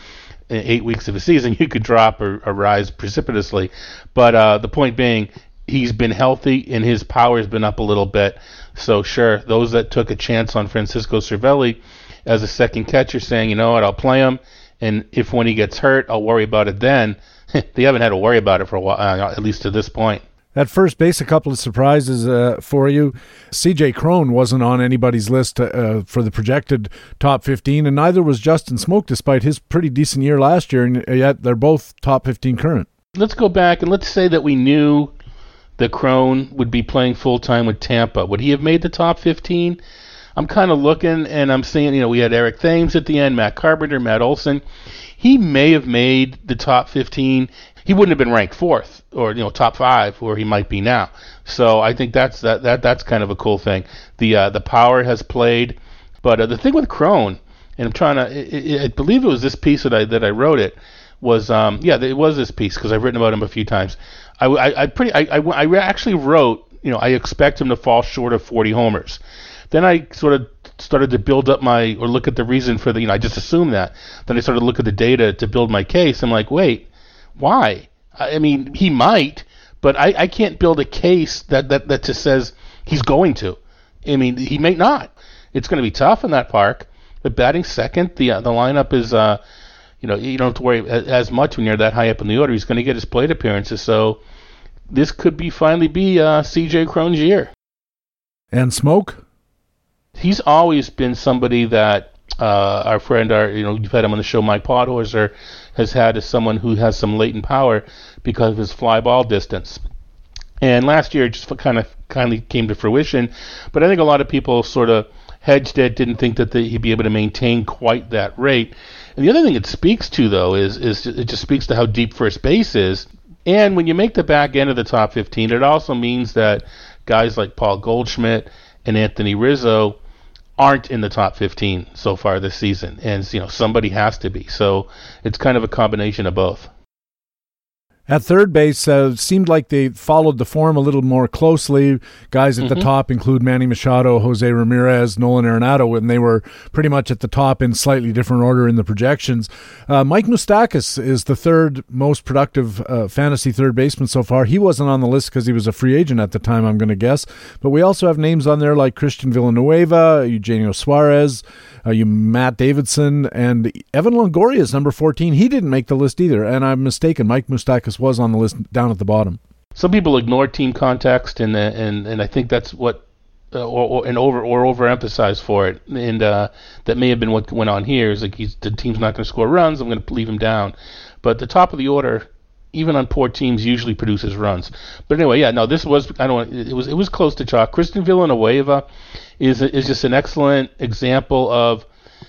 eight weeks of a season, you could drop or, or rise precipitously. But uh, the point being, he's been healthy and his power has been up a little bit. So sure, those that took a chance on Francisco Cervelli as a second catcher, saying you know what, I'll play him and if when he gets hurt, I'll worry about it then. they haven't had to worry about it for a while, uh, at least to this point. At first base, a couple of surprises uh, for you. CJ Cron wasn't on anybody's list uh, for the projected top 15, and neither was Justin Smoak, despite his pretty decent year last year, and yet they're both top 15 current. Let's go back and let's say that we knew that Crone would be playing full time with Tampa. Would he have made the top 15? I'm kind of looking and I'm seeing, you know, we had Eric Thames at the end, Matt Carpenter, Matt Olson. He may have made the top 15. He wouldn't have been ranked fourth or you know top five where he might be now. So I think that's that, that that's kind of a cool thing. The uh, the power has played, but uh, the thing with Cron, and I'm trying to, I, I believe it was this piece that I that I wrote it was um yeah it was this piece because I've written about him a few times. I, I, I pretty I, I, I actually wrote you know I expect him to fall short of 40 homers. Then I sort of started to build up my or look at the reason for the you know I just assumed that. Then I started to look at the data to build my case. I'm like, wait, why? I mean, he might, but I, I can't build a case that, that that just says he's going to. I mean, he may not. It's going to be tough in that park. But batting second, the uh, the lineup is, uh, you know, you don't have to worry as much when you're that high up in the order. He's going to get his plate appearances, so this could be finally be uh, C.J. Cron's year. And Smoak he's always been somebody that uh, our friend, our you know, you've had him on the show, Mike Podhorzer, has had as someone who has some latent power because of his fly ball distance. And last year, it just kind of kindly came to fruition. But I think a lot of people sort of hedged it, didn't think that the, he'd be able to maintain quite that rate. And the other thing it speaks to, though, is is it just speaks to how deep first base is. And when you make the back end of the top 15, it also means that guys like Paul Goldschmidt and Anthony Rizzo aren't in the top 15 so far this season, and you know somebody has to be. So it's kind of a combination of both. At third base, uh, seemed like they followed the form a little more closely. Guys at mm-hmm. the top include Manny Machado, Jose Ramirez, Nolan Arenado, and they were pretty much at the top in slightly different order in the projections. Uh, Mike Moustakas is the third most productive uh, fantasy third baseman so far. He wasn't on the list because he was a free agent at the time, I'm going to guess. But we also have names on there like Christian Villanueva, Eugenio Suarez, uh, you Matt Davidson, and Evan Longoria is number 14. He didn't make the list either, and I'm mistaken. Mike Moustakas was on the list down at the bottom. Some people ignore team context, and uh, and and I think that's what. Uh, or, or and over or overemphasize for it, and uh, that may have been what went on here. Is like he's, the team's not going to score runs. I'm going to leave him down, but the top of the order, even on poor teams, usually produces runs. But anyway, yeah, no, this was I don't it was it was close to chalk. Christian Villanueva is is just an excellent example of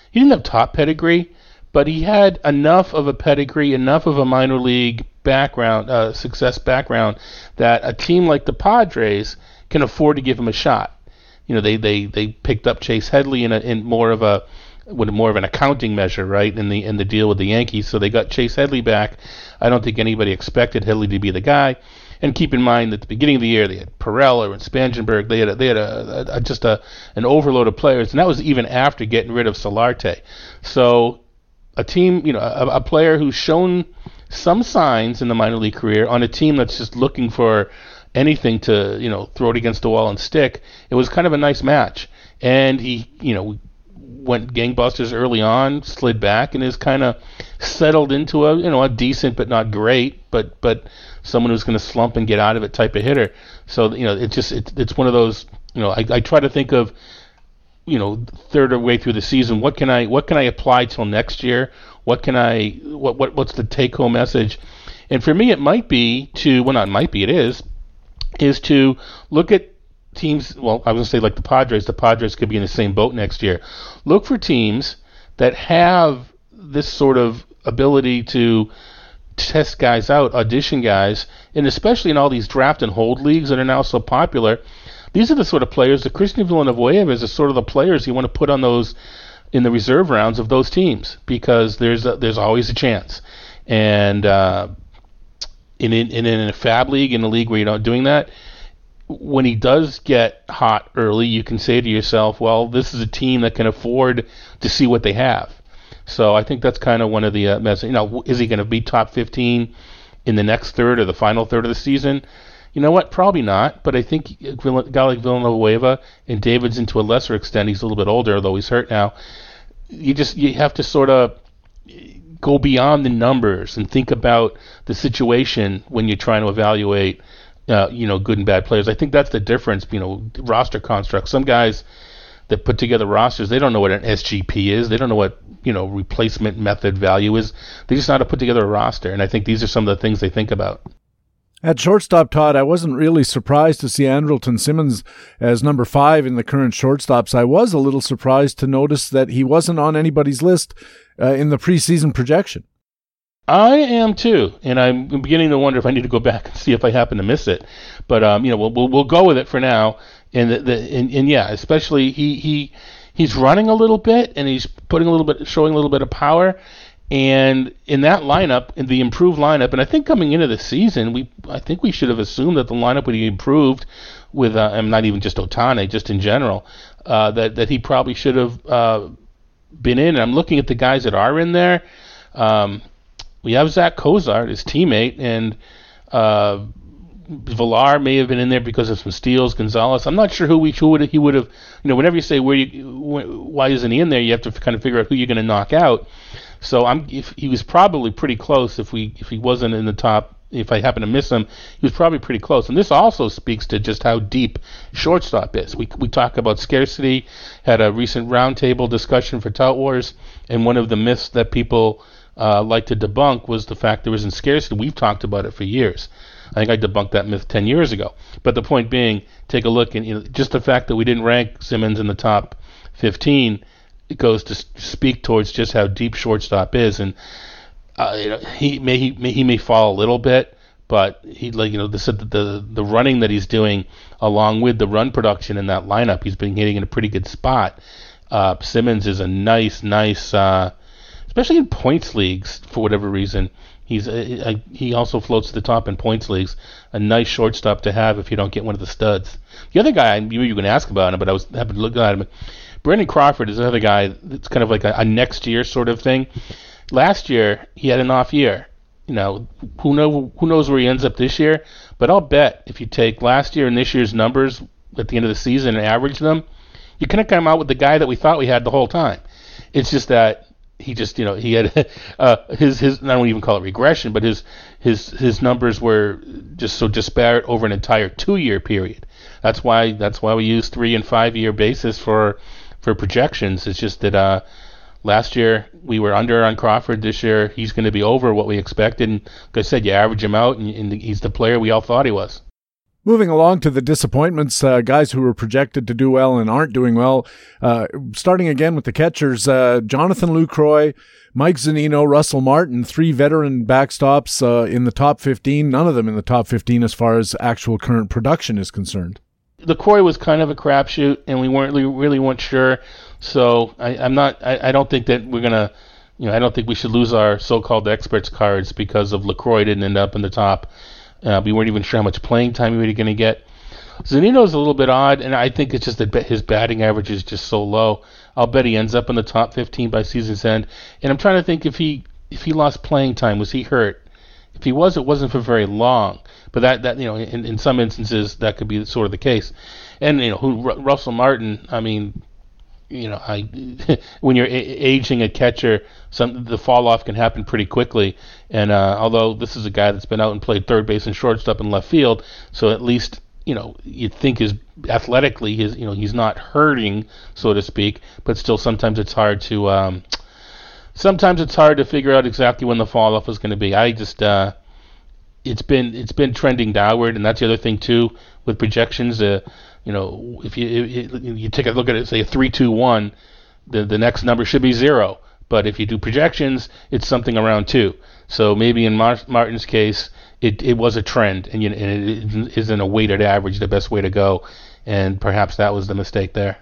he didn't have top pedigree, but he had enough of a pedigree, enough of a minor league background, uh, success background, that a team like the Padres can afford to give him a shot. You know, they they, they picked up Chase Headley in a, in more of a with more of an accounting measure, right? In the in the deal with the Yankees, so they got Chase Headley back. I don't think anybody expected Headley to be the guy. And keep in mind that at the beginning of the year they had Pirela and Spangenberg. They had a, they had a, a, just a an overload of players, and that was even after getting rid of Solarte. So a team, you know, a, a player who's shown some signs in the minor league career on a team that's just looking for anything to you know throw it against the wall and stick. It was kind of a nice match, and he you know went gangbusters early on, slid back, and is kind of settled into a you know a decent but not great, but but someone who's going to slump and get out of it type of hitter. So you know it's just it, it's one of those you know I, I try to think of you know third way through the season what can I what can I apply till next year what can I what what what's the take home message? And for me it might be to well not might be it is is to look at teams well I was to say like the Padres the Padres could be in the same boat next year. Look for teams that have this sort of ability to test guys out audition guys and especially in all these draft and hold leagues that are now so popular these are the sort of players that Christian Villanueva is the sort of the players you want to put on those in the reserve rounds of those teams because there's a, there's always a chance. And uh, in, in in a FAAB league, in a league where you're not doing that, when he does get hot early, you can say to yourself, well, this is a team that can afford to see what they have. So I think that's kind of one of the uh, messages. You know, is he going to be top 15 in the next third or the final third of the season? You know what? Probably not. But I think a guy like Villanueva and Davidson, to a lesser extent, he's a little bit older, although he's hurt now. You just you have to sort of go beyond the numbers and think about the situation when you're trying to evaluate, uh, you know, good and bad players. I think that's the difference. You know, roster construct. Some guys that put together rosters, they don't know what an SGP is. They don't know what you know replacement method value is. They just know how to put together a roster, and I think these are some of the things they think about. At shortstop, Todd, I wasn't really surprised to see Andrelton Simmons as number five in the current shortstops. I was a little surprised to notice that he wasn't on anybody's list uh, in the preseason projection. I am too, and I'm beginning to wonder if I need to go back and see if I happen to miss it. But um, you know, we'll, we'll, we'll go with it for now. And the, the and, and yeah, especially he he he's running a little bit and he's putting a little bit, showing a little bit of power. And in that lineup, in the improved lineup, and I think coming into the season, we I think we should have assumed that the lineup would be improved with, uh, and not even just Ohtani, just in general, uh, that that he probably should have uh, been in. And I'm looking at the guys that are in there. Um, we have Zach Cozart, his teammate, and uh, Villar may have been in there because of some steals. Gonzalez, I'm not sure who we who would he would have. You know, whenever you say where you why isn't he in there, you have to kind of figure out who you're going to knock out. So I'm if he was probably pretty close if we if he wasn't in the top if I happen to miss him, he was probably pretty close. And this also speaks to just how deep shortstop is. We we talk about scarcity, had a recent roundtable discussion for Tout Wars, and one of the myths that people uh, like to debunk was the fact there isn't scarcity. We've talked about it for years. I think I debunked that myth 10 years ago. But the point being, take a look and you know, just the fact that we didn't rank Simmons in the top 15 it goes to speak towards just how deep shortstop is, and uh, you know, he may he may he may fall a little bit, but he like you know the the the running that he's doing along with the run production in that lineup, he's been hitting in a pretty good spot. Uh, Simmons is a nice, nice, uh, especially in points leagues for whatever reason. He's uh, he also floats to the top in points leagues. A nice shortstop to have if you don't get one of the studs. The other guy, you were going to ask about him, but I was happened to look at him. Brandon Crawford is another guy that's kind of like a, a next year sort of thing. Last year he had an off year. You know, who know who knows where he ends up this year? But I'll bet if you take last year and this year's numbers at the end of the season and average them, you kind of come out with the guy that we thought we had the whole time. It's just that he just you know he had uh, his his I don't even call it regression, but his his his numbers were just so disparate over an entire two year period. That's why that's why we use three and five year basis for for projections. It's just that uh, last year we were under on Crawford. This year he's going to be over what we expected. And like I said, you average him out, and, and he's the player we all thought he was. Moving along to the disappointments, uh, guys who were projected to do well and aren't doing well. Uh, starting again with the catchers, uh, Jonathan Lucroy, Mike Zunino, Russell Martin, three veteran backstops uh, in the top 15. None of them in the top 15 as far as actual current production is concerned. Lucroy was kind of a crapshoot, and we weren't really, really weren't sure. So I, am not. I, I don't think that we're gonna. You know, I don't think we should lose our so-called experts cards because of Lucroy didn't end up in the top. Uh, we weren't even sure how much playing time he was going to get. Zunino's a little bit odd, and I think it's just that his batting average is just so low. I'll bet he ends up in the top 15 by season's end. And I'm trying to think if he if he lost playing time, was he hurt? If he was, it wasn't for very long. But that that you know, in, in some instances, that could be sort of the case. And you know, who Russell Martin? I mean, you know, I when you're a- aging a catcher, some the fall off can happen pretty quickly. And uh, although this is a guy that's been out and played third base and shortstop and left field, so at least you know you'd think his athletically his you know he's not hurting so to speak, but still sometimes it's hard to um, sometimes it's hard to figure out exactly when the fall off is going to be. I just uh, it's been it's been trending downward, and that's the other thing too with projections. Uh, you know, if you if you take a look at it, say three, two, one, the the next number should be zero. But if you do projections, it's something around two. So maybe in Mar- Martin's case, it, it was a trend, and, you and it isn't a weighted average the best way to go. And perhaps that was the mistake there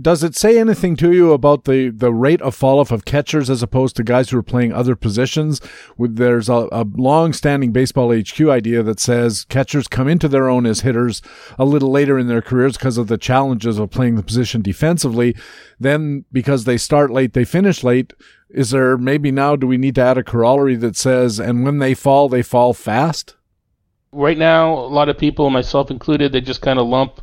does it say anything to you about the, the rate of fall off of catchers as opposed to guys who are playing other positions? There's a, a long standing baseball HQ idea that says catchers come into their own as hitters a little later in their careers because of the challenges of playing the position defensively. Then because they start late, they finish late. Is there maybe now do we need to add a corollary that says, and when they fall, they fall fast? Right now, a lot of people, myself included, they just kind of lump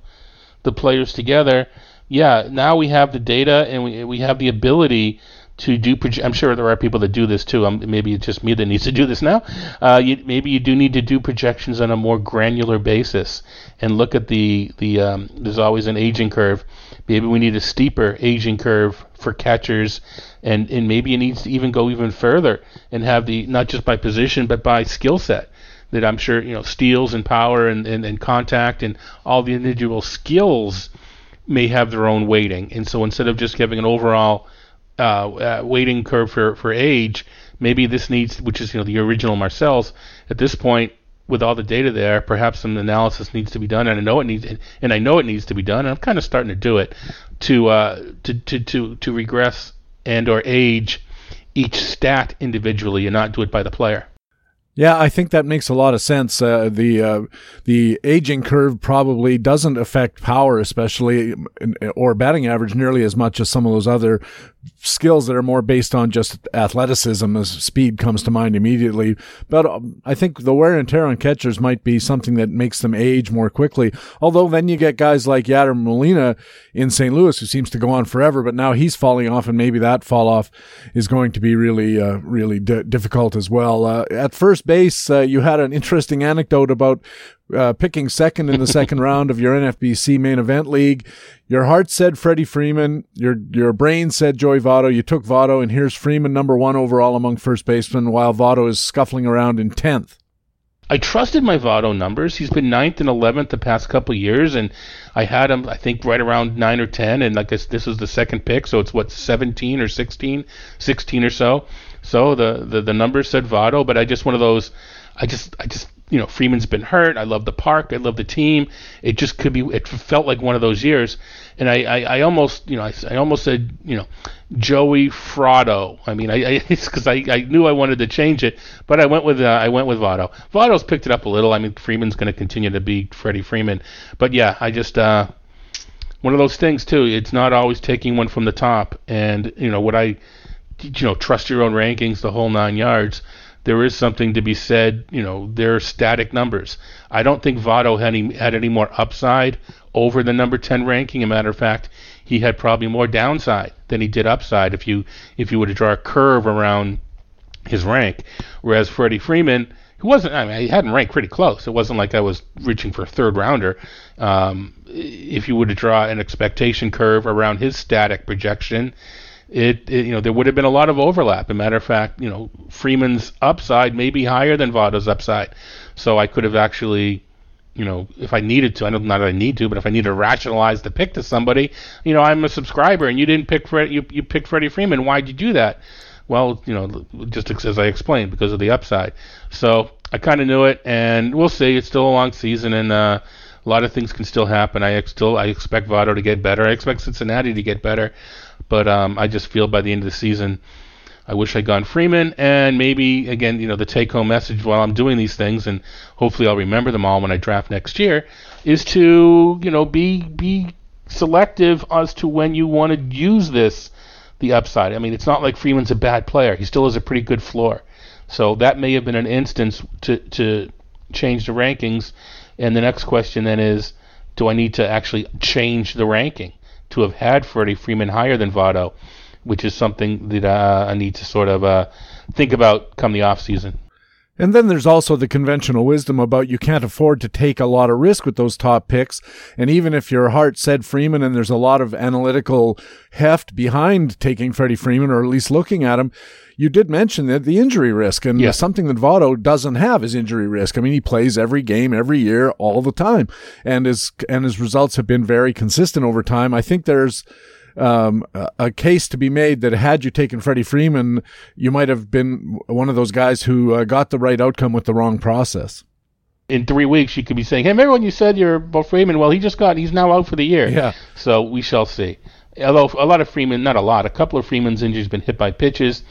the players together yeah, now we have the data and we we have the ability to do. Proje- I'm sure there are people that do this too. Um, maybe it's just me that needs to do this now. Uh, you, maybe you do need to do projections on a more granular basis and look at the the. Um, there's always an aging curve. Maybe we need a steeper aging curve for catchers, and and maybe it needs to even go even further and have the not just by position but by skill set that I'm sure you know steals and power and, and, and contact and all the individual skills may have their own weighting. And so instead of just giving an overall uh, uh, weighting curve for, for age, maybe this needs, which is you know the original Marcel's, at this point with all the data there, perhaps some analysis needs to be done, and I know it needs, and I know it needs to be done, and I'm kind of starting to do it to uh, to, to to to regress and or age each stat individually and not do it by the player. Yeah, I think that makes a lot of sense. Uh, the uh, the aging curve probably doesn't affect power, especially or batting average, nearly as much as some of those other skills that are more based on just athleticism as speed comes to mind immediately. But um, I think the wear and tear on catchers might be something that makes them age more quickly. Although then you get guys like Yadier Molina in St. Louis who seems to go on forever, but now he's falling off and maybe that fall off is going to be really, uh, really d- difficult as well. Uh, at first base, uh, you had an interesting anecdote about uh, picking second in the second round of your NFBC main event league. Your heart said Freddie Freeman. Your your brain said Joey Votto. You took Votto, and here's Freeman number one overall among first basemen, while Votto is scuffling around in tenth. I trusted my Votto numbers. He's been ninth and eleventh the past couple years, and I had him, I think, right around nine or ten. And like this, this was the second pick, so it's what seventeen or 16, 16 or so. So the the, the numbers said Votto, but I just one of those. I just I just you know, Freeman's been hurt. I love the park. I love the team. It just could be. It felt like one of those years, and I, I, I almost, you know, I, I almost said, you know, Joey Fraudo. I mean, I, because I, I, I, knew I wanted to change it, but I went with, uh, I went with Votto. Votto's picked it up a little. I mean, Freeman's going to continue to be Freddie Freeman, but yeah, I just, uh, one of those things too. It's not always taking one from the top, and you know, what I, you know, trust your own rankings, the whole nine yards there is something to be said. You know, they're static numbers. I don't think Votto had any, had any more upside over the number 10 ranking. A matter of fact, he had probably more downside than he did upside if you if you were to draw a curve around his rank. Whereas Freddie Freeman, who wasn't, I mean, he hadn't ranked pretty close. It wasn't like I was reaching for a third rounder. Um, if you were to draw an expectation curve around his static projection, it, it, you know there would have been a lot of overlap. As a matter of fact, you know Freeman's upside may be higher than Votto's upside, so I could have actually, you know, if I needed to, I don't not that I need to, but if I need to rationalize the pick to somebody, you know, I'm a subscriber and you didn't pick Fred, you you picked Freddie Freeman. Why'd you do that? Well, you know, just as I explained, because of the upside. So I kind of knew it, and we'll see. It's still a long season, and uh, a lot of things can still happen. I ex- still I expect Votto to get better. I expect Cincinnati to get better. But um, I just feel by the end of the season, I wish I'd gone Freeman. And maybe, again, you know, the take home message while I'm doing these things, and hopefully I'll remember them all when I draft next year, is to, you know, be, be selective as to when you want to use this, the upside. I mean, it's not like Freeman's a bad player, he still has a pretty good floor. So that may have been an instance to, to change the rankings. And the next question then is, do I need to actually change the ranking? To have had Freddie Freeman higher than Votto, which is something that uh, I need to sort of uh, think about come the off season. And then there's also the conventional wisdom about you can't afford to take a lot of risk with those top picks. And even if your heart said Freeman and there's a lot of analytical heft behind taking Freddie Freeman or at least looking at him, you did mention that the injury risk and yeah. something that Votto doesn't have is injury risk. I mean, he plays every game, every year, all the time. And his, and his results have been very consistent over time. I think there's, um, a case to be made that had you taken Freddie Freeman, you might have been one of those guys who uh, got the right outcome with the wrong process. In three weeks, you could be saying, "Hey, remember when you said you're about Freeman? Well, he just got, he's now out for the year." Yeah. So we shall see. Although a lot of Freeman, not a lot, a couple of Freeman's injuries been hit by pitches.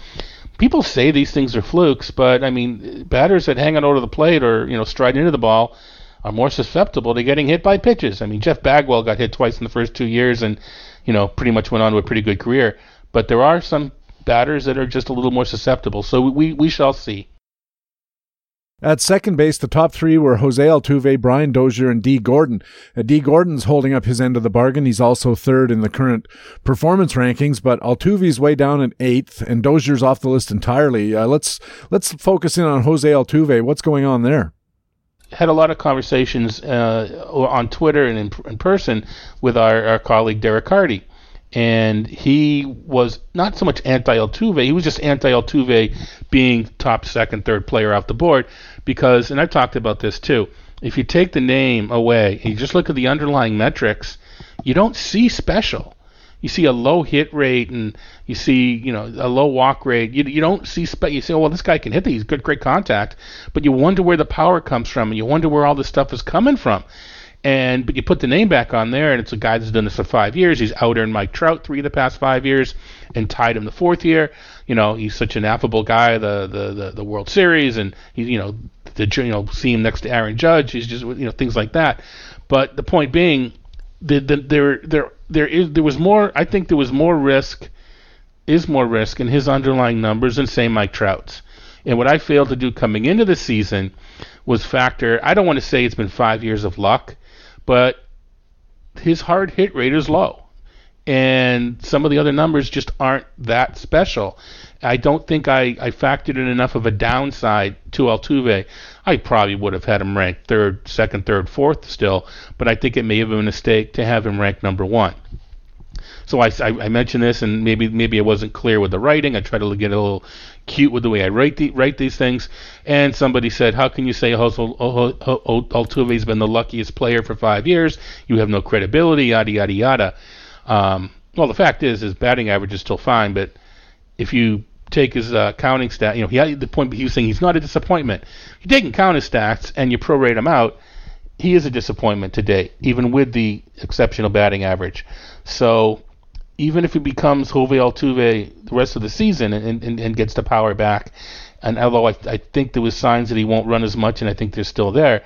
People say these things are flukes, but I mean, batters that hang on over the plate or you know stride into the ball are more susceptible to getting hit by pitches. I mean, Jeff Bagwell got hit twice in the first two years, and you know, pretty much went on to a pretty good career. But there are some batters that are just a little more susceptible. So we, we shall see. At second base, the top three were Jose Altuve, Brian Dozier, and Dee Gordon. Uh, Dee Gordon's holding up his end of the bargain. He's also third in the current performance rankings, but Altuve's way down at eighth, and Dozier's off the list entirely. Uh, let's let's focus in on Jose Altuve. What's going on there? Had a lot of conversations uh, on Twitter and in, in person with our, our colleague Derek Hardy. And he was not so much anti Altuve, he was just anti Altuve being top second, third player off the board. Because, and I've talked about this too, if you take the name away and you just look at the underlying metrics, you don't see special you see a low hit rate and you see you know a low walk rate. You, you don't see spe- you say, oh, well, this guy can hit these good, great contact, but you wonder where the power comes from and you wonder where all this stuff is coming from. And but you put the name back on there, and it's a guy that's done this for five years. He's out earned Mike Trout three of the past five years, and tied him the fourth year. You know, he's such an affable guy. The the the, the World Series, and he's you know the you know see him next to Aaron Judge. He's just you know things like that. But the point being, the, the, there there there is there was more. I think there was more risk, is more risk in his underlying numbers than say Mike Trout's. And what I failed to do coming into the season was factor. I don't want to say it's been five years of luck, but his hard hit rate is low, and some of the other numbers just aren't that special. I don't think I, I factored in enough of a downside to Altuve. I probably would have had him ranked third, second, third, fourth still, but I think it may have been a mistake to have him ranked number one. So I, I, I mentioned this, and maybe maybe I wasn't clear with the writing. I try to get a little cute with the way I write the, write these things. And somebody said, "How can you say Altuve's been the luckiest player for five years? You have no credibility." Yada yada yada. Um, well, the fact is, his batting average is still fine, but if you take his uh, counting stat. You know, he had the point. He was saying he's not a disappointment. You take and count his stats and you prorate him out. He is a disappointment today, even with the exceptional batting average. So even if he becomes Jose Altuve the rest of the season and, and, and gets the power back, and although I, I think there was signs that he won't run as much, and I think they're still there,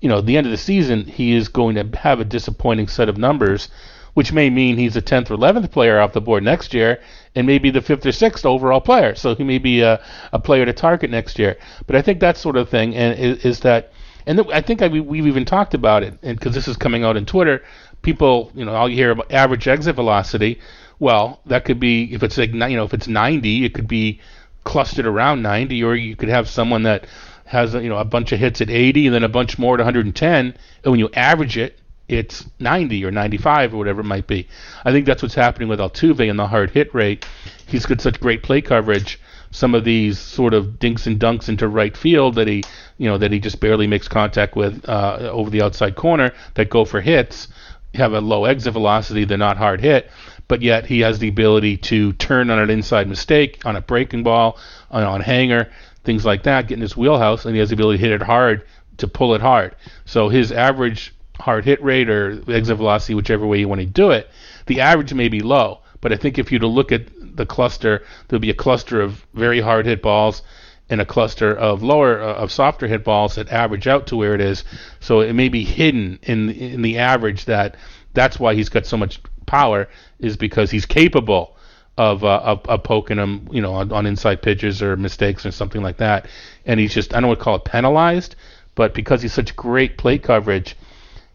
you know, at the end of the season, he is going to have a disappointing set of numbers, which may mean he's a 10th or 11th player off the board next year, and maybe the fifth or sixth overall player. So he may be a, a player to target next year. But I think that sort of thing and is, is that, and th- I think I, we, we've even talked about it, and because this is coming out in Twitter, people, you know, all you hear about average exit velocity. Well, that could be if it's like you know if it's 90, it could be clustered around 90, or you could have someone that has you know a bunch of hits at 80 and then a bunch more at 110, and when you average it, it's 90 or 95 or whatever it might be. I think that's what's happening with Altuve and the hard hit rate. He's got such great plate coverage. Some of these sort of dinks and dunks into right field that he, you know, that he just barely makes contact with uh, over the outside corner that go for hits have a low exit velocity. They're not hard hit, but yet he has the ability to turn on an inside mistake, on a breaking ball, on, on hanger, things like that, get in his wheelhouse, and he has the ability to hit it hard to pull it hard. So his average hard hit rate or exit velocity, whichever way you want to do it, the average may be low. But I think if you to look at the cluster, there'll be a cluster of very hard hit balls and a cluster of lower uh, of softer hit balls that average out to where it is. So it may be hidden in in the average that that's why he's got so much power is because he's capable of uh, of, of poking him, you know, on, on inside pitches or mistakes or something like that. And he's just I don't want to call it penalized, but because he's such great plate coverage,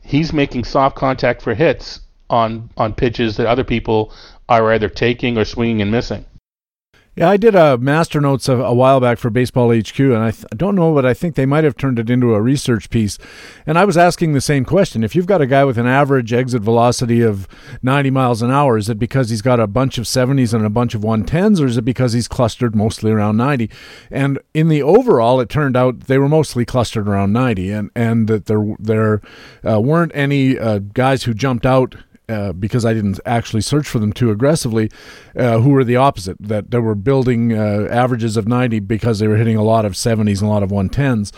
he's making soft contact for hits on on pitches that other people are either taking or swinging and missing. Yeah, I did a master notes a, a while back for Baseball HQ, and I, th- I, don't know, but I think they might have turned it into a research piece. And I was asking the same question: If you've got a guy with an average exit velocity of 90 miles an hour, is it because he's got a bunch of 70s and a bunch of 110s, or is it because he's clustered mostly around 90? And in the overall, it turned out they were mostly clustered around 90, and and that there there uh, weren't any uh, guys who jumped out uh, because I didn't actually search for them too aggressively, uh, who were the opposite, that they were building uh, averages of 90 because they were hitting a lot of 70s and a lot of 110s.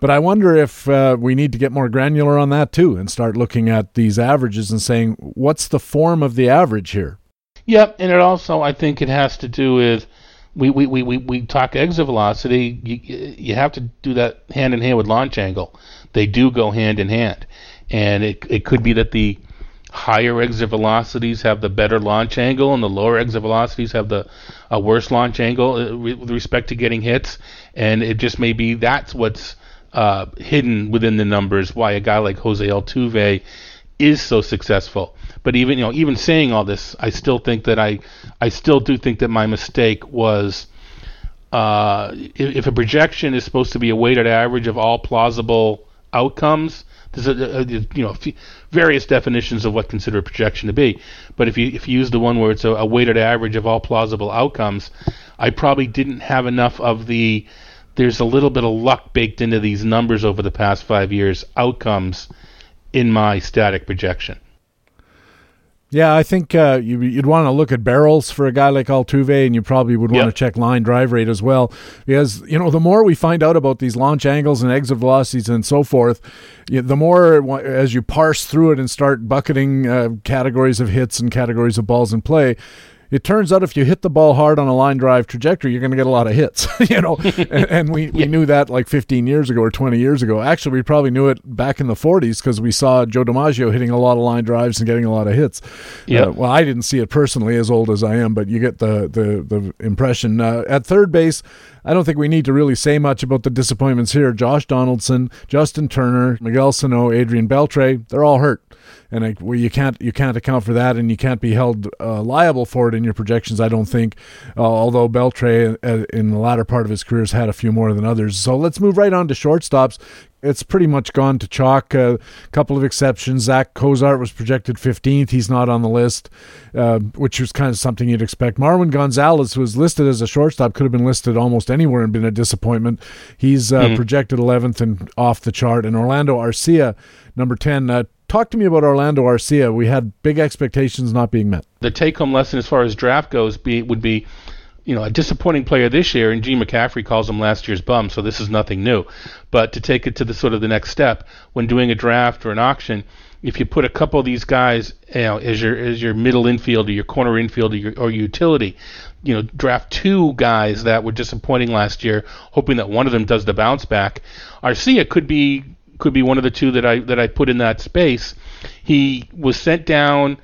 But I wonder if uh, we need to get more granular on that too and start looking at these averages and saying, what's the form of the average here? Yep, and it also, I think it has to do with. We, we, we, we, we talk exit velocity. You, you have to do that hand in hand with launch angle. They do go hand in hand. And it, it could be that the higher exit velocities have the better launch angle, and the lower exit velocities have the a worse launch angle uh, with respect to getting hits. And it just may be that's what's uh, hidden within the numbers why a guy like Jose Altuve is so successful. But even you know, even saying all this, I still think that I, I still do think that my mistake was. Uh, if, if a projection is supposed to be a weighted average of all plausible outcomes, there's a, a, you know various definitions of what consider a projection to be. But if you if you use the one where it's a, a weighted average of all plausible outcomes, I probably didn't have enough of the there's a little bit of luck baked into these numbers over the past five years outcomes in my static projection. Yeah, I think uh, you, would want to look at barrels for a guy like Altuve, and you probably would want yep. to check line drive rate as well, because you know the more we find out about these launch angles and exit velocities and so forth, the more as you parse through it and start bucketing uh, categories of hits and categories of balls in play, it turns out if you hit the ball hard on a line drive trajectory, you're going to get a lot of hits. you know, and, and, we, we knew that like 15 years ago or 20 years ago. Actually, we probably knew it back in the 40s because we saw Joe DiMaggio hitting a lot of line drives and getting a lot of hits. Yeah. Uh, well, I didn't see it personally, as old as I am, but you get the the the impression. Uh, at third base, I don't think we need to really say much about the disappointments here. Josh Donaldson, Justin Turner, Miguel Sano, Adrian Beltre, they're all hurt and I, well, you can't you can't account for that, and you can't be held uh, liable for it in your projections. I don't think, uh, although Beltre uh, in the latter part of his career has had a few more than others. So let's move right on to shortstops. It's pretty much gone to chalk. A couple of exceptions. Zach Cozart was projected 15th. He's not on the list, uh, which was kind of something you'd expect. Marwin Gonzalez was listed as a shortstop, could have been listed almost anywhere and been a disappointment. He's uh, mm-hmm. projected 11th and off the chart. And Orlando Arcia, number 10, uh, talk to me about Orlando Arcia. We had big expectations not being met. The take home lesson as far as draft goes be, would be you know, a disappointing player this year, and Gene McCaffrey calls him last year's bum, so this is nothing new. But to take it to the sort of the next step, when doing a draft or an auction, if you put a couple of these guys, you know, as your as your middle infield or your corner infield or your or utility, you know, draft two guys that were disappointing last year, hoping that one of them does the bounce back. Arcia could be could be one of the two that I that I put in that space. He was sent down.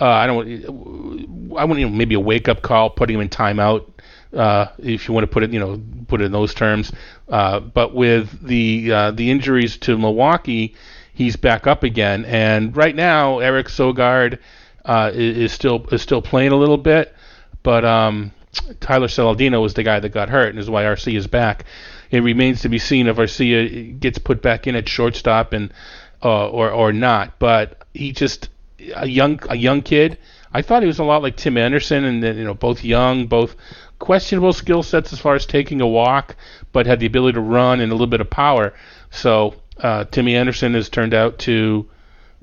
Uh, I don't. I want you know maybe a wake up call, putting him in timeout. Uh, if you want to put it, you know, put it in those terms. Uh, but with the uh, the injuries to Milwaukee, he's back up again. And right now, Eric Sogard uh, is, still is still playing a little bit, but um, Tyler Saladino was the guy that got hurt, and is why Arcia is back. It remains to be seen if Arcia gets put back in at shortstop and uh, or or not. But he just a young a young kid. I thought he was a lot like Tim Anderson, and you know both young, both questionable skill sets as far as taking a walk, but had the ability to run and a little bit of power. So uh, Timmy Anderson has turned out to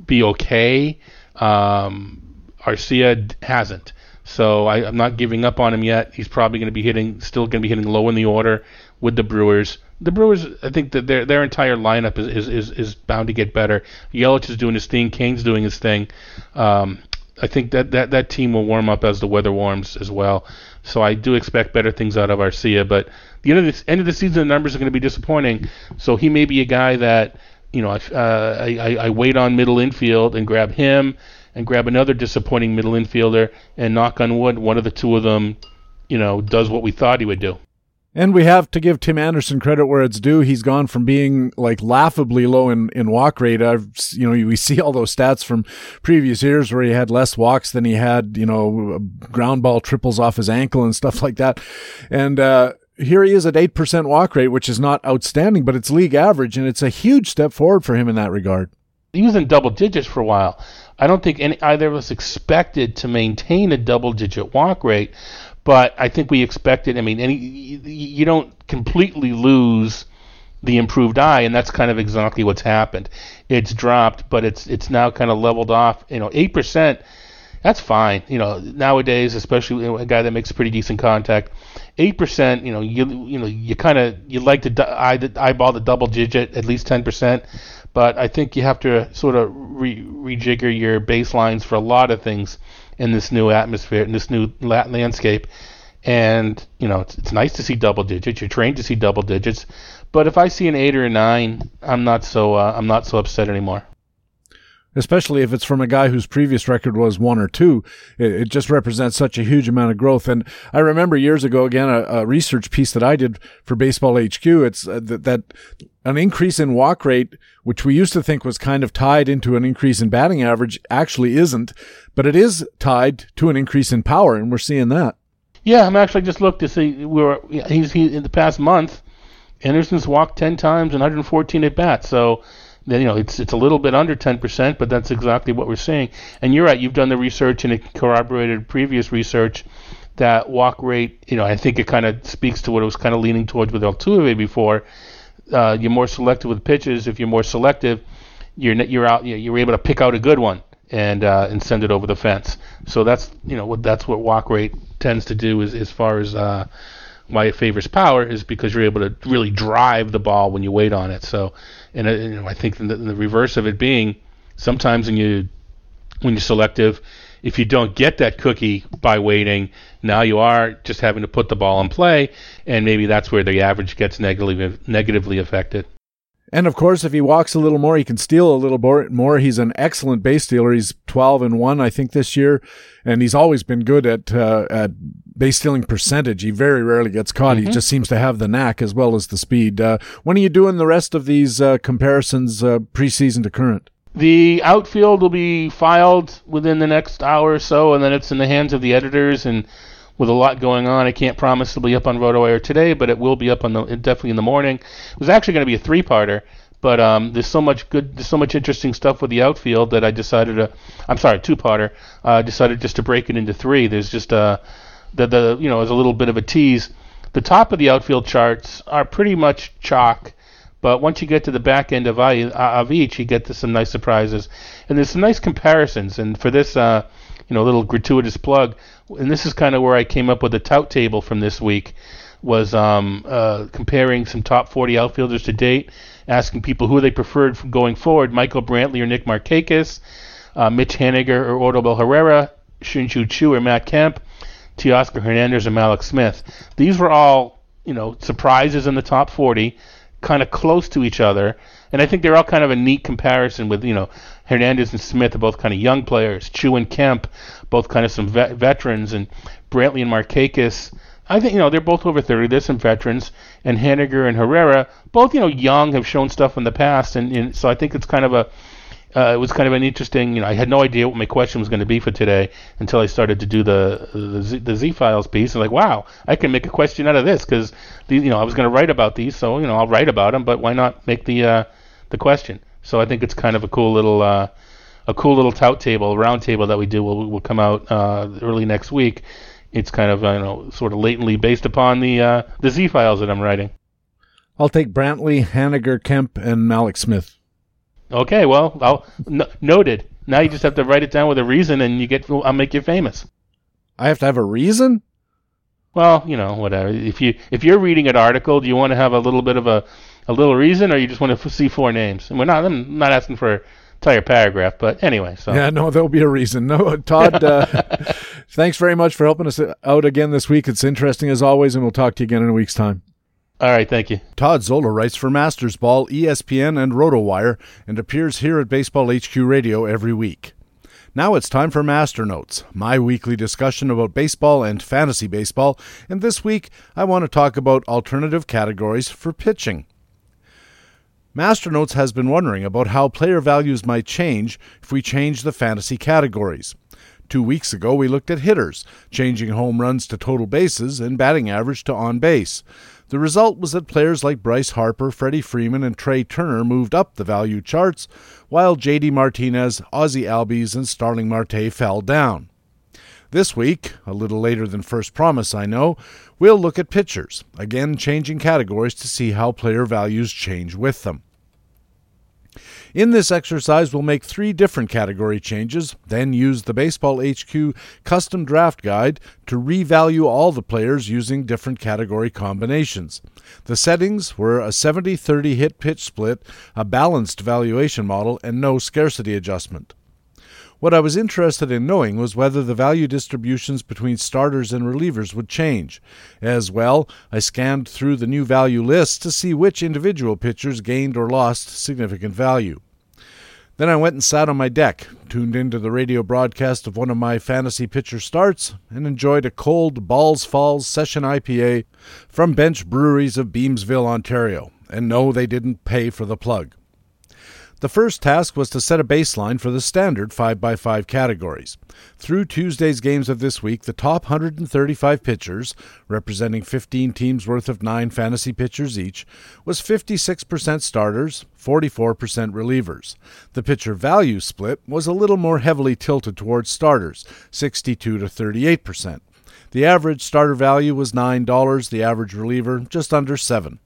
be okay. Um, Arcia hasn't. So I, am not giving up on him yet. He's probably going to be hitting, still going to be hitting low in the order with the Brewers. The Brewers, I think that their their entire lineup is, is, is, is bound to get better. Yelich is doing his thing. Cain's doing his thing. Um, I think that, that that team will warm up as the weather warms as well. So I do expect better things out of Arcia. But the end of the end of the season, the numbers are going to be disappointing. So he may be a guy that you know uh, I, I, I wait on middle infield and grab him and grab another disappointing middle infielder and knock on wood, one of the two of them, you know, does what we thought he would do. And we have to give Tim Anderson credit where it's due. He's gone from being like laughably low in, in walk rate. I've, you know, we see all those stats from previous years where he had less walks than he had, you know, ground ball triples off his ankle and stuff like that. And, uh, here he is at 8% walk rate, which is not outstanding, but it's league average, and it's a huge step forward for him in that regard. He was in double digits for a while. I don't think any, either of us expected to maintain a double digit walk rate, but I think we expected. I mean, any you don't completely lose the improved eye, and that's kind of exactly what's happened. It's dropped, but it's it's now kind of leveled off. You know, eight percent. That's fine. You know, nowadays, especially a guy that makes pretty decent contact, eight percent. You know, you you know you kind of you like to eye, eyeball the double digit at least ten percent, but I think you have to sort of re- rejigger your baselines for a lot of things in this new atmosphere, in this new landscape. And you know, it's, it's nice to see double digits. You're trained to see double digits, but if I see an eight or a nine, I'm not so uh, I'm not so upset anymore especially if it's from a guy whose previous record was one or two. It, it, just represents such a huge amount of growth. And I remember years ago, again, a, a research piece that I did for Baseball HQ. It's uh, that, that an increase in walk rate, which we used to think was kind of tied into an increase in batting average, actually isn't, but it is tied to an increase in power, and we're seeing that. Yeah, I'm actually just looked to see we were he's he in the past month. Anderson's walked 10 times and 114 at bats. So you know it's it's a little bit under 10%, but that's exactly what we're seeing. And you're right, you've done the research and it corroborated previous research that walk rate. You know, I think it kind of speaks to what it was kind of leaning towards with Altuve before uh, you're more selective with pitches. If you're more selective, you're you're out you're able to pick out a good one and uh, and send it over the fence. So that's you know what that's what walk rate tends to do is as far as uh, why it favors power is because you're able to really drive the ball when you wait on it. So and you know, I think the, the reverse of it being sometimes when you when you're selective if you don't get that cookie by waiting, now you are just having to put the ball in play, and maybe that's where the average gets negatively negatively affected. And of course, if he walks a little more, he can steal a little more. He's an excellent base stealer. He's 12 and 1, I think, this year. And he's always been good at, uh, at base stealing percentage. He very rarely gets caught. Mm-hmm. He just seems to have the knack as well as the speed. Uh, when are you doing the rest of these uh, comparisons uh, preseason to current? The outfield will be filed within the next hour or so, and then it's in the hands of the editors. And with a lot going on, I can't promise it'll be up on RotoWire today, but it will be up on the definitely in the morning. It was actually going to be a three-parter, but um, there's so much good, there's so much interesting stuff with the outfield that I decided to. I'm sorry, two-parter. I uh, decided just to break it into three. There's just uh, the the you know as a little bit of a tease. The top of the outfield charts are pretty much chalk but once you get to the back end of, of each, you get to some nice surprises, and there's some nice comparisons. And for this, uh, you know, little gratuitous plug. And this is kind of where I came up with the tout table from this week. Was um, uh, comparing some top 40 outfielders to date, asking people who they preferred from going forward: Michael Brantley or Nick Markakis, uh, Mitch Haniger or Odubel Herrera, Shin-Soo Choo or Matt Kemp, Teoscar Hernandez and Mallex Smith. These were all, you know, surprises in the top 40, kind of close to each other, and I think they're all kind of a neat comparison with, you know, Hernandez and Smith are both kind of young players. Choo and Kemp, both kind of some vet- veterans, and Brantley and Markakis. I think you know they're both over 30. They're some veterans, and Haniger and Herrera, both you know young, have shown stuff in the past, and, and so I think it's kind of a uh, it was kind of an interesting. You know, I had no idea what my question was going to be for today until I started to do the the Z, the Z files piece. And like, wow, I can make a question out of this because you know I was going to write about these, so you know I'll write about them. But why not make the uh, the question? So I think it's kind of a cool little uh, a cool little tout table, round table that we do. Will will come out uh, early next week. It's kind of uh, you know sort of latently based upon the uh, the Z files that I'm writing. I'll take Brantley, Haniger, Kemp, and Mallex Smith. Okay, well, I'll n- noted. Now you just have to write it down with a reason, and you get I'll make you famous. I have to have a reason. Well, you know, whatever. If you if you're reading an article, do you want to have a little bit of a a little reason, or you just want to f- see four names? And we're not. I'm not asking for entire paragraph, but anyway. So Yeah, no, there'll be a reason. No, Todd, uh, thanks very much for helping us out again this week. It's interesting as always, and we'll talk to you again in a week's time. All right, thank you. Todd Zola writes for Masters Ball, ESPN, and RotoWire, and appears here at Baseball HQ Radio every week. Now it's time for Master Notes, my weekly discussion about baseball and fantasy baseball, and this week I want to talk about alternative categories for pitching. Master Notes has been wondering about how player values might change if we change the fantasy categories. Two weeks ago, we looked at hitters, changing home runs to total bases and batting average to on base. The result was that players like Bryce Harper, Freddie Freeman, and Trea Turner moved up the value charts, while JD Martinez, Ozzie Albies, and Starling Marte fell down. This week, a little later than first promise, I know, we'll look at pitchers, again changing categories to see how player values change with them. In this exercise, we'll make three different category changes, then use the Baseball HQ custom draft guide to revalue all the players using different category combinations. The settings were a 70 30 hit pitch split, a balanced valuation model, and no scarcity adjustment. What I was interested in knowing was whether the value distributions between starters and relievers would change. As well, I scanned through the new value lists to see which individual pitchers gained or lost significant value. Then I went and sat on my deck, tuned into the radio broadcast of one of my fantasy pitcher starts, and enjoyed a cold Balls Falls Session IPA from Bench Breweries of Beamsville, Ontario. And no, they didn't pay for the plug. The first task was to set a baseline for the standard 5x5 categories. Through Tuesday's games of this week, the top 135 pitchers, representing 15 teams worth of 9 fantasy pitchers each, was 56% starters, 44% relievers. The pitcher value split was a little more heavily tilted towards starters, 62 to 38%. The average starter value was $9, the average reliever just under 7.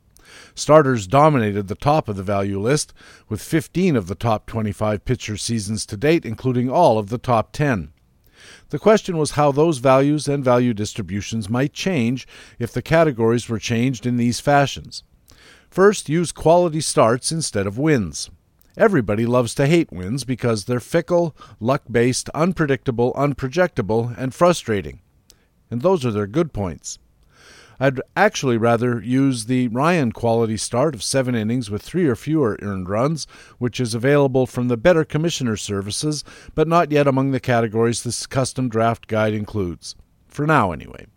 Starters dominated the top of the value list, with 15 of the top 25 pitcher seasons to date, including all of the top 10. The question was how those values and value distributions might change if the categories were changed in these fashions. First, use quality starts instead of wins. Everybody loves to hate wins because they're fickle, luck based, unpredictable, unprojectable, and frustrating. And those are their good points. I'd actually rather use the Ryan quality start of seven innings with three or fewer earned runs, which is available from the Better Commissioner services, but not yet among the categories this custom draft guide includes. For now, anyway.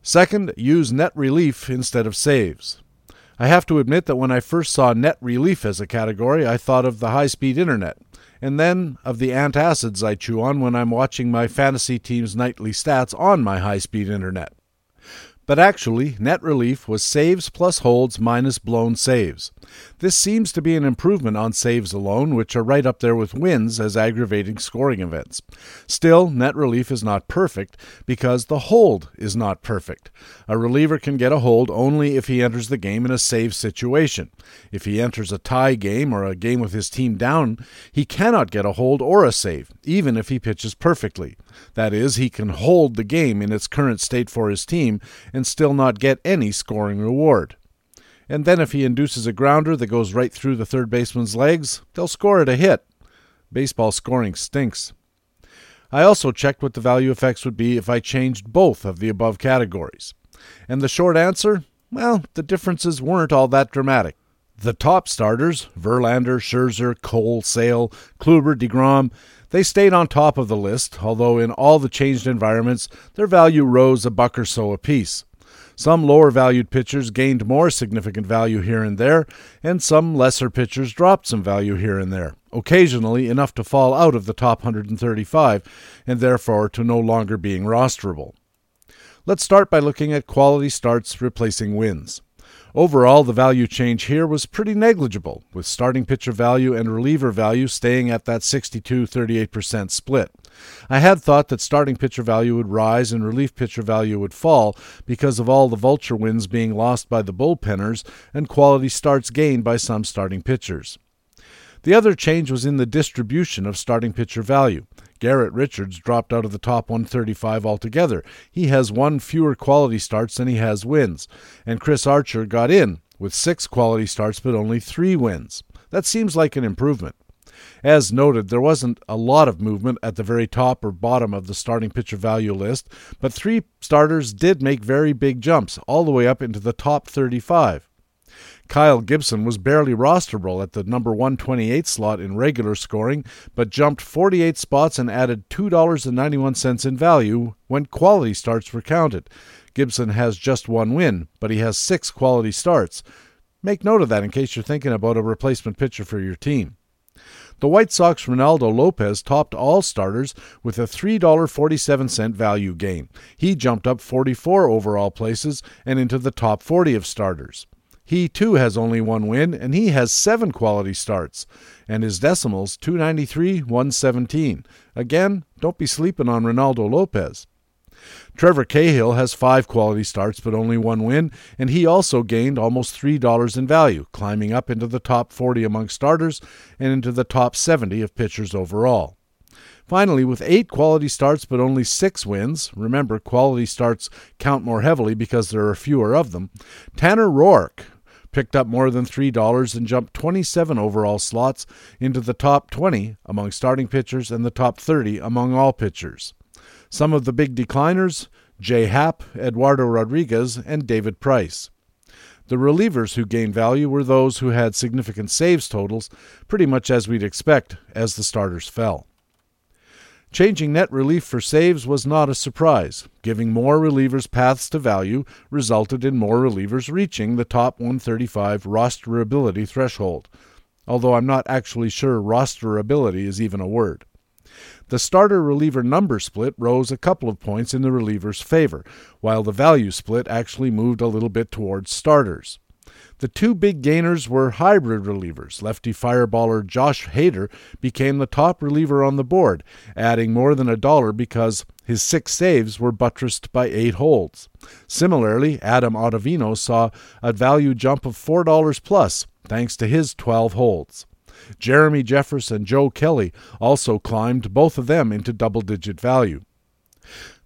Second, use net relief instead of saves. I have to admit that when I first saw net relief as a category, I thought of the high speed internet, and then of the antacids I chew on when I'm watching my fantasy team's nightly stats on my high speed internet. But actually, net relief was saves plus holds minus blown saves. This seems to be an improvement on saves alone, which are right up there with wins as aggravating scoring events. Still, net relief is not perfect because the hold is not perfect. A reliever can get a hold only if he enters the game in a save situation. If he enters a tie game or a game with his team down, he cannot get a hold or a save, even if he pitches perfectly. That is, he can hold the game in its current state for his team and still not get any scoring reward and then if he induces a grounder that goes right through the third baseman's legs, they'll score it a hit. Baseball scoring stinks. I also checked what the value effects would be if I changed both of the above categories. And the short answer? Well, the differences weren't all that dramatic. The top starters, Verlander, Scherzer, Cole, Sale, Kluber, DeGrom, they stayed on top of the list, although in all the changed environments, their value rose a buck or so apiece. Some lower valued pitchers gained more significant value here and there, and some lesser pitchers dropped some value here and there, occasionally enough to fall out of the top 135 and therefore to no longer being rosterable. Let's start by looking at quality starts replacing wins. Overall, the value change here was pretty negligible, with starting pitcher value and reliever value staying at that 62 38% split. I had thought that starting pitcher value would rise and relief pitcher value would fall because of all the vulture wins being lost by the bullpenners and quality starts gained by some starting pitchers. The other change was in the distribution of starting pitcher value. Garrett Richards dropped out of the top 135 altogether. He has one fewer quality starts than he has wins. And Chris Archer got in with six quality starts but only three wins. That seems like an improvement. As noted, there wasn't a lot of movement at the very top or bottom of the starting pitcher value list, but three starters did make very big jumps, all the way up into the top 35. Kyle Gibson was barely rosterable at the number 128 slot in regular scoring, but jumped 48 spots and added $2.91 in value when quality starts were counted. Gibson has just one win, but he has six quality starts. Make note of that in case you're thinking about a replacement pitcher for your team. The White Sox Reynaldo Lopez topped all starters with a $3.47 value gain. He jumped up 44 overall places and into the top 40 of starters. He too has only one win, and he has seven quality starts, and his decimals 293, 117. Again, don't be sleeping on Reynaldo Lopez. Trevor Cahill has five quality starts but only one win, and he also gained almost $3 in value, climbing up into the top 40 among starters and into the top 70 of pitchers overall. Finally, with eight quality starts but only six wins, remember quality starts count more heavily because there are fewer of them, Tanner Roark picked up more than $3 and jumped 27 overall slots into the top 20 among starting pitchers and the top 30 among all pitchers. Some of the big decliners JA Happ, Eduardo Rodriguez, and David Price. The relievers who gained value were those who had significant saves totals, pretty much as we'd expect as the starters fell. Changing net relief for saves was not a surprise. Giving more relievers paths to value resulted in more relievers reaching the top 135 rosterability threshold, although I'm not actually sure rosterability is even a word. The starter reliever number split rose a couple of points in the reliever's favor, while the value split actually moved a little bit towards starters. The two big gainers were hybrid relievers. Lefty fireballer Josh Hader became the top reliever on the board, adding more than a dollar because his six saves were buttressed by eight holds. Similarly, Adam Ottavino saw a value jump of $4 plus thanks to his 12 holds. Jeremy Jeffress and Joe Kelly also climbed, both of them into double digit value.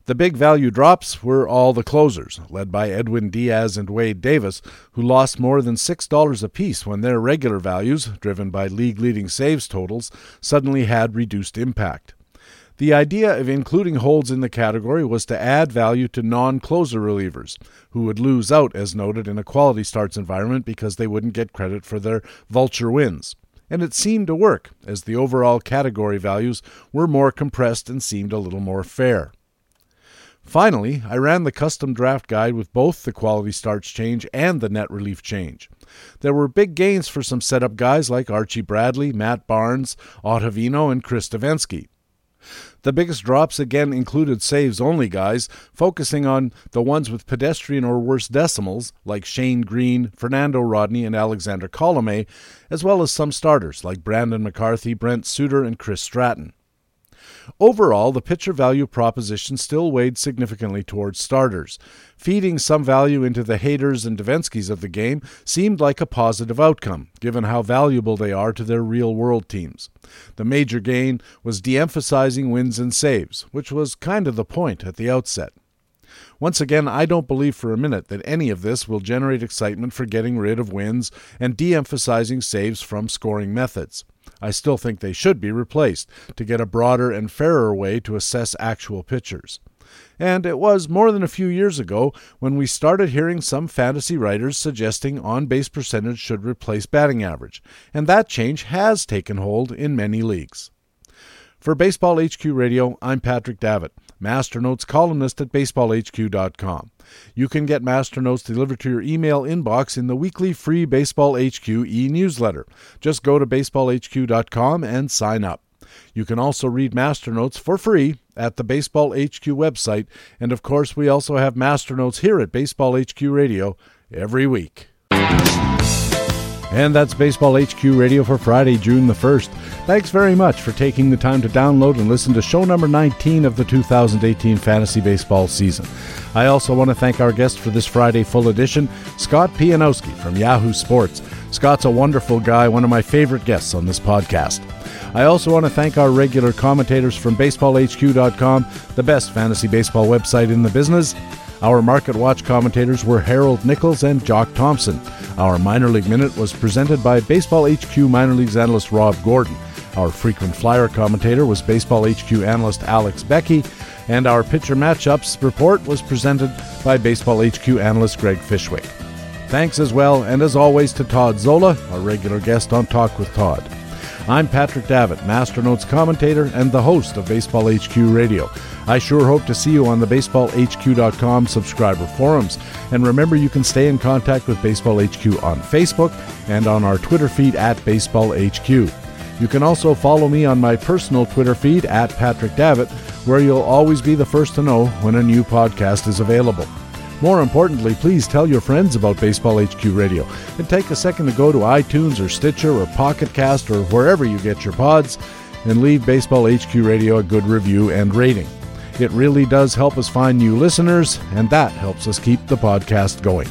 The big value drops were all the closers, led by Edwin Diaz and Wade Davis, who lost more than $6 apiece when their regular values, driven by league leading saves totals, suddenly had reduced impact. The idea of including holds in the category was to add value to non closer relievers, who would lose out, as noted, in a quality starts environment because they wouldn't get credit for their vulture wins. And it seemed to work, as the overall category values were more compressed and seemed a little more fair. Finally, I ran the custom draft guide with both the quality starts change and the net relief change. There were big gains for some setup guys like Archie Bradley, Matt Barnes, Ottavino, and Chris Devenski. The biggest drops again included saves only guys, focusing on the ones with pedestrian or worse decimals, like Shane Greene, Fernando Rodney, and Alexander Colomé, as well as some starters like Brandon McCarthy, Brent Suter, and Chris Stratton. Overall, the pitcher value proposition still weighed significantly towards starters. Feeding some value into the Haders and Devenskis of the game seemed like a positive outcome, given how valuable they are to their real world teams. The major gain was de emphasizing wins and saves, which was kind of the point at the outset. Once again, I don't believe for a minute that any of this will generate excitement for getting rid of wins and de emphasizing saves from scoring methods. I still think they should be replaced to get a broader and fairer way to assess actual pitchers. And it was more than a few years ago when we started hearing some fantasy writers suggesting on base percentage should replace batting average, and that change has taken hold in many leagues. For Baseball HQ Radio, I'm Patrick Davitt, Master Notes columnist at baseballhq.com. You can get Master Notes delivered to your email inbox in the weekly free Baseball HQ e newsletter. Just go to baseballhq.com and sign up. You can also read Master Notes for free at the Baseball HQ website, and of course, we also have Master Notes here at Baseball HQ Radio every week. And that's Baseball HQ Radio for Friday, June the 1st. Thanks very much for taking the time to download and listen to show number 19 of the 2018 fantasy baseball season. I also want to thank our guest for this Friday full edition, Scott Pianowski from Yahoo Sports. Scott's a wonderful guy, one of my favorite guests on this podcast. I also want to thank our regular commentators from BaseballHQ.com, the best fantasy baseball website in the business. Our Market Watch commentators were Harold Nichols and Jock Thompson. Our Minor League Minute was presented by Baseball HQ Minor Leagues analyst Rob Gordon. Our frequent flyer commentator was Baseball HQ analyst Alex Beckey, and our pitcher matchups report was presented by Baseball HQ analyst Greg Fishwick. Thanks as well, and as always, to Todd Zola, our regular guest on Talk with Todd. I'm Patrick Davitt, Master Notes commentator and the host of Baseball HQ Radio. I sure hope to see you on the baseballhq.com subscriber forums. And remember, you can stay in contact with Baseball HQ on Facebook and on our Twitter feed at Baseball HQ. You can also follow me on my personal Twitter feed at Patrick Davitt, where you'll always be the first to know when a new podcast is available. More importantly, please tell your friends about Baseball HQ Radio and take a second to go to iTunes or Stitcher or Pocket Cast or wherever you get your pods and leave Baseball HQ Radio a good review and rating. It really does help us find new listeners, and that helps us keep the podcast going.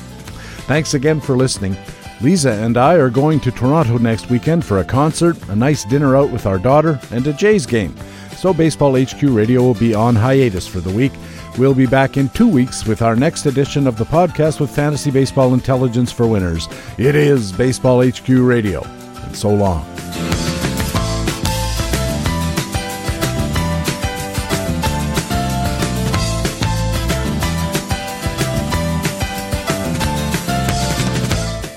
Thanks again for listening. Lisa and I are going to Toronto next weekend for a concert, a nice dinner out with our daughter, and a Jays game. So Baseball HQ Radio will be on hiatus for the week. We'll be back in two weeks with our next edition of the podcast with Fantasy Baseball Intelligence for Winners. It is Baseball HQ Radio. And so long.